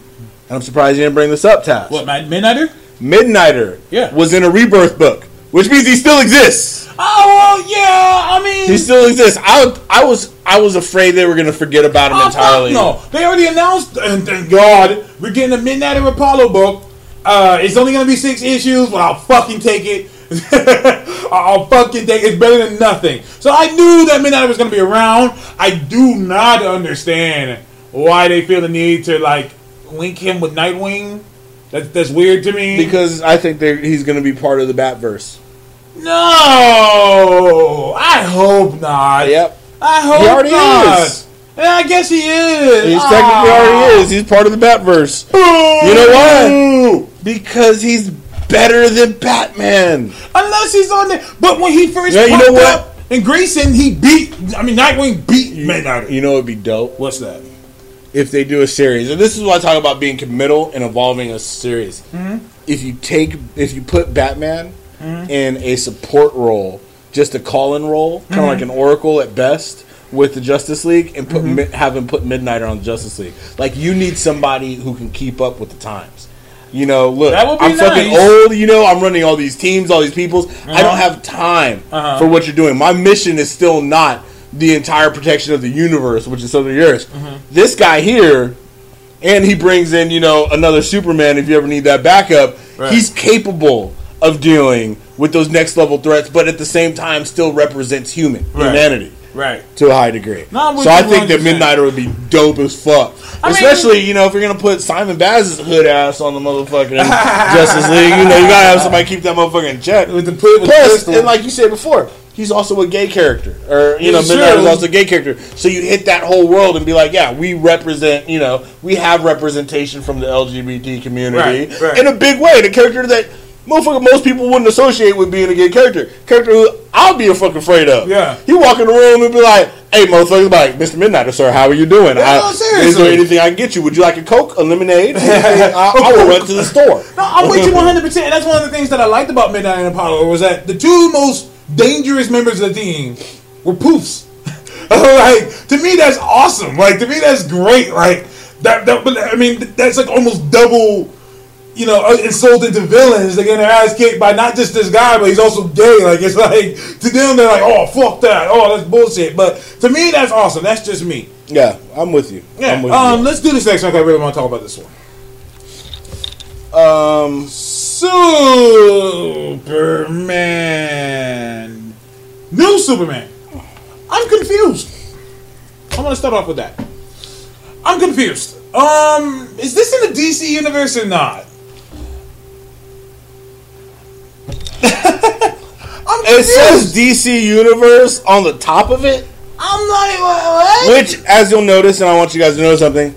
And I'm surprised you didn't bring this up, Taz. What, Mid- Midnighter? Midnighter Yeah. was in a rebirth book, which means he still exists. Oh well, yeah. I mean, He still exists. I, I was I was afraid they were going to forget about him Oh, entirely. no, they already announced, and thank God, we're getting a Midnight of Apollo book. Uh, it's only gonna be six issues, but I'll fucking take it. I'll fucking take it. It's better than nothing. So I knew that Midnight was gonna be around. I do not understand why they feel the need to like link him with Nightwing. That's that's weird to me. Because I think he's going to be part of the Batverse. no, I hope not. Yep. I hope He already not. is. Yeah, I guess he is. He's Ah. technically already is. He's part of the Batverse. You know why? Because he's better than Batman. Unless he's on there. But when he first Yeah, you know what? up in Grayson, he beat. I mean, Nightwing beat Midnight. You know, it'd be dope What's that? If they do a series. And this is why I talk about being committal and evolving a series. Mm-hmm. If you take, if you put Batman in a support role, just a call-in role, kind Mm-hmm. of like an Oracle at best. With the Justice League and put Mm-hmm. Mi- have him put Midnighter on the Justice League, like you need somebody who can keep up with the times. You know, look, That would be I'm fucking old. You know, I'm running all these teams, all these peoples. I don't have time Uh-huh. for what you're doing. My mission is still not the entire protection of the universe, which is some of yours. Mm-hmm. This guy here, and he brings in, you know, another Superman if you ever need that backup. Right. He's capable of dealing with those next level threats, but at the same time still represents human Right. humanity Right. to a high degree. No, so I think that Midnighter would be dope as fuck. I mean- Especially, you know, if you're gonna put Simon Baz's hood ass on the motherfucking Justice League, you know, you gotta have somebody keep that motherfucker in check. With the with Plus, pistol. and like you said before, he's also a gay character, or you know, He's Midnighter is also a gay character. So you hit that whole world and be like, yeah, we represent, you know, we have representation from the LGBT community Right, right. in a big way. The character that motherfucker most people wouldn't associate with being a gay character, character who I'll be a fucking afraid of. Yeah. he walk in the room and be like, hey, motherfucker, like, Mr. Midnighter, sir, how are you doing? Yeah, no, is there anything I can get you? Would you like a Coke, a lemonade? I, I will run to the store. No, I'm with you 100. percent That's one of the things that I liked about Midnight and Apollo was that the two most dangerous members of the team were poofs. like to me, that's awesome. Like to me, that's great. Like that. that but I mean, that's like almost double. You know, uh, insulted to villains. They get their ass kicked by not just this guy, but he's also gay. Like it's like to them, they're like, "Oh, fuck that! Oh, that's bullshit." But to me, that's awesome. That's just me. Yeah, I'm with you. Yeah. I'm with Um, you. let's do this next one. I really want to talk about this one. Um, Superman. New Superman. I'm confused. I'm gonna start off with that. I'm confused. Um, is this in the DC universe or not? I'm it says DC Universe on the top of it. I'm like, what? Which, as you'll notice, and I want you guys to know something,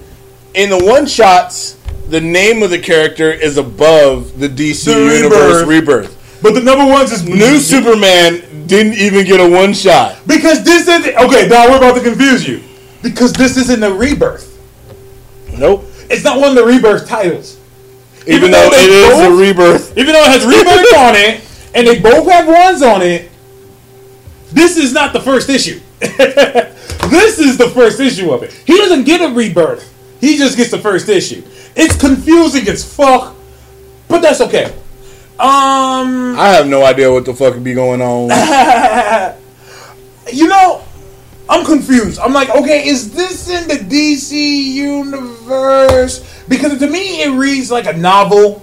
in the one shots, the name of the character is above the DC The Universe Rebirth. rebirth. But the number one's is New Superman didn't even get a one shot. because this is okay. Now we're about to confuse you because this isn't a rebirth. Nope. It's not one of the rebirth titles. Even, Even though though it is both- a rebirth. Even though it has rebirth on it, and they both have ones on it, this is not the first issue. this is the first issue of it. He doesn't get a rebirth. He just gets the first issue. It's confusing as fuck, but that's okay. Um, I have no idea what the fuck be going on. you know, I'm confused. I'm like, okay, is this in the DC universe? Because to me, it reads like a novel.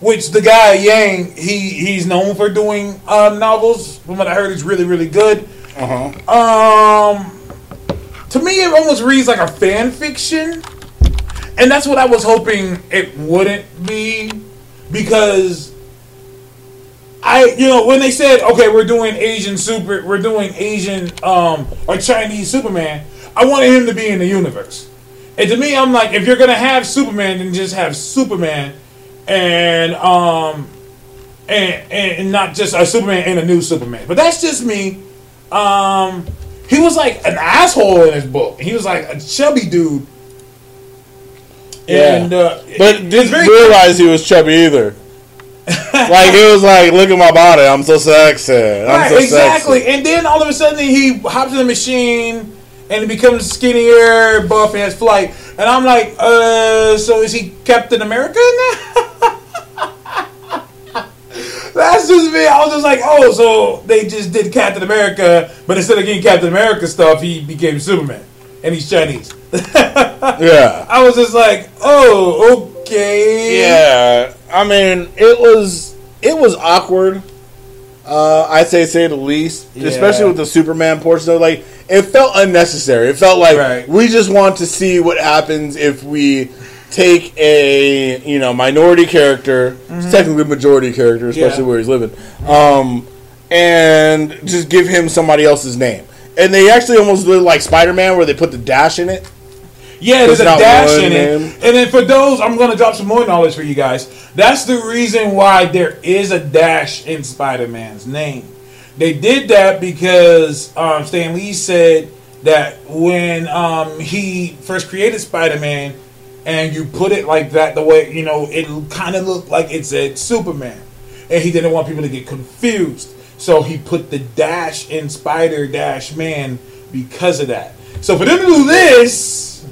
Which the guy Yang, he he's known for doing uh, novels. From what I heard, he's really really good. Uh huh. Um, to me, it almost reads like a fan fiction, and that's what I was hoping it wouldn't be, because I, you know, when they said, okay, we're doing Asian super, we're doing Asian um or Chinese Superman, I wanted him to be in the universe, and to me, I'm like, if you're gonna have Superman, then just have Superman, and um. And, and not just a Superman and a new Superman, but that's just me. Um, he was like an asshole in his book. He was like a chubby dude. Yeah. And uh, But didn't realize he was chubby either. like it was like, look at my body, I'm so sexy. I'm right, so exactly. sexy. And then all of a sudden he hops in the machine and he becomes skinnier, buff, and has flight. And I'm like, uh, so is he Captain America now? That's just me. I was just like, oh, so they just did Captain America, but instead of getting Captain America stuff, he became Superman, and he's Chinese. Yeah. I was just like, oh, okay. Yeah. I mean, it was it was awkward. Uh, I'd say say the least, Yeah. especially with the Superman portion. Though, like it felt unnecessary. It felt like Right. we just want to see what happens if we take a you know minority character, it's technically majority character, especially Mm-hmm. Yeah. where he's living, um, and just give him somebody else's name. and they actually almost look like Spider Man, where they put the dash in it. Yeah, there's a dash in it. name. And then for those, I'm going to drop some more knowledge for you guys. That's the reason why there is a dash in Spider Man's name. They did that because um, Stan Lee said that when um, he first created Spider Man and you put it like that, the way, you know, it kind of looked like it said Superman. And he didn't want people to get confused. So he put the dash in Spider Dash Man because of that. So for them to do this,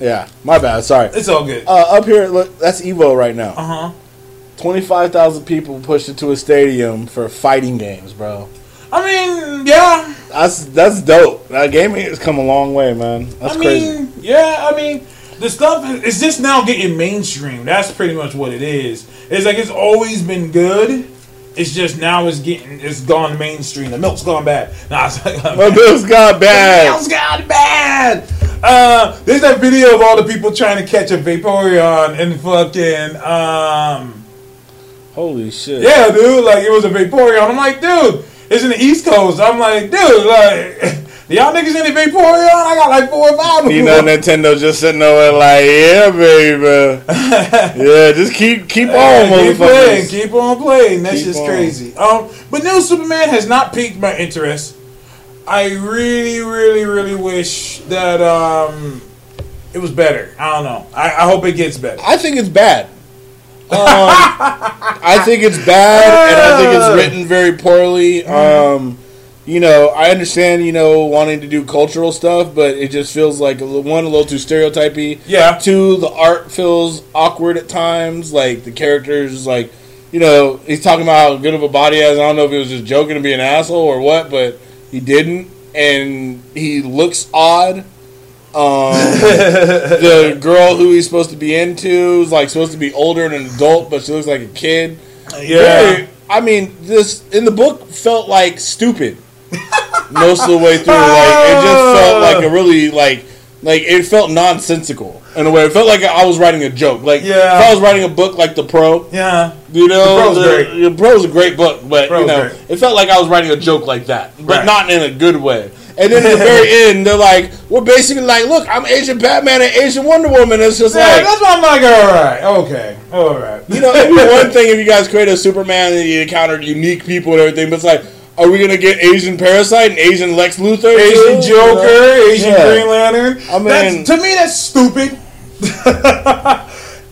Yeah, my bad. Sorry. it's all good. Uh, up here, look, that's Evo right now. Uh huh. Twenty-five thousand people pushed into a stadium for fighting games, bro. I mean, yeah. That's that's dope. That gaming has come a long way, man. That's I crazy. yeah. I mean, the stuff is just now getting mainstream. That's pretty much what it is. It's like it's always been good. It's just now it's getting it's gone mainstream. The milk's gone bad. Nah, it's like, My bills got bad. The milk's gone bad. Uh, there's that video of all the people trying to catch a Vaporeon and fucking um. Holy shit. Yeah, dude, like it was a Vaporeon. I'm like, dude, it's in the East Coast. I'm like, dude, like, y'all niggas in the Vaporeon? I got like four or five of You know, them. Nintendo just sitting over like, yeah, baby. yeah, just keep keep on, Hey, keep playing, keep on playing. That's Keep just on. crazy. Um, but new Superman has not piqued my interest. I really, really, really wish that um, it was better. I don't know. I, I hope it gets better. I think it's bad. Um, I think it's bad, and I think it's written very poorly. Um, you know, I understand, you know, wanting to do cultural stuff, but it just feels like one a little too stereotypy. Yeah. Two, the art feels awkward at times. Like the characters, like you know, he's talking about how good of a body he has. I don't know if he was just joking to be an asshole or what, but he didn't, and he looks odd. Um, the girl who he's supposed to be into is like supposed to be older and an adult, but she looks like a kid. Very- I mean, this in the book felt like stupid most of the way through. Like it just felt like a really like like it felt nonsensical in a way. It felt like I was writing a joke. Like Yeah. if I was writing a book like The Pro, Yeah. you know, The Pro's great. The Pro is a great book, but Pro's you know, great. it felt like I was writing a joke like that, but Right. not in a good way. And then at the very end, they're like, "We're basically like, look, I'm Asian Batman and Asian Wonder Woman." It's just Yeah, like, that's why I'm like, all right, okay, all right. you know, it'd be one thing if you guys created a Superman and you encountered unique people and everything, but it's like, are we gonna get Asian Parasite and Asian Lex Luthor, Asian too? Joker, You know? Asian Yeah. Green Lantern. I mean- that's, to me, that's stupid.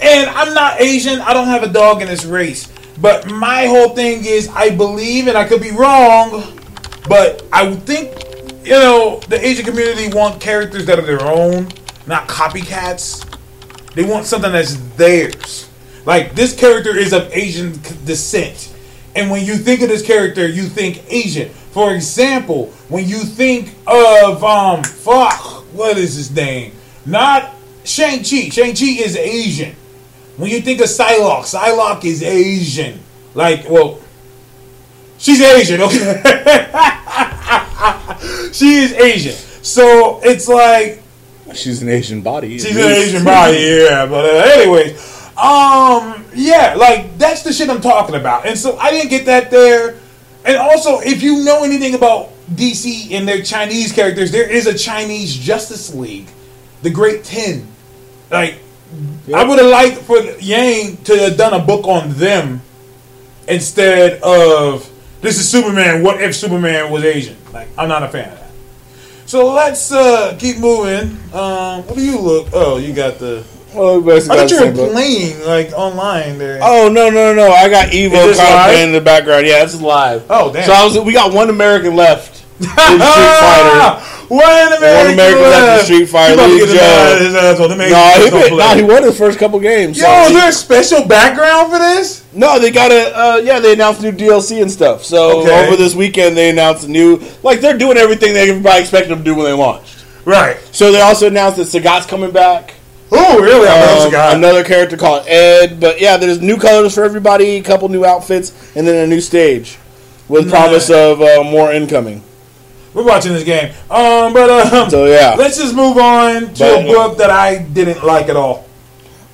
and I'm not Asian. I don't have a dog in this race. But my whole thing is, I believe, and I could be wrong, but I would think, you know, the Asian community want characters that are their own, not copycats. They want something that's theirs. Like this character is of Asian descent, and when you think of this character, you think Asian. For example, when you think of um, fuck, what is his name? Not Shang Chi. Shang Chi is Asian. When you think of Psylocke, Psylocke is Asian. Like, well, she's Asian, okay? she is Asian. So it's like She's an Asian body. She's an Asian body, yeah. But uh, anyways, um, yeah, like that's the shit I'm talking about. And so I didn't get that there. And also, if you know anything about DC and their Chinese characters, there is a Chinese Justice League, the Great Ten. Like, I would have liked for Yang to have done a book on them instead of this is Superman. What if Superman was Asian? Like, I'm not a fan of that. So let's uh, keep moving. Um, what do you look? Oh, you got the. Oh, basically I thought you were same playing like online there. Oh no no no! I got Evo this kind of playing in the background. Yeah, this is live. Oh, damn. So I was we got one American left in Street Fighter. One American, American left in Street Fighter, He about to Lee get his Joe. ass- asshole. Them No, he, don't been, play. no, he won his first couple games. Yo, so is there a special background for this? no, they got a uh, yeah. They announced new DLC and stuff. So Okay. over this weekend, they announced a new like they're doing everything they everybody expected them to do when they launched. Right. So they also announced that Sagat's coming back. Oh, really? Um, another character called Ed. But yeah, there's new colors for everybody, a couple new outfits, and then a new stage with Nice. promise of uh, more incoming. We're watching this game. Um, but um, So yeah. let's just move on to But- a book that I didn't like at all.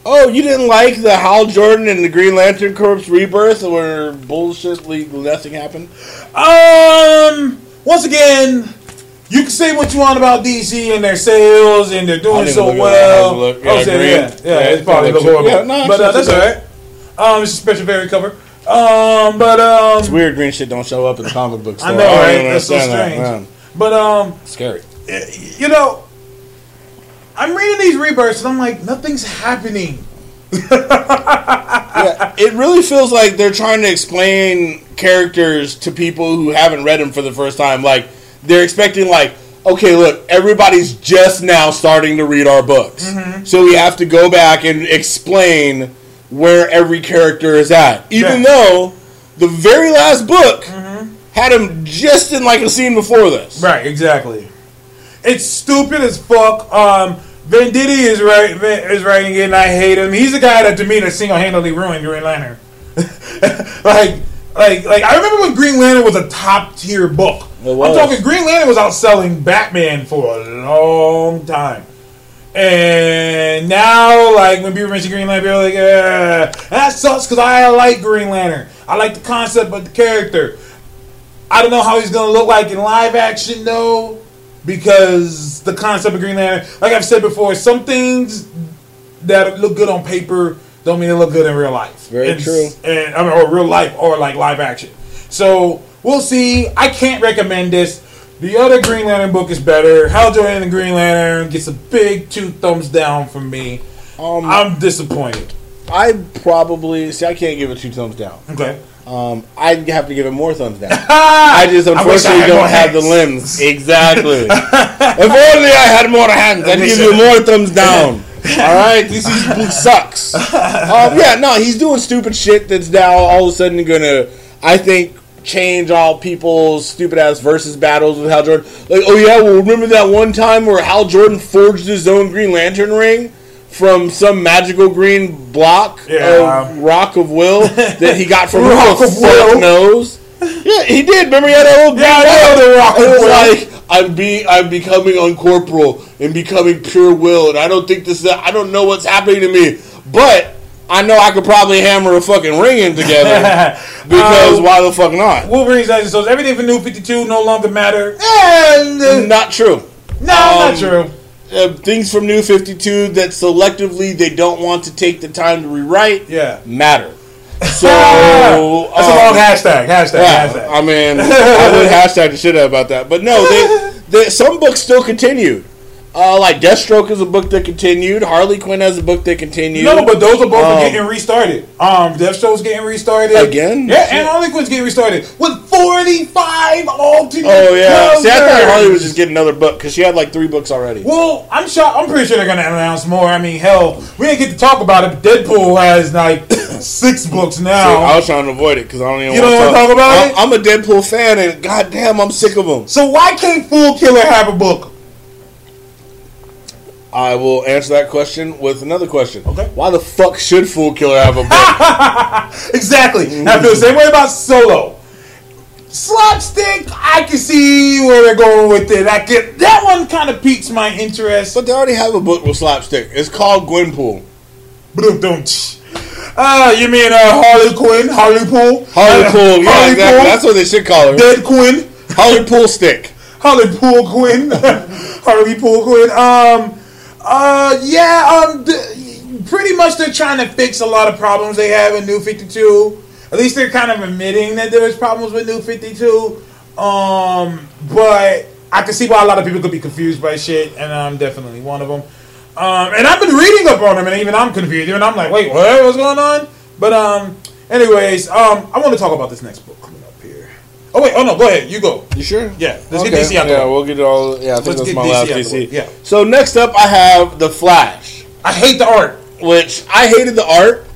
Oh, you didn't like the Hal Jordan and the Green Lantern Corps rebirth where bullshit, nothing happened? Um, once again, You can say what you want about DC and their sales and they're doing so. I well. well. had to look. Yeah, Oh, so, green. yeah, yeah, Yeah, it's probably look horrible. yeah, no, but uh, that's all right. Um, it's a special very cover. Um, but um, It's weird green shit don't show up in the comic books. I know, right? That's so understand that, strange. but um, Scary. you know, I'm reading these rebirths and I'm like, nothing's happening. yeah, it really feels like they're trying to explain characters to people who haven't read them for the first time. Like they're expecting, like, okay, look, everybody's just now starting to read our books, Mm-hmm. so we have to go back and explain where every character is at, even Yeah. though the very last book had him just in like a scene before this. Right, exactly. It's stupid as fuck. Um, Venditti is right is writing it, and I hate him. He's the guy that to me that single handedly ruined Green Lantern. like, like, like I remember when Green Lantern was a top tier book. I'm talking Green Lantern was outselling Batman for a long time. And now, like when people mention Green Lantern, people are like, "Yeah, that sucks." Because I like Green Lantern. I like the concept but the character. I don't know how he's gonna look like in live action though, because the concept of Green Lantern, like I've said before, some things that look good on paper don't mean they look good in real life. Very And- true. And I mean, or real life, or like live action. So we'll see. I can't recommend this. The other Green Lantern book is better. Hal Jordan and the Green Lantern gets a big two thumbs down from me. Um, I'm disappointed. I probably see. I can't give it two thumbs down. Okay. Um, I'd have to give it more thumbs down. I just wish I unfortunately had don't have the limbs. Exactly. if only I had more hands, I'd give you more thumbs down. All right, this is, book sucks. Um, yeah, no, he's doing stupid shit that's now all of a sudden gonna, I think, change all people's stupid ass versus battles with Hal Jordan. Like, oh yeah, well remember that one time where Hal Jordan forged his own Green Lantern ring from some magical green block Yeah. of Rock of Will that he got from Rock of Will. knows. Yeah, he did. Remember, he had that little Yeah, I green know the Rock and of it was Will. like I'm be I'm becoming uncorporal and becoming pure will, and I don't think this. Is, I don't know what's happening to me, but I know I could probably hammer a fucking ring in together because Um, why the fuck not? Wolverine's action. So everything for New 52 no longer matter. And, uh, Not true. no, not um, true. Uh, things from New Fifty Two that selectively they don't want to take the time to rewrite Yeah. matter. So That's a um, long hashtag. Hashtag. Yeah, hashtag. I mean, I would hashtag the shit out about that. But no, they, they some books still continued. Uh, like Deathstroke is a book that continued. Harley Quinn has a book that continued. No, but those are both Um, getting restarted. Um, Deathstroke's getting restarted Again? Yeah, Shit. and Harley Quinn's getting restarted with forty-five alternate. oh yeah. See, I thought. Harley was just getting another book because she had like three books already. Well, I'm sure. I'm pretty sure they're gonna announce more. I mean, hell, we didn't get to talk about it. But Deadpool has like six books See, now. I was trying to avoid it because I don't even. You want don't to wanna talk about I'm, it? I'm a Deadpool fan, and goddamn, I'm sick of them. so why can't Fool Killer have a book? I will answer that question with another question. Okay. Why the fuck should Fool Killer have a book? Exactly. I feel the same way about Solo. Slapstick, I can see where they're going with it. I get that one kind of piques my interest. but they already have a book with slapstick. It's called Gwenpool. Don't. Uh, you mean uh, Harley Quinn, Harley Pool, Harley Uh, Pool, yeah, Harley exactly. Pool, That's what they should call her. Dead Quinn, Harley Pool Stick. Harley Pool Quinn, Harley Pool Quinn. Um, uh, yeah, um, d- pretty much they're trying to fix a lot of problems they have in New Fifty Two. At least they're kind of admitting that there's problems with New Fifty Two. Um, but I can see why a lot of people could be confused by shit, and I'm definitely one of them. Um, and I've been reading up on them, and even I'm confused. Even I'm like, wait, what? What's going on? But um, anyways, um, I want to talk about this next book. Oh wait, oh no, go ahead, you go. You sure? Yeah, let's get DC out the Yeah, we'll get it all. Yeah, I think Let's that's get my DC last out the way, DC. yeah. So next up, I have the Flash, I hate the art. which I hated the art.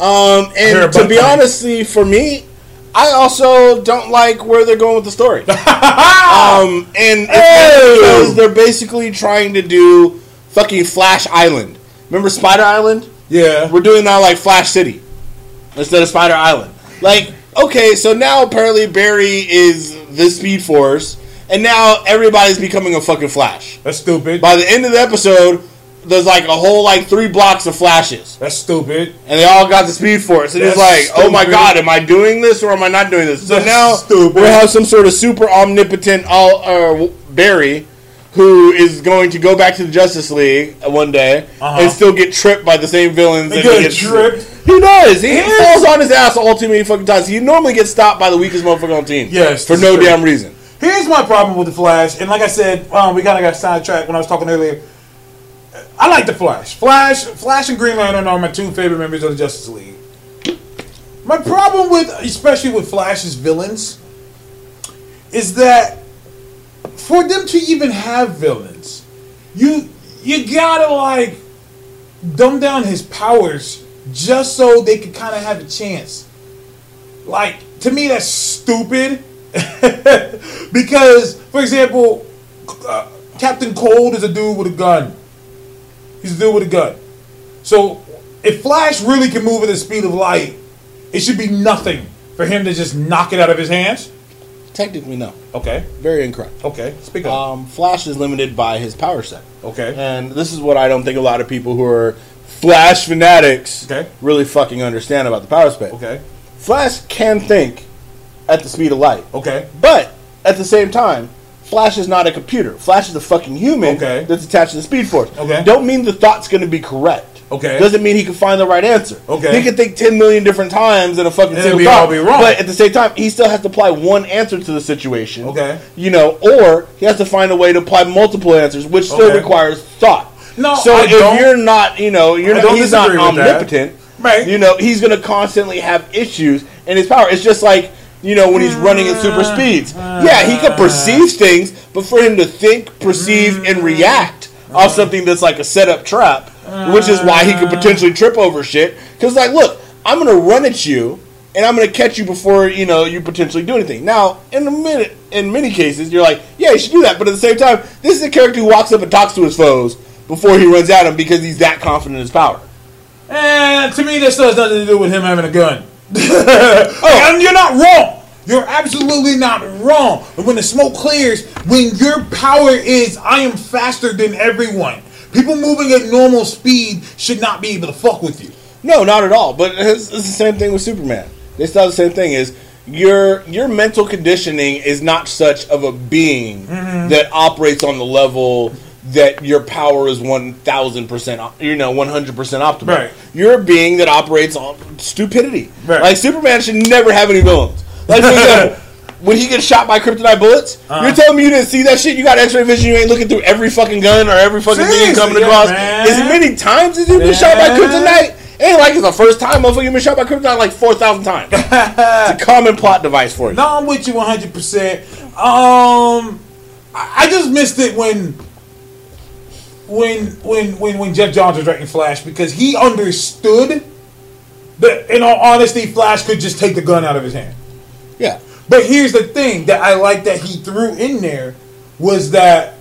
Um, and to be honestly, for me, I also don't like where they're going with the story. um, and it's because they're basically trying to do fucking Flash Island. Remember Spider Island? Yeah. We're doing that like Flash City instead of Spider Island. Like, okay, so now apparently Barry is the Speed Force, and now everybody's becoming a fucking Flash. That's stupid. By the end of the episode, there's like a whole like three blocks of Flashes, That's stupid. and they all got the Speed Force. And it's That's like, oh my god, am I doing this or am I not doing this? So That's now stupid. we have some sort of super omnipotent all uh, Barry, who is going to go back to the Justice League one day Uh-huh. and still get tripped by the same villains. that get he gets tripped? He does. He Yes. falls on his ass all too many fucking times. He normally gets stopped by the weakest motherfucker on the team. Yes, for no true. damn reason. Here's my problem with the Flash, and like I said, um, we kind of got sidetracked when I was talking earlier. I like the Flash. Flash, Flash, and Green Lantern are my two favorite members of the Justice League. My problem with, especially with Flash's villains, is that for them to even have villains, you you gotta like dumb down his powers just so they could kind of have a chance. Like to me, that's stupid. because, for example, uh, Captain Cold is a dude with a gun. He's a dude with a gun. So, if Flash really can move at the speed of light, it should be nothing for him to just knock it out of his hands. Technically, no. Okay, Very incorrect. okay, speak up. Um, Flash is limited by his power set. okay, And this is what I don't think a lot of people who are Flash fanatics Okay. really fucking understand about the power spec. okay, Flash can think at the speed of light. okay, But at the same time, Flash is not a computer. Flash is a fucking human Okay. that's attached to the Speed Force. Okay. Don't mean the thought's going to be correct. Okay. Doesn't mean he can find the right answer. Okay. He can think 10 million different times in a fucking And single be thought. be wrong. But at the same time, he still has to apply one answer to the situation. Okay. You know, or he has to find a way to apply multiple answers, which still Okay. requires thought. No, so I if you're not, you know, you're not, he's not disagree with that. omnipotent. Right. You know, he's going to constantly have issues in his power. It's just like, you know, when he's running at super speeds. Yeah, he can perceive things, but for him to think, perceive, and react off something that's like a setup trap, which is why he could potentially trip over shit. Because, like, look, I'm going to run at you, and I'm going to catch you before, you know, you potentially do anything. Now, in a minute, in many cases, you're like, yeah, you should do that. But at the same time, this is a character who walks up and talks to his foes before he runs at him because he's that confident in his power. And to me, this still has nothing to do with him having a gun. Oh. And you're not wrong. You're absolutely not wrong. And when the smoke clears, when your power is, I am faster than everyone. People moving at normal speed should not be able to fuck with you. No, not at all. But it's, it's the same thing with Superman. They still the same thing. Is your your mental conditioning is not such of a being Mm-hmm. that operates on the level that your power is one thousand percent, you know, one hundred percent optimal. Right. You're a being that operates on stupidity. Right. Like Superman should never have any villains. Like for example. When he gets shot by kryptonite bullets, Uh-huh. you're telling me you didn't see that shit? You got X-ray vision. You ain't looking through every fucking gun or every fucking thing Seriously, coming yeah, across. man. As many times as you've been shot by kryptonite, Ain't like it's the first time motherfucker you've been shot by kryptonite like four thousand times. it's a common plot device for you. No, I'm with you 100. percent Um, I I just missed it when, when, when, when, when Geoff Johns was writing Flash because he understood that, in all honesty, Flash could just take the gun out of his hand. Yeah. But here's the thing that I like that he threw in there was that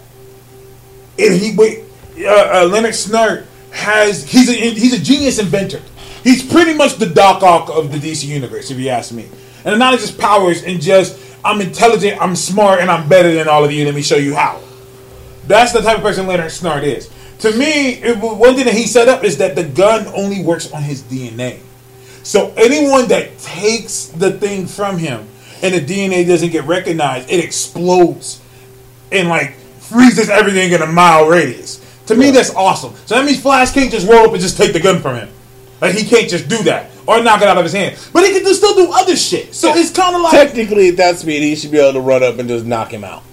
if he wait, uh, uh, Leonard Snart has he's a he's a genius inventor. He's pretty much the Doc Ock of the DC universe, if you ask me. And not just powers and just I'm intelligent, I'm smart, and I'm better than all of you. Let me show you how. That's the type of person Leonard Snart is. To me, it, one thing that he set up is that the gun only works on his DNA. So anyone that takes the thing from him and the DNA doesn't get recognized, it explodes and like freezes everything in a mile radius. To me, that's awesome. So that means Flash can't just roll up and just take the gun from him. Like he can't just do that or knock it out of his hand. But he can do- still do other shit. So it's kind of like Technically, at that speed, he should be able to run up and just knock him out.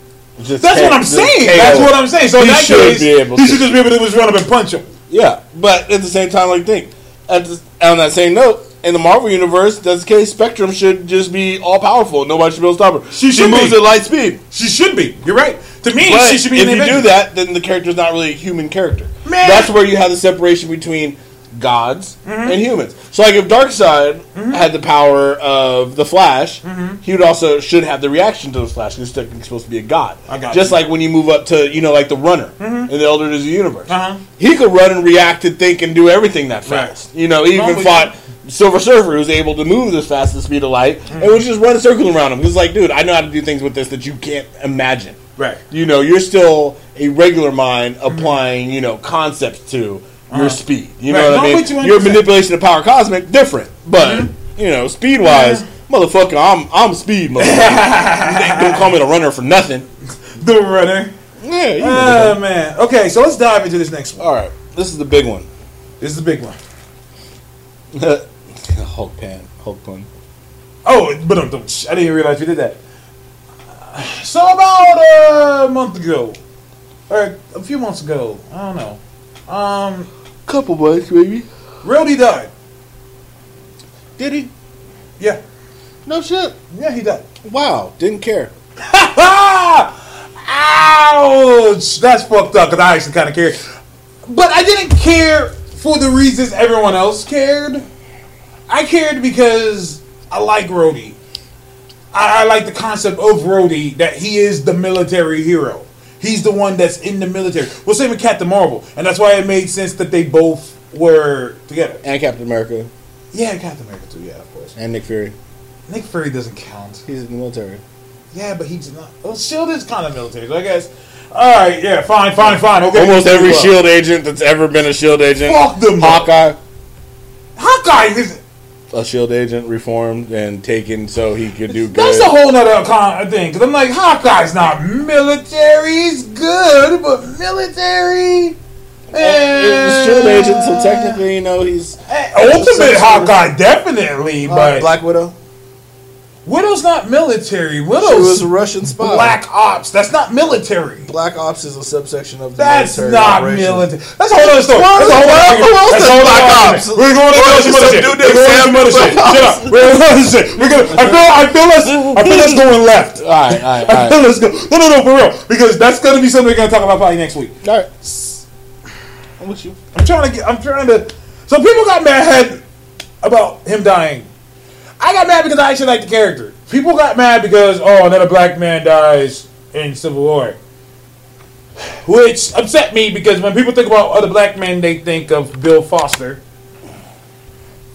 Just that's what I'm saying. That's what I'm saying. So in He that should case, be able he to. should just be able to just run up and punch him. Yeah, but at the same time, like think the, on that same note, in the Marvel universe, that's the case. Spectrum should just be all powerful. Nobody should be able to stop her. She should moves be. at light speed. She should be. You're right. To me, But she should be. if you do that, then the character's not really a human character. Man. That's where you have the separation between gods Mm-hmm. and humans. So, like, if Darkseid had the power of the Flash, Mm-hmm. he would also should have the reaction to the Flash. He's supposed to be a god. I got Just you. like when you move up to, you know, like the Runner in the Elders of the Universe. Uh-huh. He could run and react and think and do everything that fast. You know, he even fought Silver Surfer, who's able to move this fast at the speed of light, Mm-hmm. and would just run a circle around him. He's like, dude, I know how to do things with this that you can't imagine. Right. You know, you're still a regular mind applying, you know, concepts to your speed. You know Mm-hmm. Right. what I mean? your manipulation of power cosmic different, but Mm-hmm. you know, speed wise, motherfucker, I'm I'm speed, motherfucker. Don't call me the runner for nothing. the runner. Yeah, you Oh man. Okay, so let's dive into this next one. All right, this is the big one. This is the big one. Hulk pan, Hulk pun. Oh, but um, don't- I didn't realize you did that. So about a month ago, or a few months ago, I don't know. Um, Couple months, maybe. Rhodey died. Did he? Yeah, No shit. yeah, he died. Wow, didn't care. Ouch! That's fucked up because I actually kind of cared, but I didn't care for the reasons everyone else cared. I cared because I like Rhodey. I, I like the concept of Rhodey that he is the military hero. He's the one that's in the military. Well, same with Captain Marvel, and that's why it made sense that they both were together. And Captain America Yeah, Captain America too. Yeah, of course. and Nick Fury. Nick Fury doesn't count. He's in the military. Yeah, but he's not. Well, Shield is kind of military, so I guess. All right, yeah, fine, fine, fine. Okay, Almost every Well, Shield agent that's ever been a Shield agent. Fuck them. Hawkeye, Hawkeye is. A Shield agent, reformed and taken so he could do good. That's a whole nother con- thing. Because I'm like, Hawkeye's not military. He's good, but military. He's a Shield agent, so technically, you know, he's Eh, Ultimate Hawkeye, definitely, uh, but Black Widow. Widow's not military. She was Widow's a Russian spy. black ops. That's not military. Black Ops is a subsection of the That's military not operation. military. That's a whole other story. That's a whole well, other who else That's a does whole Black Ops? We're going to do some it's other shit. We're going to Sam some other shit. Shut up. We're going to other shit. We're going. I feel. I feel us. I feel us going left. All right, all right, I feel right. us go. No, no, no, for real. Because that's going to be something we're going to talk about probably next week. All right. I'm with you. I'm trying to get. I'm trying to. So people got mad about him dying. I got mad because I actually like the character. People got mad because oh, another black man dies in Civil War, which upset me because when people think about other black men, they think of Bill Foster.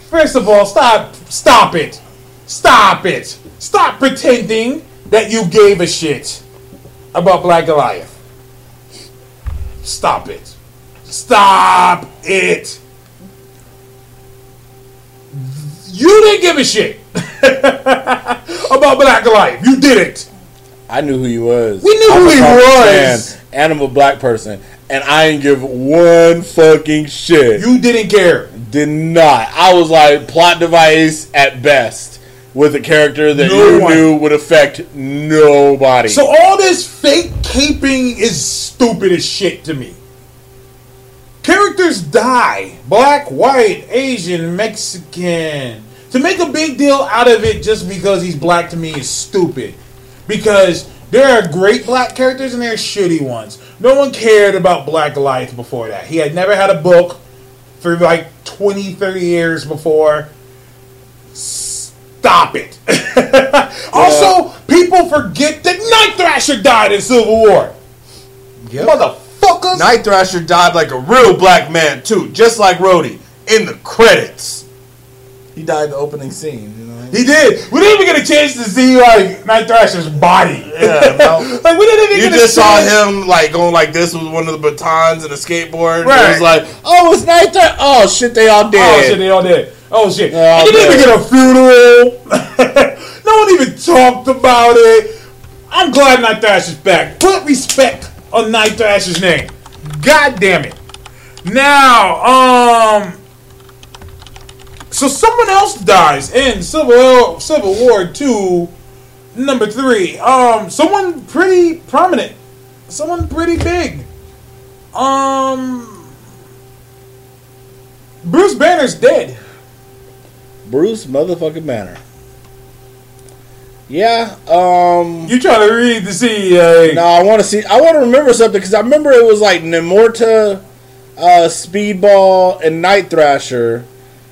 First of all, stop, stop it, stop it, stop pretending that you gave a shit about Black Goliath. Stop it. Stop it. You didn't give a shit about Black life. You didn't. I knew who he was. We knew I'm who he was. fan, and I'm a black person, and I didn't give one fucking shit. You didn't care. did not. I was like plot device at best with a character that No you one. knew would affect nobody. So all this fake caping is stupid as shit to me. Characters die. Black, white, Asian, Mexican. To make a big deal out of it just because he's black to me is stupid. Because there are great black characters and there are shitty ones. No one cared about Black Goliath before that. He had never had a book for like 20, 30 years before. Stop it. also, people forget that Night Thrasher died in Civil War. Motherfuckers. Night Thrasher died like a real black man too, just like Rhodey in the credits. He died the opening scene. You know. He did. We didn't even get a chance to see like Night Thrasher's body. Yeah, no. like we didn't even You get just a saw chance. him like going like this with one of the batons and a skateboard. It Right. was like, oh, it's Night Thrasher. Oh shit, they all dead. Oh shit, they all dead. Oh shit. They all and you didn't even get a funeral. no one even talked about it. I'm glad Night Thrasher's back. Put respect on Night Thrasher's name. God damn it. Now, um so someone else dies in Civil Civil War 2 number 3. Um someone pretty prominent. Someone pretty big. Um Bruce Banner's dead. Bruce motherfucking Banner. Yeah. Um. You trying to read the? Uh, No, I want to see. I want to remember something because I remember it was like Namorita, uh, Speedball, and Night Thrasher,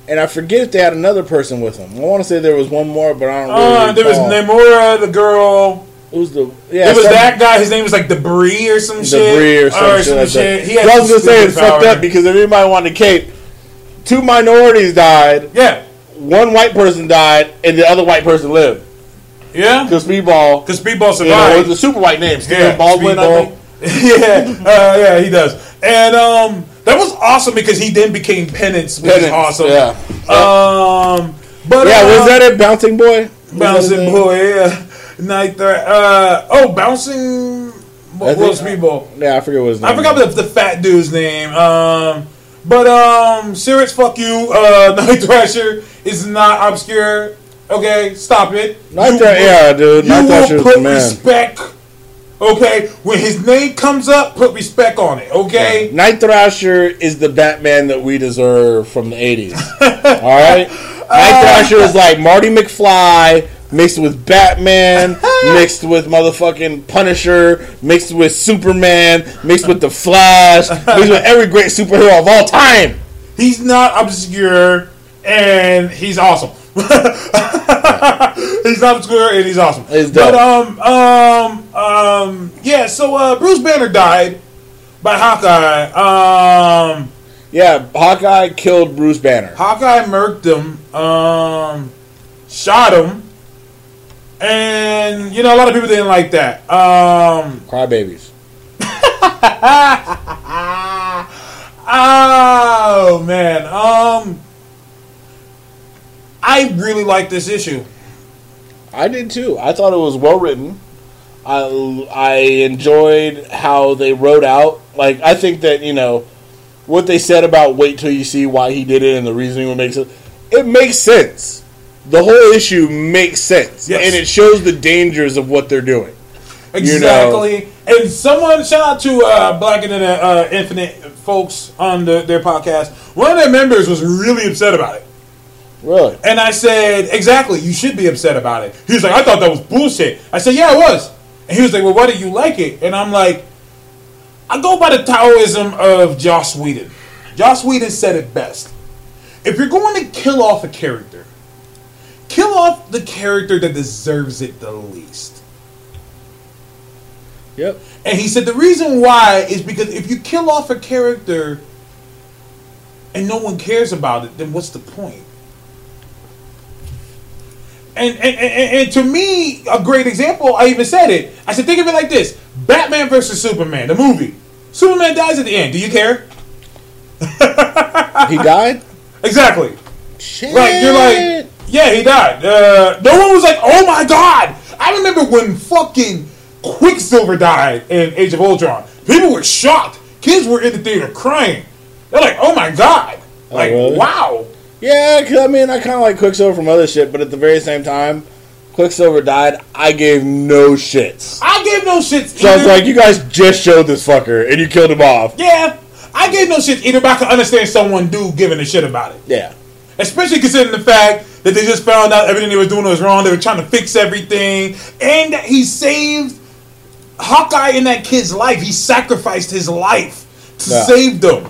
and I forget if they had another person with them. I want to say there was one more, but I don't. Really uh, there was. Nemora, the girl. Who's the? Yeah, it was some- that guy. His name was like Debris or some shit. Debris or some shit like that. He had I was some gonna say it's fucked up because if anybody wanted to cape, two minorities died, yeah, one white person died, and the other white person lived. Yeah. Because Speedball, Because Speedball you know, survived. was a super white name, Steven yeah, Baldwin, I Speedball. think. yeah, uh, yeah, he does. And um, that was awesome because he then became Penance, which is Penance, awesome. Yeah, Um, but yeah. uh, Was that it, Bouncing Boy? Was that his Bouncing boy, yeah. Night Threat. Uh, oh, bouncing What was people? Yeah, I forget what his name. I forgot the, the fat dude's name. Um, but um, Sirius, fuck you. Uh, Night Thrasher is not obscure. Okay, stop it. Night You will- yeah, dude. You Night will put man. respect. Okay, when his name comes up, put respect on it. Okay. Night Thrasher is the Batman that we deserve from the 80s. All right? Night uh, Thrasher is like Marty McFly mixed with Batman, mixed with motherfucking Punisher, mixed with Superman, mixed with the Flash, mixed with every great superhero of all time. He's not obscure, and he's awesome. he's not obscure, and he's awesome. He's but um um um yeah. So uh, Bruce Banner died by Hawkeye. Um, Yeah, Hawkeye killed Bruce Banner. Hawkeye murked him. Um, shot him. And you know a lot of people didn't like that. Um, Crybabies. oh man. Um, I really like this issue. I did too. I thought it was well written. I, I enjoyed how they wrote out. Like, I think that, you know, what they said about wait till you see why he did it and the reasoning would makes sense. It makes sense. The whole issue makes sense. Yes. And it shows the dangers of what they're doing. You know. Exactly. And someone shout out to uh, Black and uh, Infinite folks on the, their podcast. One of their members was really upset about it. Really? And I said, exactly, you should be upset about it. He was like, I thought that was bullshit. I said, yeah, it was. And he was like, well, why did you like it? And I'm like, I go by the Taoism of Joss Whedon. Joss Whedon said it best. If you're going to kill off a character, kill off the character that deserves it the least. Yep. And he said the reason why is because if you kill off a character and no one cares about it, then what's the point? And and, and, and to me, a great example, I even said it. I said, think of it like this Batman versus Superman, the movie. Superman dies at the end. Do you care? He died? Exactly. Shit. Right, you're like, yeah, he died. Uh, no one was like, oh my god. I remember when fucking Quicksilver died in Age of Ultron. People were shocked. Kids were in the theater crying. They're like, oh my god. Like, really? wow. Yeah, 'cause, I mean, I kind of like Quicksilver from other shit, but at the very same time, Quicksilver died. I gave no shits. I gave no shits. So I was like, you guys just showed this fucker and you killed him off. yeah, I gave no shits either, but I can understand someone do giving a shit about it. Yeah. Especially considering the fact that they just found out everything they was doing was wrong. They were trying to fix everything. And that he saved Hawkeye in that kid's life. He sacrificed his life to Yeah. save them.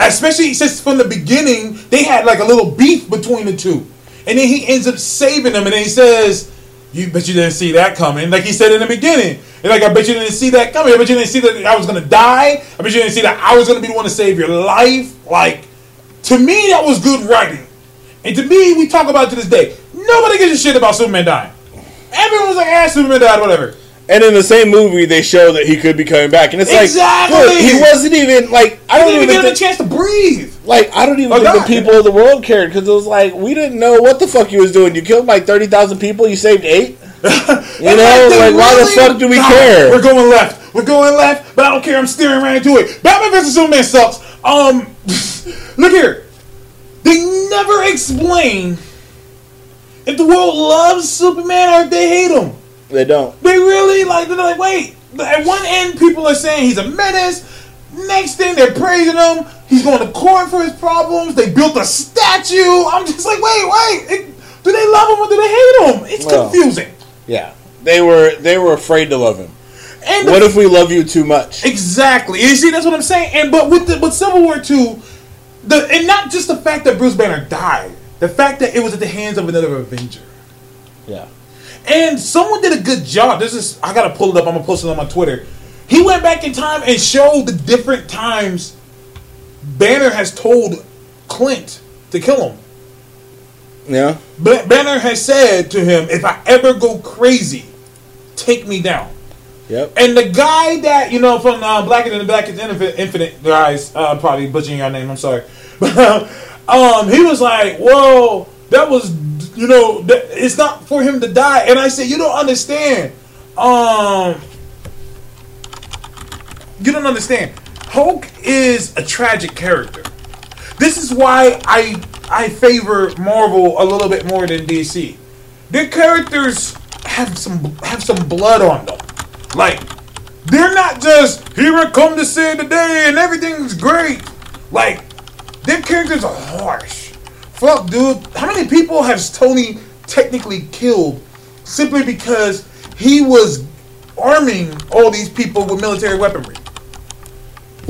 Especially since from the beginning, they had like a little beef between the two. And then he ends up saving them. And then he says, You bet you didn't see that coming. Like he said in the beginning. And like, I bet you didn't see that coming. I bet you didn't see that I was to die. I bet you didn't see that I was to be the one to save your life. Like, to me, that was good writing. And to me, we talk about to this day. Nobody gives a shit about Superman dying. Everyone's like, ah, Superman died, whatever. And in the same movie, they show that he could be coming back, and it's Exactly. like, dude, he wasn't even like I don't didn't even even give him a chance to breathe. like I don't even Oh, think God. the people of the world cared because it was like we didn't know what the fuck he was doing. You killed like thirty thousand people, you saved eight. You know, like why the fuck do we Nah, care? We're going left. We're going left, but I don't care. I'm steering right into it. Batman vs Superman sucks. Um, look here. They never explain if the world loves Superman or if they hate him. They don't. They really like. They're like, wait. At one end, people are saying he's a menace. Next thing, they're praising him. He's going to court for his problems. They built a statue. I'm just like, wait, wait. It- do they love him or do they hate him? It's Well. confusing. Yeah, they were they were afraid to love him. And the What if we love you too much? Exactly. You see, that's what I'm saying. And but with the, with Civil War two, the and not just the fact that Bruce Banner died, the fact that it was at the hands of another Avenger. Yeah, And someone did a good job. This is I gotta pull it up. I'm gonna post it on my Twitter. He went back in time and showed the different times Banner has told Clint to kill him. yeah, Ba- Banner has said to him, "If I ever go crazy, take me down." yep. And the guy that you know from uh, Black and the Black is Infinite, Infinite guys, uh, probably butchering your name. I'm sorry, but um, he was like, "Whoa, that was you know, it's not for him to die." And I said, "You don't understand." Um, you don't understand. Hulk is a tragic character. This is why I I favor Marvel a little bit more than DC. Their characters have some have some blood on them. Like they're not just here I come to save the day and everything's great. Like their characters are harsh. Fuck, dude. How many people has Tony technically killed simply because he was arming all these people with military weaponry?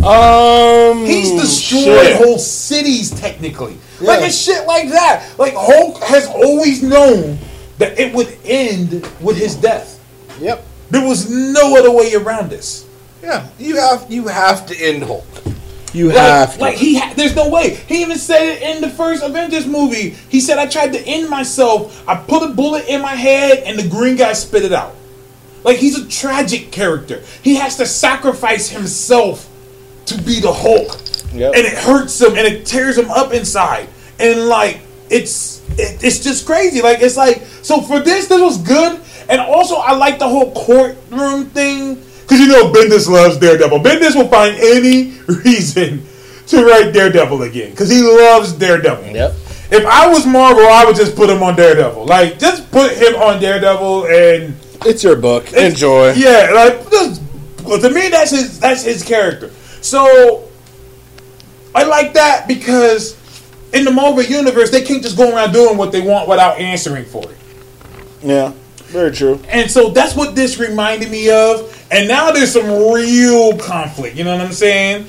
Um, He's destroyed shit. whole cities technically. Yeah. Like and shit like that. Like Hulk has always known that it would end with his death. Yep. There was no other way around this. Yeah. You have you have to end Hulk. You Like, have to. like he, ha- there's no way. He even said it in the first Avengers movie. He said, "I tried to end myself. I put a bullet in my head, and the green guy spit it out." Like he's a tragic character. He has to sacrifice himself to be the Hulk, Yep. and it hurts him and it tears him up inside. And like it's it, it's just crazy. Like it's like so for this, this was good. And also, I like the whole courtroom thing because you know Bendis loves Daredevil. Bendis will find any reason to write Daredevil again because he loves Daredevil. Yep. If I was Marvel, I would just put him on Daredevil. Like just put him on Daredevil and It's your book. it's- Enjoy. Yeah, like just, to me, that's his that's his character. So I like that because in the Marvel universe, they can't just go around doing what they want without answering for it. Yeah. Very true. And so that's what this reminded me of. And now there's some real conflict. You know what I'm saying?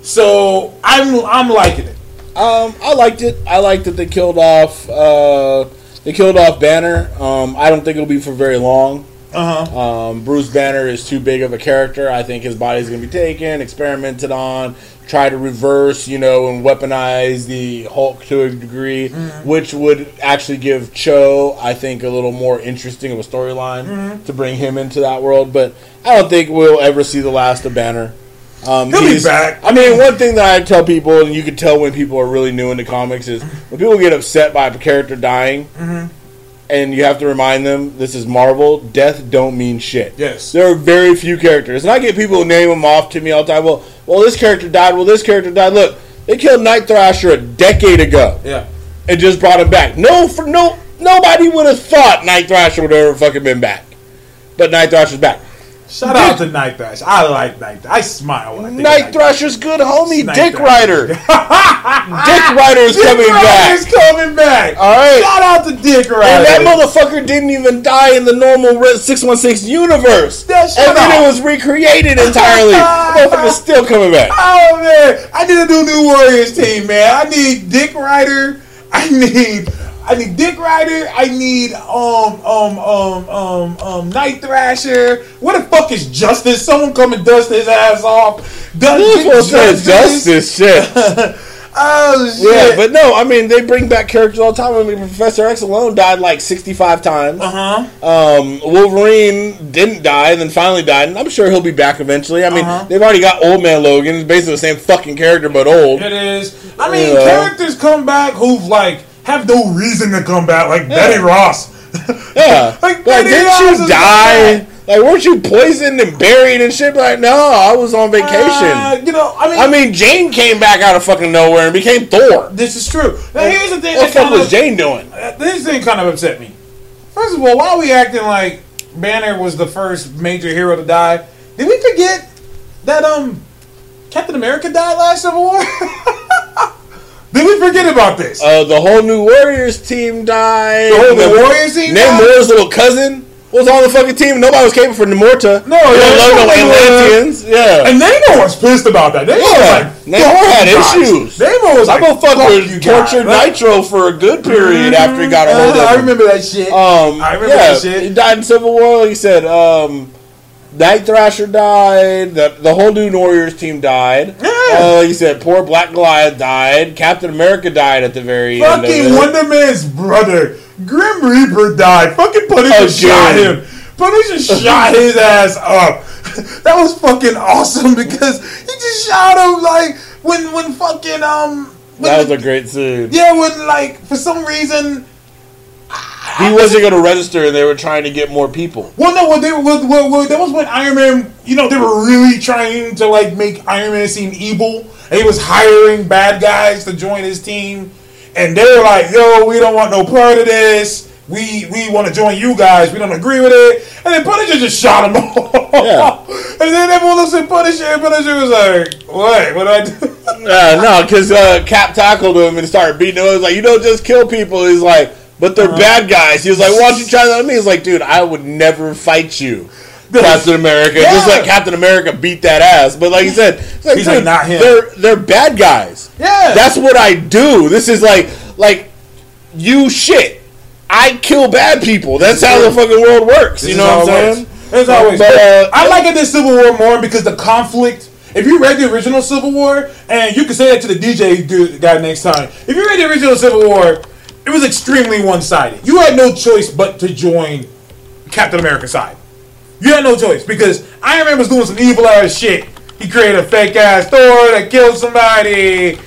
So I'm I'm liking it. Um, I liked it. I liked that they killed off. Uh, they killed off Banner. Um, I don't think it'll be for very long. Uh huh. Um, Bruce Banner is too big of a character. I think his body's going to be taken, experimented on, try to reverse, you know, and weaponize the Hulk to a degree, which would actually give Cho, I think, a little more interesting of a storyline to bring him into that world. But I don't think we'll ever see the last of Banner. Um, He'll be back. I mean, one thing that I tell people, and you can tell when people are really new into comics, is when people get upset by a character dying, and you have to remind them this is Marvel. Death don't mean shit. Yes. there are very few characters, and I get people who name them off to me all the time. Well, well, this character died. Well, this character died. Look, they killed Night Thrasher a decade ago Yeah. and just brought him back. No, for no, nobody would have thought Night Thrasher would have ever fucking been back, but Night Thrasher's back. Shout out to Night Thrash. I like Night. I smile when I think Night Thrasher's good homie, Night Dick Thrasher. Rider. Dick Rider is Dick coming back. Dick coming back. All right. Shout out to Dick Rider. And that motherfucker didn't even die in the normal Red 616 universe. Yeah, and then up. it was recreated entirely. the motherfucker's still coming back. Oh man, I need a new New Warriors team, man. I need Dick Rider. I need I need Dick Rider. I need um um um um um Night Thrasher. What the fuck is Justice? Someone come and dust his ass off. Dust Who's supposed to say justice shit? Oh shit. Yeah, but no, I mean they bring back characters all the time. I mean Professor X alone died like sixty-five times. uh huh. Um, Wolverine didn't die, and then finally died, and I'm sure he'll be back eventually. I mean, Uh-huh. they've already got Old Man Logan, it's basically the same fucking character but old. It is. I mean, characters come back who've like have no reason to come back, like Betty Ross. Yeah, Like, like, Betty didn't Ross you die? Like, weren't you poisoned and buried and shit? Like, no, I was on vacation. Uh, you know, I mean, I mean, Jane came back out of fucking nowhere and became Thor. this is true. Now, here's the thing. What the fuck was of- Jane doing? Uh, this thing kind of upset me. First of all, why are we acting like Banner was the first major hero to die? Did we forget that um Captain America died last Civil War? Did we forget about this? Uh, the whole New Warriors team died. The whole New The- Warriors team? Namor's little cousin was on the fucking team. Nobody was capable for Namorita. No, They yeah, don't no Atlanteans. Yeah. and Namor was pissed about that. Namor Yeah, was like, Namor had guys." issues. Namor was like, motherfucker "Fuck you tortured Like, Nitro for a good period after he got a hold of uh, I remember that shit. Um, I remember yeah, that shit. He died in Civil War. You said, um, Night Thrasher died. The, the whole new Warriors team died. Yeah. Uh, like you said, poor Black Goliath died. Captain America died at the very end. Fucking. Wonder Man's brother, Grim Reaper, died. Fucking Punisher Again. shot him. Punisher shot his ass up. That was fucking awesome because he just shot him like when when fucking um. When That was the- a great scene. yeah, when like for some reason. He wasn't going to register, and they were trying to get more people. Well, no, well, they were. Well, well, that was when Iron Man. You know, they were really trying to like make Iron Man seem evil, and he was hiring bad guys to join his team, and they were like, "Yo, we don't want no part of this. We we want to join you guys. We don't agree with it." And then Punisher just shot him off. Yeah. and then everyone looks at Punisher, and Punisher was like, "What? What do I do?" Uh, no, because uh, Cap tackled him and started beating him. He was like, "You don't just kill people." He's like, "But they're bad guys." He was like, "Why don't you try that on me?" He's like, "Dude, I would never fight you." Captain America, just Yeah. let Captain America beat that ass. But like he said, like, He's like, "Not him." They're they're bad guys. Yeah. that's what I do. This is like like you shit. I kill bad people. That's how the fucking world works. This you know what I'm saying? That's always. But, uh, I like it in Civil War more because the conflict. If you read the original Civil War, and you can say that to the DJ dude, guy next time. If you read the original Civil War, it was extremely one-sided. You had no choice but to join Captain America's side. You had no choice because Iron Man was doing some evil ass shit. He created a fake ass Thor that killed somebody.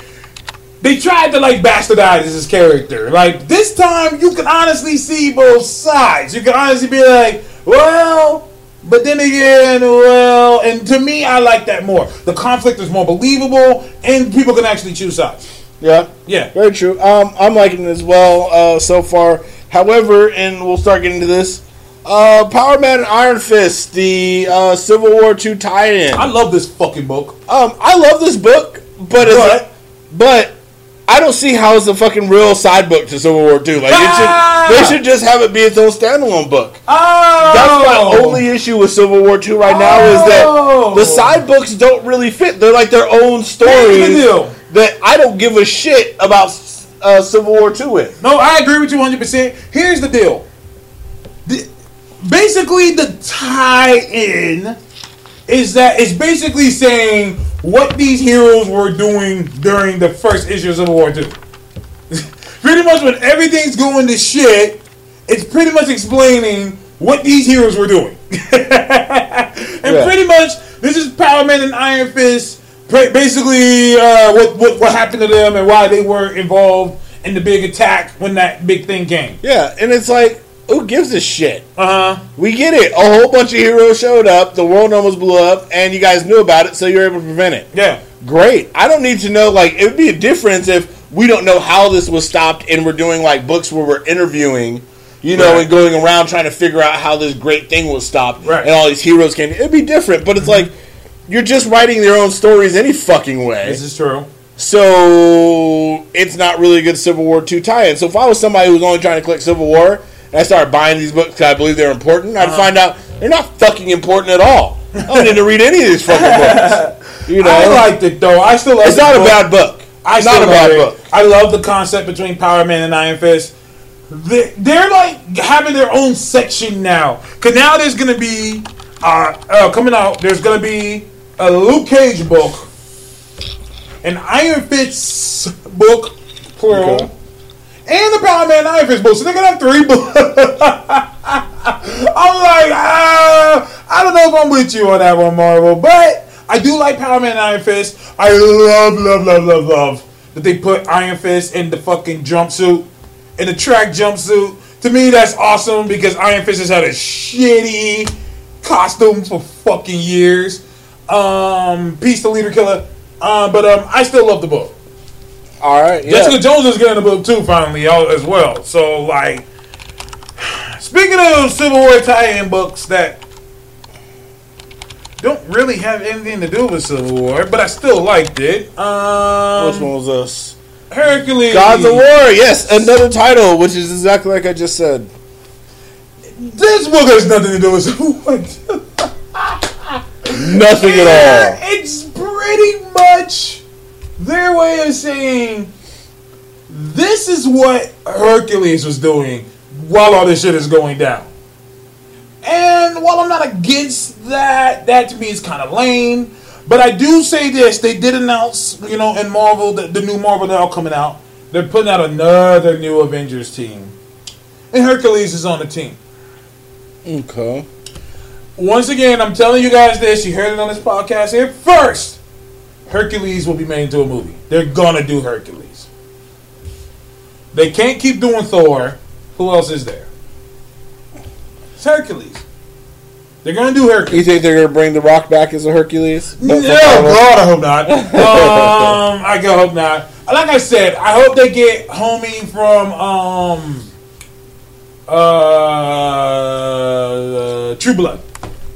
They tried to like bastardize his character. Like this time, you can honestly see both sides. You can honestly be like, well, but then again, well, and to me, I like that more. The conflict is more believable, and people can actually choose sides. Yeah. Yeah. Very true. Um, I'm liking it as well uh, so far. However, and we'll start getting to this. Uh, Power Man and Iron Fist, the uh, Civil War II tie-in. I love this fucking book. Um, I love this book, but But- but I don't see how it's a fucking real side book to Civil War II. Like Ah! it should, they should just have it be its own standalone book. Oh, That's my only issue with Civil War II right now is that Oh. the side books don't really fit. They're like their own stories. That I don't give a shit about uh, Civil War 2 with. No, I agree with you 100%. Here's the deal. The, basically, the tie in is that it's basically saying what these heroes were doing during the first issue of Civil War 2. pretty much when everything's going to shit, it's pretty much explaining what these heroes were doing. and Yeah. pretty much, this is Power Man and Iron Fist. Basically, uh, what, what what happened to them and why they were involved in the big attack when that big thing came. Yeah, and it's like, who gives a shit? Uh huh. We get it. A whole bunch of heroes showed up, the world almost blew up, and you guys knew about it, so you're able to prevent it. Yeah. Great. I don't need to know, like, it would be a difference if we don't know how this was stopped and we're doing, like, books where we're interviewing, you know, Right. and going around trying to figure out how this great thing was stopped Right. Mm-hmm. and all these heroes came. It'd be different, but it's like, you're just writing their own stories any fucking way. This is true. So it's not really a good Civil War II tie-in. So if I was somebody who was only trying to collect Civil War and I started buying these books because I believe they're important, I'd Uh-huh. find out they're not fucking important at all. I don't need to read any of these fucking books. You know, I liked it though. I still like it. it's not a bad book. I It's not still a bad it. book. I love the concept between Power Man and Iron Fist. They- They're like having their own section now. Cause now there's gonna be uh, uh coming out. There's gonna be a Luke Cage book, an Iron Fist book, plural, Okay. and the Power Man Iron Fist book. So they're gonna have three books. I'm like, ah, I don't know if I'm with you on that one, Marvel, but I do like Power Man and Iron Fist. I love, love, love, love, love that they put Iron Fist in the fucking jumpsuit, in the track jumpsuit. To me, that's awesome because Iron Fist has had a shitty costume for fucking years. Um, peace to Leader Killer. Uh, but um, I still love the book. All right, yeah. Jessica Jones is getting a book too, finally, al- as well. So, like, speaking of Civil War tie-in books that don't really have anything to do with Civil War, but I still liked it. Um, Which one was this? Hercules. Gods of War. Yes, another title, which is exactly like I just said. This book has nothing to do with Civil War. Nothing at all. It's pretty much their way of saying this is what Hercules was doing while all this shit is going down. And while I'm not against that, that to me is kind of lame. But I do say this: they did announce, you know, in Marvel, the, the new Marvel now coming out, they're putting out another new Avengers team, and Hercules is on the team. Okay. Once again, I'm telling you guys this. You heard it on this podcast here first. Hercules will be made into a movie. They're gonna do Hercules. They can't keep doing Thor. Who else is there? It's Hercules. They're gonna do Hercules. You think they're gonna bring the Rock back as a Hercules? No, God, I hope not. um, I can hope not. Like I said, I hope they get homie from um, uh, True Blood,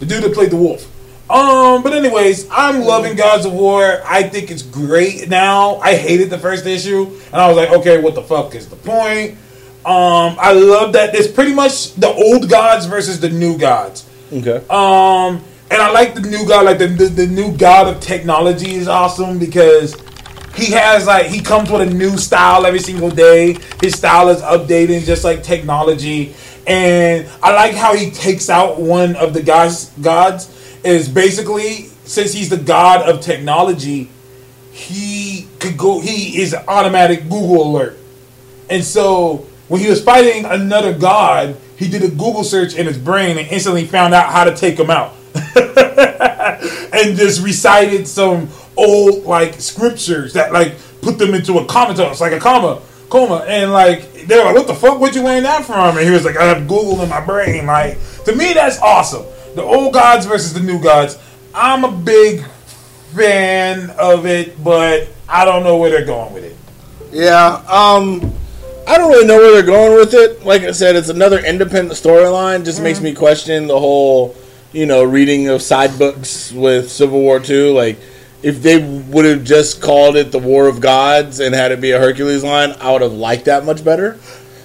the dude that played the wolf. Um, but anyways, I'm loving Gods of War. I think it's great now. I hated the first issue, and I was like, okay, what the fuck is the point? Um, I love that it's pretty much the old gods versus the new gods. Okay. Um, and I like the new god, like the, the the new god of technology is awesome because he has like he comes with a new style every single day. His style is updating just like technology, and I like how he takes out one of the gods. Gods is basically since he's the god of technology, he could go. He is an automatic Google alert, and so when he was fighting another god, he did a Google search in his brain and instantly found out how to take him out. and just recited some old like scriptures that like put them into a comatose, like a comma, coma, and like they were like, "What the fuck? Where'd you learn that from?" And he was like, "I have Google in my brain." Like to me, that's awesome. The old gods versus the new gods. I'm a big fan of it, but I don't know where they're going with it. Yeah. Um, I don't really know where they're going with it. Like I said, it's another independent storyline. Just makes me question the whole, you know, reading of side books with Civil War Two. Like, if they would have just called it the War of Gods and had it be a Hercules line, I would have liked that much better.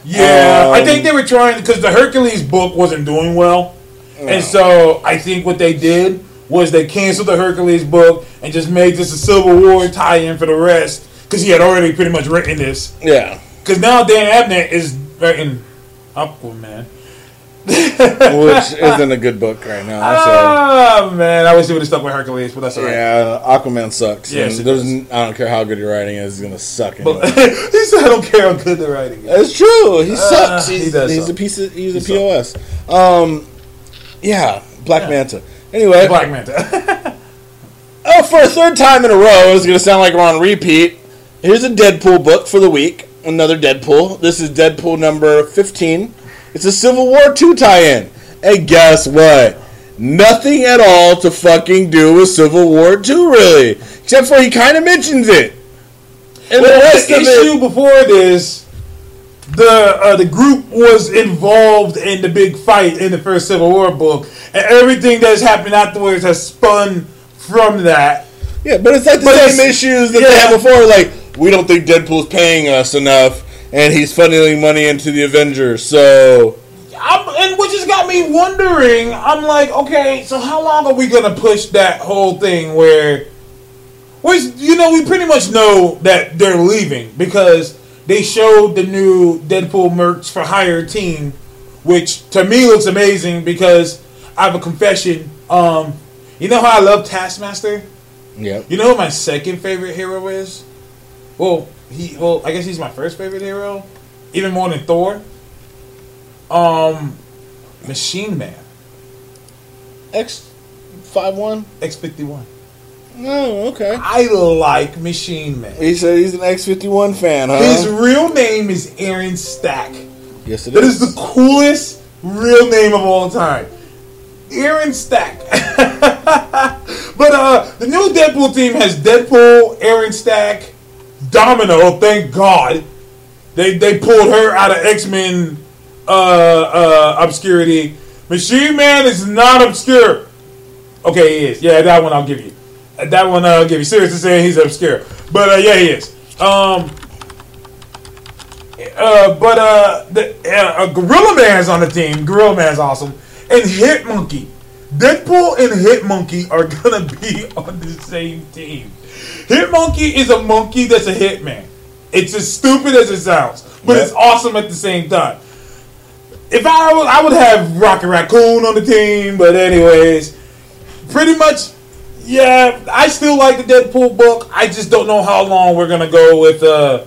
Yeah, I Um, think they were trying because the Hercules book wasn't doing well, and so I think what they did was they canceled the Hercules book and just made this a Civil War tie-in for the rest because he had already pretty much written this. Yeah. Because now Dan Abnett is writing Aquaman. Which isn't a good book right now. So. Oh man, I wish they would have stuck with Hercules, but that's alright. Yeah, Aquaman sucks. It there's, does. I don't care how good your writing is, it's gonna suck. Anyway. He said, "I don't care how good the writing is." It's true. He sucks. he He's, does he's a piece of he's a He pos. Um, yeah, Black Manta. Anyway, Black Manta. oh, for a third time in a row, it's gonna sound like we're on repeat. Here's a Deadpool book for the week. Another Deadpool. This is Deadpool number fifteen. It's a Civil War two tie-in. And guess what? Nothing at all to fucking do with Civil War two, really, except for he kind of mentions it. And Well, the rest the of issue it, before this, the uh, the group was involved in the big fight in the first Civil War book, and everything that's happened afterwards has spun from that. Yeah, but it's like the But same issues that yeah. they had before. Like, we don't think Deadpool's paying us enough, and he's funneling money into the Avengers. So, I'm, and which has got me wondering. I'm like, okay, so how long are we gonna push that whole thing where, which you know, we pretty much know that they're leaving because they showed the new Deadpool merch for hire team, which to me looks amazing because I have a confession. Um, you know how I love Taskmaster. yeah, You know who my second favorite hero is? Well, he well, I guess he's my first favorite hero, even more than Thor. Um, Machine Man, X five one. X fifty one. Oh, okay. I like Machine Man. He said he's an X fifty one fan, huh? His real name is Aaron Stack. yes, it That is. is the coolest real name of all time. Aaron Stack. but uh the new Deadpool team has Deadpool, Aaron Stack, Domino, thank God. They they pulled her out of X-Men uh uh obscurity. Machine Man is not obscure. Okay, he is. Yeah, that one I'll give you. That one I'll give you. Seriously saying he's obscure. But uh, yeah, he is. Um uh, but uh, the uh, uh, Gorilla Man's on the team. Gorilla Man's awesome, and Hit Monkey. Deadpool and Hit Monkey are gonna be on the same team. Hit Monkey is a monkey that's a hitman. It's as stupid as it sounds, but Yep. it's awesome at the same time. If I would, I would have Rocket Raccoon on the team, but anyways, pretty much, yeah. I still like the Deadpool book. I just don't know how long we're gonna go with. Uh,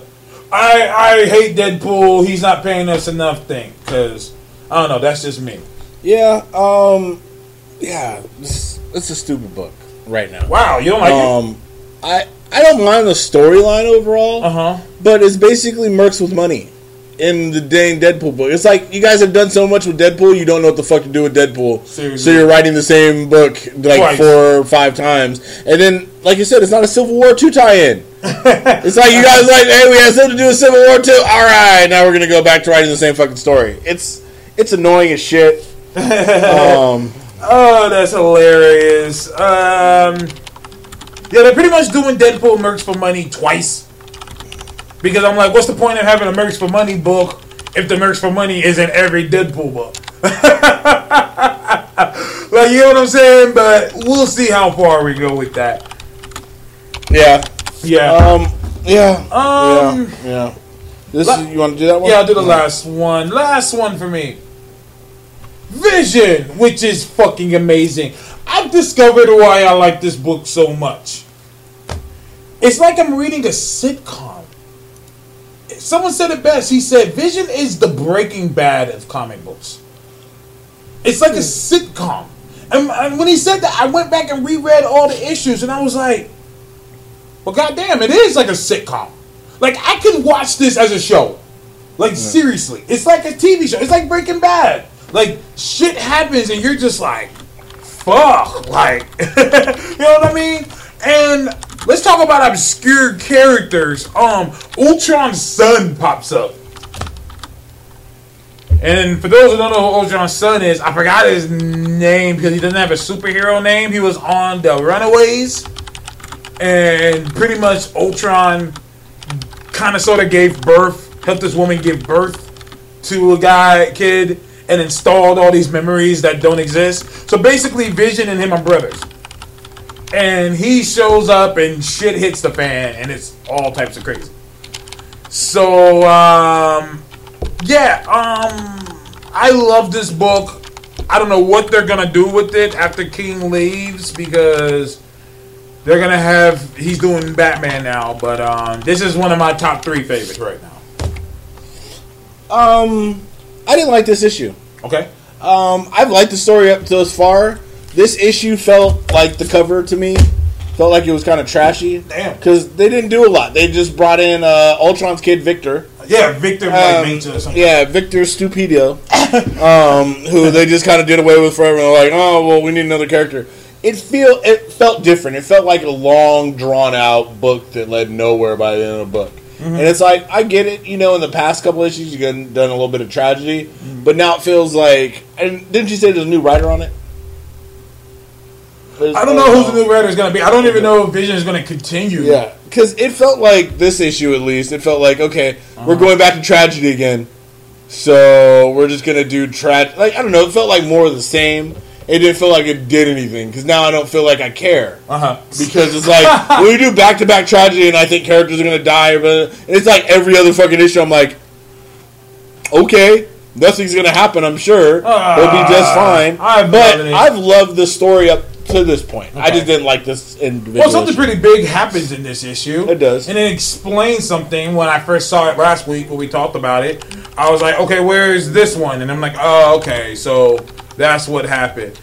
I I hate Deadpool. He's not paying us enough thing because I don't know. That's just me. yeah. Um. Yeah. It's, it's a stupid book right now. Wow, you don't like it? Um. I I don't mind the storyline overall, Uh huh. but it's basically Mercs with money. in the dang Deadpool book. It's like you guys have done so much with Deadpool, you don't know what the fuck to do with Deadpool. Seriously. So you're writing the same book like Twice. four or five times, and then, like you said, it's not a Civil War two tie-in. it's like you guys like, hey, we have something to do with Civil War two. All right, now we're gonna go back to writing the same fucking story. It's it's annoying as shit. um, Oh, that's hilarious. Um, yeah, they're pretty much doing Deadpool Mercs for Money twice. Because I'm like, what's the point of having a Mercs for Money book if the Mercs for Money is in every Deadpool book? like, you know what I'm saying? But we'll see how far we go with that. yeah, Yeah. um, yeah, Um, yeah, yeah. This la- is, you want to do that one? Yeah, I'll do the last one. Last one for me. Vision, which is fucking amazing. I've discovered why I like this book so much. It's like I'm reading a sitcom. Someone said it best. He said, Vision is the breaking bad of comic books. It's like a hmm. sitcom. And, and when he said that, I went back and reread all the issues, and I was like, well, goddamn, it is like a sitcom. Like, I can watch this as a show. Like, seriously. It's like a TV show. It's like Breaking Bad. Like, shit happens, and you're just like, fuck. Like, you know what I mean? And let's talk about obscure characters. Um, Ultron's son pops up. And for those who don't know who Ultron's son is, I forgot his name because he doesn't have a superhero name. He was on the Runaways. And pretty much Ultron kind of sort of gave birth, helped this woman give birth to a guy, kid, and installed all these memories that don't exist. So basically, Vision and him are brothers. And he shows up and shit hits the fan, and it's all types of crazy. So, um, yeah, um, I love this book. I don't know what they're gonna do with it after King leaves because they're gonna have he's doing Batman now. But um, this is one of my top three favorites right now. Um, I didn't like this issue. Okay. Um, I've liked the story up to this far. This issue felt like the cover to me. Felt like it was kind of trashy. Damn. Because they didn't do a lot. They just brought in uh, Ultron's kid, Victor. Yeah, Victor Um, Major or something. yeah, Victor Stupido. um, who they just kind of did away with forever. And they're like, oh, well, we need another character. It feel it felt different. It felt like a long, drawn out book that led nowhere by the end of the book. Mm-hmm. And it's like I get it, you know. In the past couple issues, you've done done a little bit of tragedy, Mm-hmm. but now it feels like. And didn't you say there's a new writer on it? I don't know who the new writer is going to be. I don't even know if Vision is going to continue. Yeah, because it felt like this issue at least. It felt like okay, Uh-huh. we're going back to tragedy again, so we're just gonna do tragedy. Like I don't know, it felt like more of the same. It didn't feel like it did anything because now I don't feel like I care Uh huh. because it's like when we do back to back tragedy and I think characters are gonna die, but it's like every other fucking issue. I'm like, okay, nothing's gonna happen. I'm sure they'll be just fine. Ah, I've but loved. I've loved the story up to this point. I just didn't like this individual. Well, something issue. pretty big happens in this issue. It does. And it explains something when I first saw it last week when we talked about it. I was like, okay, where is this one? And I'm like, oh, okay, so that's what happened.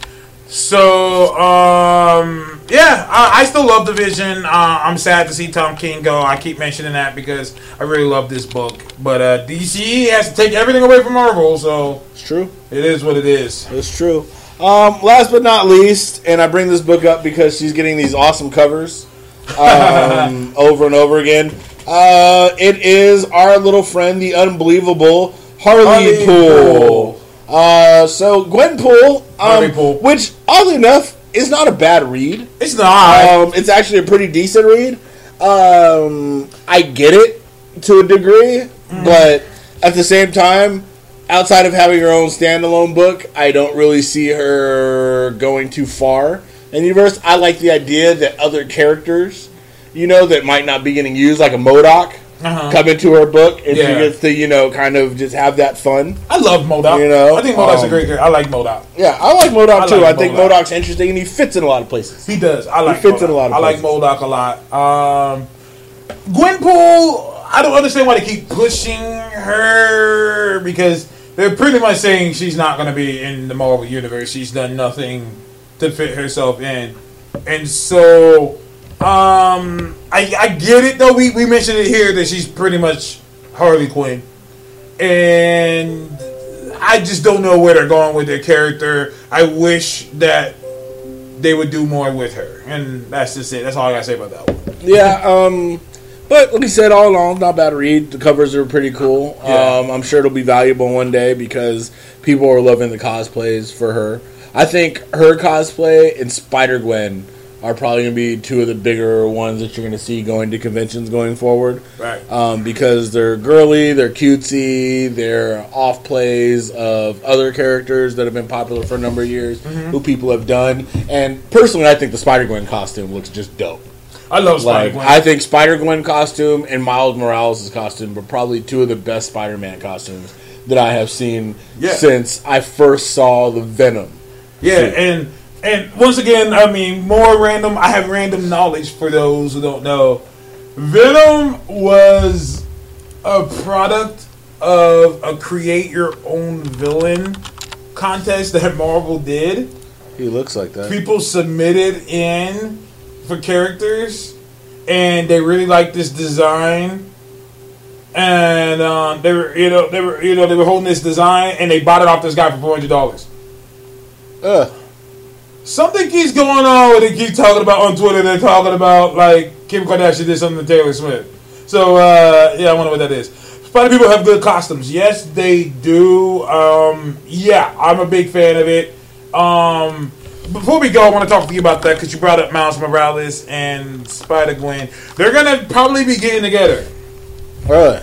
So, um, yeah, I, I still love the Vision. Uh, I'm sad to see Tom King go. I keep mentioning that because I really love this book. But uh, DC has to take everything away from Marvel, so It's true. it is what it is. It's true. Um, last but not least, and I bring this book up because she's getting these awesome covers um, over and over again. Uh, it is our little friend, the unbelievable Harley, Harley Poole. Poole. Uh, so Gwenpool, um, which oddly enough is not a bad read. It's not. Um, it's actually a pretty decent read. Um, I get it to a degree, but at the same time, outside of having her own standalone book, I don't really see her going too far in the universe. I like the idea that other characters, you know, that might not be getting used, like a MODOK, Uh-huh. come into her book, and she gets to, you know, kind of just have that fun. I love MODOK. You know, I think MODOK's um, a great character. I like MODOK. Yeah, I like MODOK too. like I think. MODOK's interesting, and he fits in a lot of places. He does. I like. fits in a lot of I like places. MODOK a lot. Um, Gwenpool, I don't understand why they keep pushing her because they're pretty much saying she's not going to be in the Marvel universe. She's done nothing to fit herself in, and so um, I, I get it though. We we mentioned it here that she's pretty much Harley Quinn. and I just don't know where they're going with their character. I wish that they would do more with her, and that's just it. That's all I gotta say about that one. Yeah, um, but like you said, all along, not bad read. The covers are pretty cool. Yeah. Um, I'm sure it'll be valuable one day because people are loving the cosplays for her. I think her cosplay and Spider Gwen are probably going to be two of the bigger ones that you're going to see going to conventions going forward. Right. Um, because they're girly, they're cutesy, they're off plays of other characters that have been popular for a number of years, who people have done. And personally, I think the Spider Gwen costume looks just dope. I love Spider Like Gwen. I think Spider Gwen costume and Miles Morales' costume are probably two of the best Spider Man costumes that I have seen Yeah. since I first saw the Venom. Yeah, and and once again, I mean, more random. I have random knowledge for those who don't know. Venom was a product of a create your own villain contest that Marvel did. He looks like that. People submitted in for characters, and they really liked this design. And um, they were, you know, they were, you know, they were holding this design, and they bought it off this guy for four hundred dollars. Ugh. Something keeps going on where they keep talking about on Twitter. They're talking about like Kim Kardashian did something to Taylor Swift. So uh, yeah, I wonder what that is. Spider people have good costumes. Yes, they do. Um, yeah, I'm a big fan of it. Um, before we go, I want to talk to you about that because you brought up Miles Morales and Spider Gwen. They're gonna probably be getting together. Really?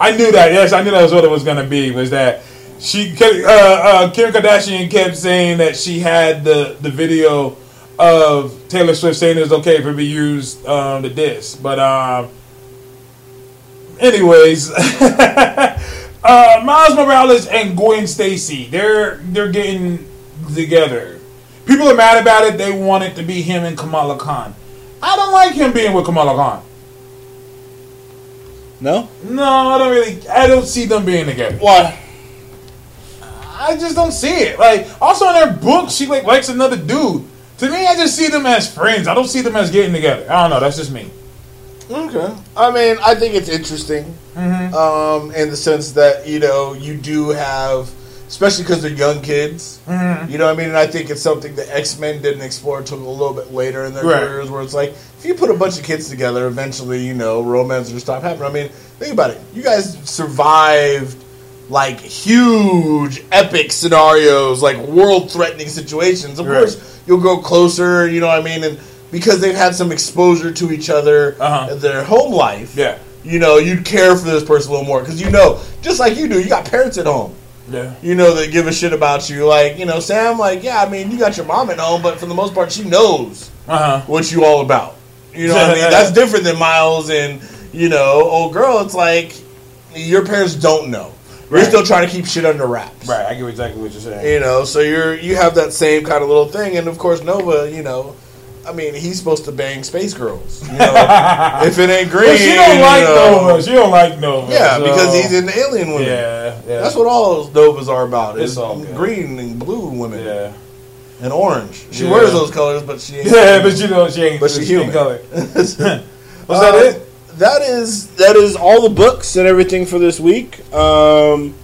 I knew that. Yes, I knew that was what it was going to be. Was that she? kept- Uh, uh, Kim Kardashian kept saying that she had the the video of Taylor Swift saying it's okay for it to be used um, the disc, but um, anyways, uh, Miles Morales and Gwen Stacy, they're they're getting together. People are mad about it. They want it to be him and Kamala Khan. I don't like him being with Kamala Khan. No? No, I don't really. I don't see them being together. Why? I just don't see it. Like, also in their book, she like likes another dude. To me, I just see them as friends. I don't see them as getting together. I don't know. That's just me. Okay. I mean, I think it's interesting, um, in the sense that you know you do have, especially because they're young kids. You know what I mean? And I think it's something that X Men didn't explore until a little bit later in their Right. careers, where it's like if you put a bunch of kids together, eventually you know romance will stop happening. I mean, think about it. You guys survived like huge, epic scenarios, like world-threatening situations. Of Right. course, you'll go closer. You know what I mean? And because they've had some exposure to each other Uh-huh. in their home life, Yeah. you know, you'd care for this person a little more because you know, just like you do, you got parents at home. Yeah. You know that give a shit about you. Like you know, Sam. Like yeah, I mean, you got your mom at home, but for the most part, she knows Uh huh. what you all about. You know what I mean? That's different than Miles and you know, old girl. It's like your parents don't know. Right. still trying to keep shit under wraps. Right. I get exactly what you're saying. You know, so you're you have that same kind of little thing, and of course Nova. You know, I mean, he's supposed to bang space girls. You know, if it ain't green, But she don't like you know. Nova. She don't like Nova. Yeah, so- because he's in alien women. Yeah. Yeah. That's what all those Novas are about. It's all good. green and blue women Yeah. and orange. She Yeah. wears those colors, but she ain't. Yeah, but you know she ain't. But she ain't human. color. Was Uh, that it? That is that is all the books and everything for this week. Um,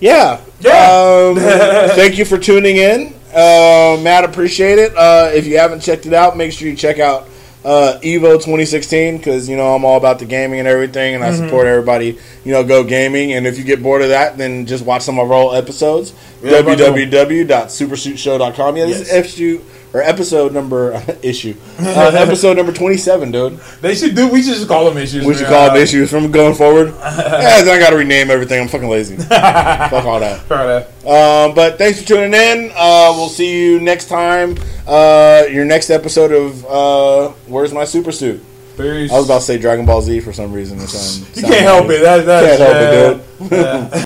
yeah. Yeah. Um, thank you for tuning in. Uh, Matt, appreciate it. Uh, if you haven't checked it out, make sure you check out uh, Evo 2016 because you know I'm all about the gaming and everything, and I support everybody. You know, go gaming, and if you get bored of that, then just watch some of our old episodes. Yeah, www.supersuitshow.com. Yeah, this Yes. is issue or episode number issue uh, episode number 27, dude. They should do. We should just call them issues. We should call Uh, them issues from going forward. yeah, then I got to rename everything. I'm fucking lazy. Fuck all that. Fair enough. Um, but thanks for tuning in. Uh, we'll see you next time. Uh, your next episode of uh, Where's My Super Suit? Peace. I was about to say Dragon Ball Z for some reason. Sound- You can't help it. That, that's, Can't help it, dude. yeah.